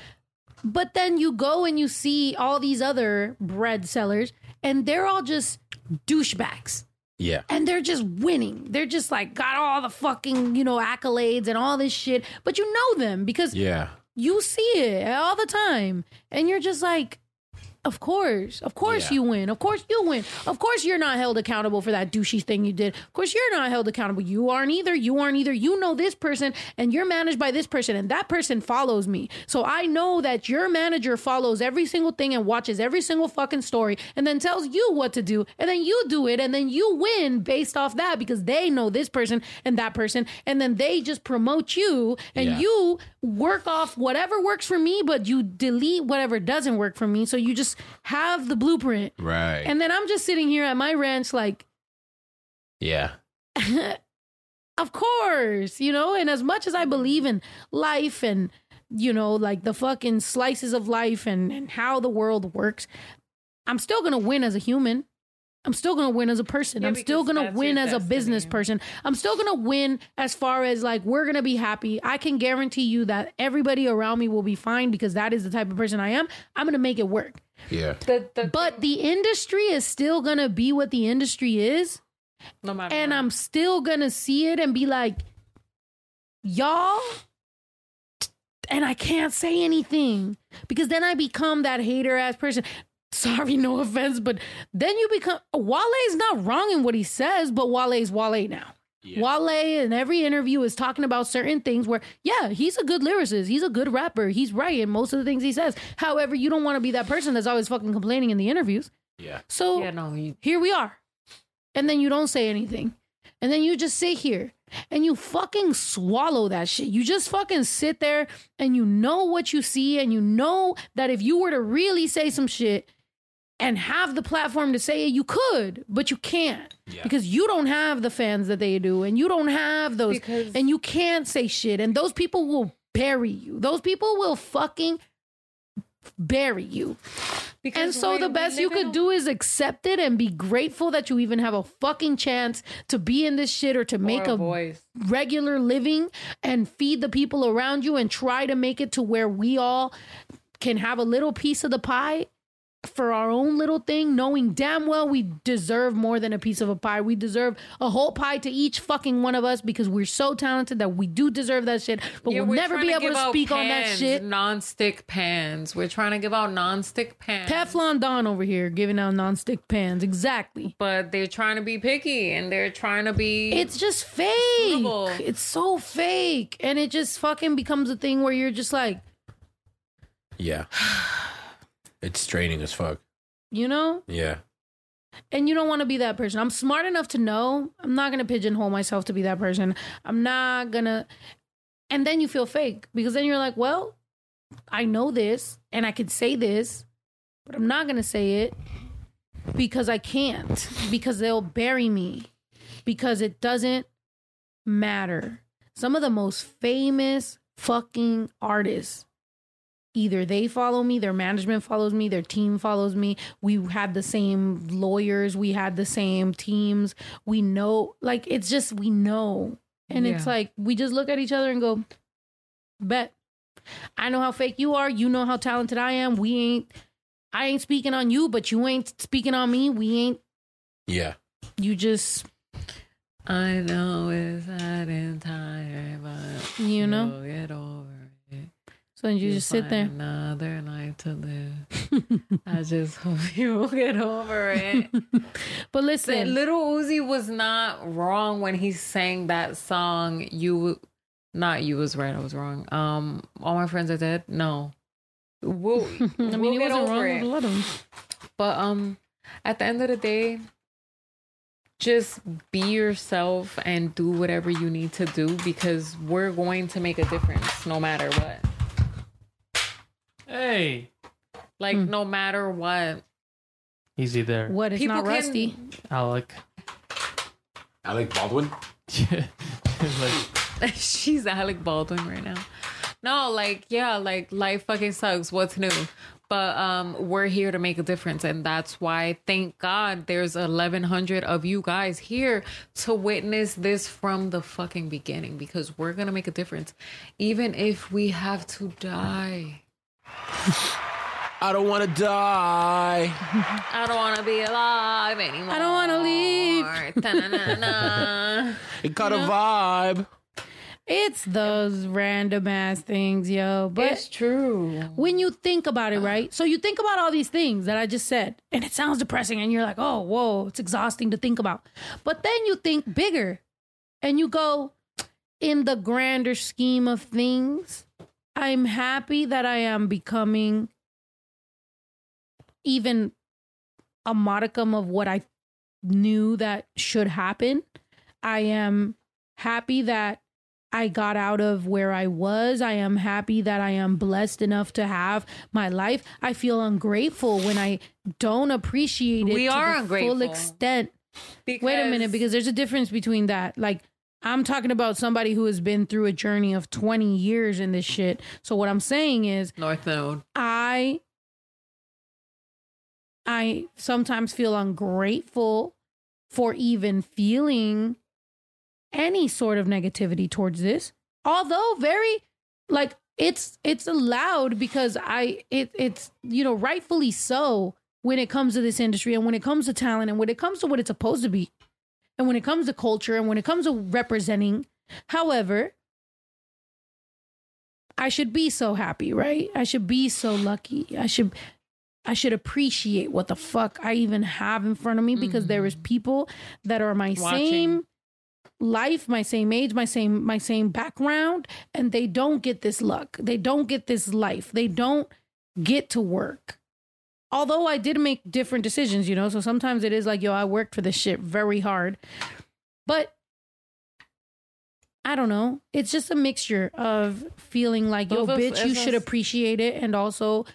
but then you go and you see all these other bread sellers and they're all just douchebags Yeah. and they're just winning they're just like got all the fucking you know accolades and all this shit but you know them because Yeah. you see it all the time and you're just like of course. Of course Yeah. you win. Of course you win. Of course you're not held accountable for that douchey thing you did. Of course you're not held accountable. You aren't either. You aren't either. You know this person and you're managed by this person and that person follows me. So i know that your manager follows every single thing and watches every single fucking story and then tells you what to do and then you do it and then you win based off that because they know this person and that person and then they just promote you and Yeah. you work off whatever works for me but you delete whatever doesn't work for me so you just have the blueprint Right. and then i'm just sitting here at my ranch like yeah. [LAUGHS] of course, you know, and as much as I believe in life and, you know, like the fucking slices of life and, and how the world works, I'm still gonna win as a human. I'm still gonna win as a person. Yeah, I'm still gonna win your as a business person. I'm still gonna win as far as like we're gonna be happy. I can guarantee you that everybody around me will be fine because that is the type of person I am. I'm gonna make it work. Yeah. but the industry is still gonna be what the industry is. No matter And I'm still gonna see it and be like, y'all, and I can't say anything because then I become that hater ass person. Sorry, no offense, but then you become Wale's not wrong in what he says, but Wale's Wale now. Wale in every interview is talking about certain things where, yeah, he's a good lyricist. He's a good rapper. He's right in most of the things he says. However, you don't want to be that person that's always fucking complaining in the interviews. Yeah. So Yeah, no, you- here we are. And then you don't say anything. And then you just sit here and you fucking swallow that shit. You just fucking sit there and you know what you see and you know that if you were to really say some shit and have the platform to say it, you could, but you can't. Because you don't have the fans that they do and you don't have those and you can't say shit and those people will bury you. Those people will fucking bury you. and so the best you could a- do is accept it and be grateful that you even have a fucking chance to be in this shit or to make a a voice. regular living and feed the people around you and try to make it to where we all can have a little piece of the pie for our own little thing, knowing damn well we deserve more than a piece of a pie. We deserve a whole pie to each fucking one of us because we're so talented that we do deserve that shit. But Yeah, we'll never be able give to out speak on that shit. Non-stick pans. We're trying to give out non-stick pans. Teflon Don over here giving out nonstick pans. Exactly. But they're trying to be picky and they're trying to be. It's just fake. Suitable. It's so fake. And it just fucking becomes a thing where you're just like, Yeah. [SIGHS] [SIGHS] [SIGHS] It's straining as fuck. you know? Yeah. And you don't want to be that person. I'm smart enough to know I'm not going to pigeonhole myself to be that person. I'm not going to. And then you feel fake because then you're like, well, I know this and I could say this, but I'm not going to say it because I can't, because they'll bury me, because it doesn't matter. Some of the most famous fucking artists either they follow me, their management follows me, their team follows me. We had the same lawyers, we had the same teams. We know, like, it's just, we know. And it's like, we just look at each other and go, bet. I know how fake you are. You know how talented I am. We ain't, I ain't speaking on you, but you ain't speaking on me. We ain't, Yeah. you just, I know it's sad and tired, but You know? get over it. So you You'll just sit there. Another life to live. [LAUGHS] I just hope [LAUGHS] you will get over it. [LAUGHS] But That listen, Little Uzi was not wrong when he sang that song. You, not you was right. I was wrong. Um, all my friends are dead. No, we'll. I mean, we'll he wasn't wrong it. a them. But um, at the end of the day, just be yourself and do whatever you need to do because we're going to make a difference no matter what. Hey, Like no matter what. easy there. What? It's People not can- rusty. Alec. Alec Baldwin. [LAUGHS] like, [LAUGHS] She's Alec Baldwin right now. No, like yeah, like life fucking sucks. What's new? But um we're here to make a difference and that's why thank God there's 1100 of you guys here to witness this from the fucking beginning because we're going to make a difference even if we have to die. I don't want to die. [LAUGHS] I don't want to be alive anymore. I don't want to leave. [LAUGHS] It got a vibe. It's those random ass things, yo. But it's true. when you think about it, right? So you think about all these things that I just said, and it sounds depressing, and you're like, oh, whoa, it's exhausting to think about. But then you think bigger, and you go, in the grander scheme of things, I'm happy that I am becoming even a modicum of what I knew that should happen. I am happy that I got out of where I was. I am happy that I am blessed enough to have my life. I feel ungrateful when I don't appreciate it We to are the ungrateful. full extent. Wait a minute, Because- because there's a difference between that. Like, I'm talking about somebody who has been through a journey of 20 years in this shit. So what I'm saying is North Node. I I sometimes feel ungrateful for even feeling any sort of negativity towards this. Although very like it's it's allowed because I it it's you know rightfully so when it comes to this industry and when it comes to talent and when it comes to what it's supposed to be and when it comes to culture and when it comes to representing. However, I should be so happy, right? I should be so lucky. I should I should appreciate what the fuck I even have in front of me because there is mm-hmm. people that are my Watching. same life, my same age, my same my same background and they don't get this luck. They don't get this life. They don't get to work. Although I did make different decisions, you know, so sometimes it is like, yo, I worked for this shit very hard. But I don't know. It's just a mixture of feeling like, yo, Both bitch, you should appreciate it. And also,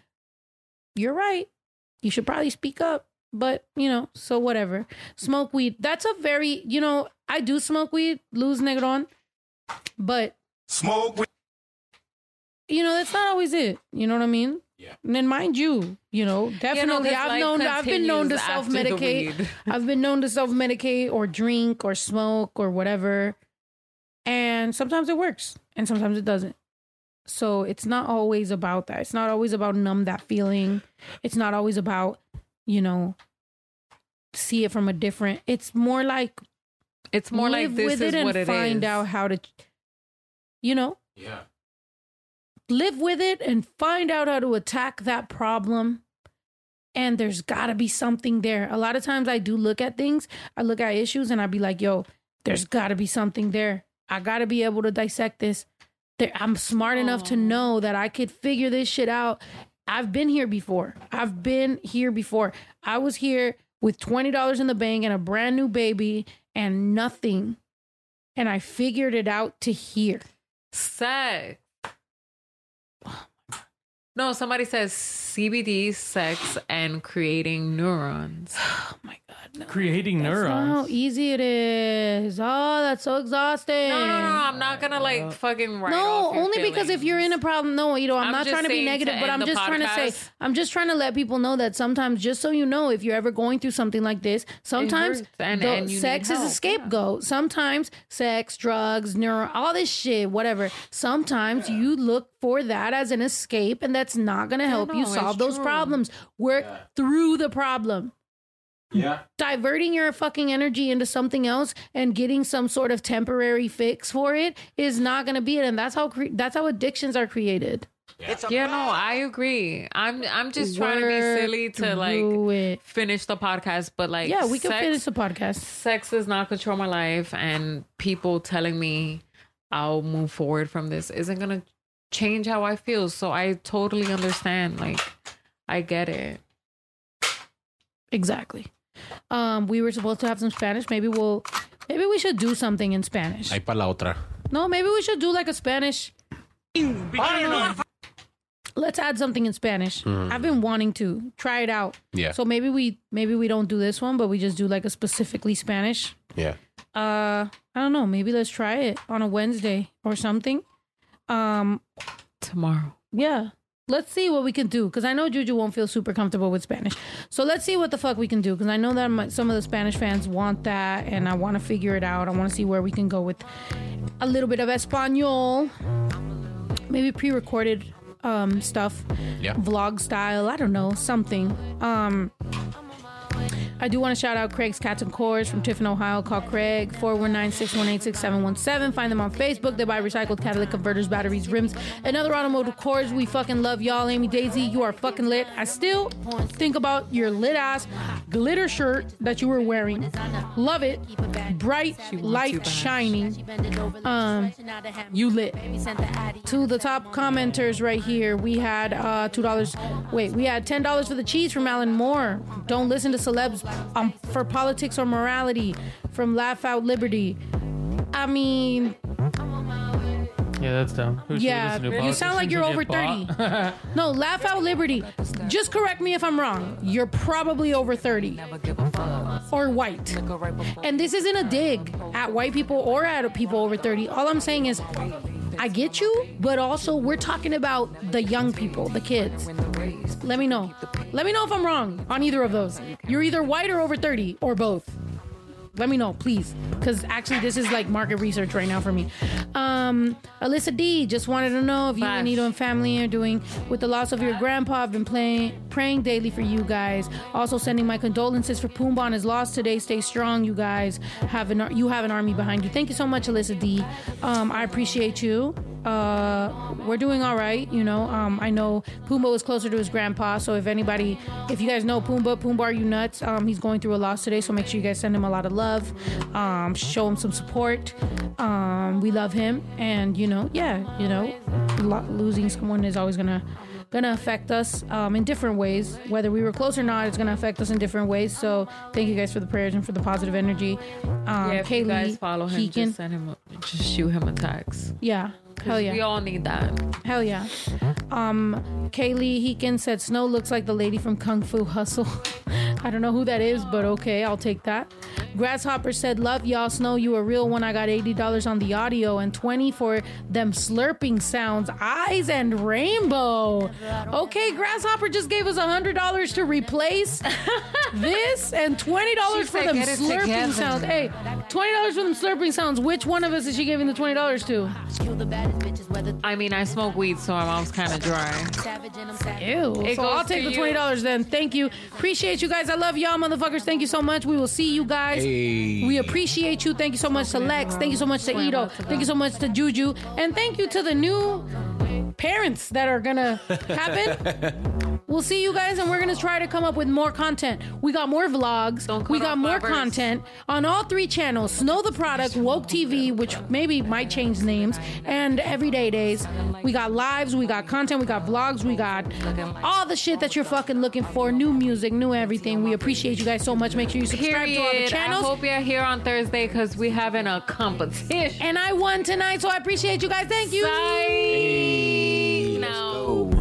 you're right. You should probably speak up. But, you know, so whatever. Smoke weed. That's a very, you know, I do smoke weed, lose negron. But, Smoke. weed. you know, that's not always it. You know what I mean? Yeah. And then mind you, you know, definitely 'cause I've known I've been known to self medicate. [LAUGHS] I've been known to self medicate or drink or smoke or whatever. And sometimes it works and sometimes it doesn't. So it's not always about that. It's not always about numb that feeling. It's not always about, you know, see it from a different. It's more like It's more like this with is it and what it find is. out how to, you know, Yeah. Live with it and find out how to attack that problem. And there's got to be something there. A lot of times I do look at things, I look at issues, and I'd be like, yo, there's got to be something there. I got to be able to dissect this. There, I'm smart enough to know that I could figure this shit out. I've been here before. I've been here before. I was here with $20 in the bank and a brand new baby and nothing. And I figured it out to here. Sex. No, somebody says CBD, sex, and creating neurons. [SIGHS] Oh my god! No. Creating That's not how easy it is. Oh, that's so exhausting. No, no, no. I'm not gonna uh, like fucking write no, off your only because if you're in a problem, no, you know, I'm, I'm not just trying to be saying to negative, but end I'm the just trying to say. I'm just trying to let people know that sometimes, just so you know, if you're ever going through something like this, sometimes hurts and- the and you need sex is a help, scapegoat. Sometimes sex, drugs, neuro, all this shit, whatever. Sometimes you look for that as an escape, and that's not going to help you solve those true. problems. Work through the problem Yeah. diverting your fucking energy into something else and getting some sort of temporary fix for it is not going to be it and that's how cre- that's how addictions are created yeah, no, I agree. I'm I'm just trying to be silly to through like finish the podcast, but like yeah we can sex- finish the podcast sex does not control my life and people telling me I'll move forward from this isn't gonna change how I feel. So I totally understand. Like I get it. exactly um we were supposed to have some spanish maybe we'll maybe we should do something in spanish Ahí para la otra. no maybe we should do like a spanish let's add something in spanish Mhm. i've been wanting to try it out Yeah. so maybe we maybe we don't do this one but we just do like a specifically spanish Yeah. uh i don't know maybe let's try it on a wednesday or something um tomorrow. Yeah. Let's see what we can do because i know juju won't feel super comfortable with spanish. So let's see what the fuck we can do because i know that my, some of the spanish fans want that and i want to figure it out. I want to see where we can go with a little bit of espanol. Maybe pre-recorded um stuff. Yeah. vlog style. I don't know. Something. Um I do want to shout out Craig's Cats and Cores from Tiffin, Ohio. Call Craig 419-618-6717. Find them on Facebook. They buy recycled catalytic converters, batteries, rims, and other automotive cores. We fucking love y'all. Amy Daisy, you are fucking lit. I still think about your lit ass glitter shirt that you were wearing. Love it. Bright, light, shining. Um, you lit. To the top commenters right here, we had uh two dollars. Wait, we had ten dollars for the cheese from Alan Moore. Don't listen to celebs um, for politics or morality from Laugh Out Liberty. I mean, Yeah, that's dumb. Who yeah, you sound like you're over thirty. [LAUGHS] no, Laugh Out Liberty. Just correct me if I'm wrong. You're probably over thirty or white. And this isn't a dig at white people or at people over 30. All I'm saying is, I get you, but also we're talking about the young people, the kids. Let me know. Let me know if I'm wrong on either of those. You're either white or over 30 or both. Let me know, please. Because actually, this is like market research right now for me. Um, Alyssa D just wanted to know if you and Nito and family are doing with the loss of your grandpa. I've been playing, praying daily for you guys. Also, sending my condolences for Pumbaa on his loss today. Stay strong, you guys. Have an you have an army behind you. Thank you so much, Alyssa D. Um, I appreciate you. Uh, we're doing all right, you know. Um, I know Pumbaa was closer to his grandpa, so if anybody, if you guys know Pumbaa, Pumbaa, are you nuts? Um, he's going through a loss today, so make sure you guys send him a lot of love. Um, show him some support. Um, we love him, and you know, yeah, you know, lo- losing someone is always gonna gonna affect us um, in different ways. Whether we were close or not, it's gonna affect us in different ways. So thank you guys for the prayers and for the positive energy. Um, yeah, if you guys follow him, just send him, a, just shoot him a text. yeah. Hell yeah. We all need that. Hell yeah. Um, Kaylee Heekin said Snow looks like the lady from Kung Fu Hustle. [LAUGHS] I don't know who that is, but okay, I'll take that. Grasshopper said, Love y'all, Snow, you a real one. I got $80 on the audio and 20 for them slurping sounds, eyes and rainbow. Okay, Grasshopper just gave us $100 to replace [LAUGHS] this and $20 She for said, them slurping together." sounds. Hey, $20 for them slurping sounds. Which one of us is she giving the $20 to? I mean, I smoke weed, so my mouth's kind of dry. Ew. It so I'll take the twenty dollars then. Thank you. Appreciate you guys. I love y'all, motherfuckers. Thank you so much. We will see you guys. Hey. We appreciate you. Thank you so much to Lex. Thank you so much to Ito. Thank you so much to Juju. And thank you to the new parents that are gonna happen. [LAUGHS] we'll see you guys, and we're gonna try to come up with more content. We got more vlogs. We got more content on all three channels: Snow Tha Product, Woke TV, which maybe might change names, and Everyday Days. We got lives, we got content, we got vlogs, we got all the shit that you're fucking looking for. New music, new everything. We appreciate you guys so much. Make sure you subscribe to all the Period. I hope you're here on Thursday because we having a competition. And I won tonight, so I appreciate you guys. Thank you. No.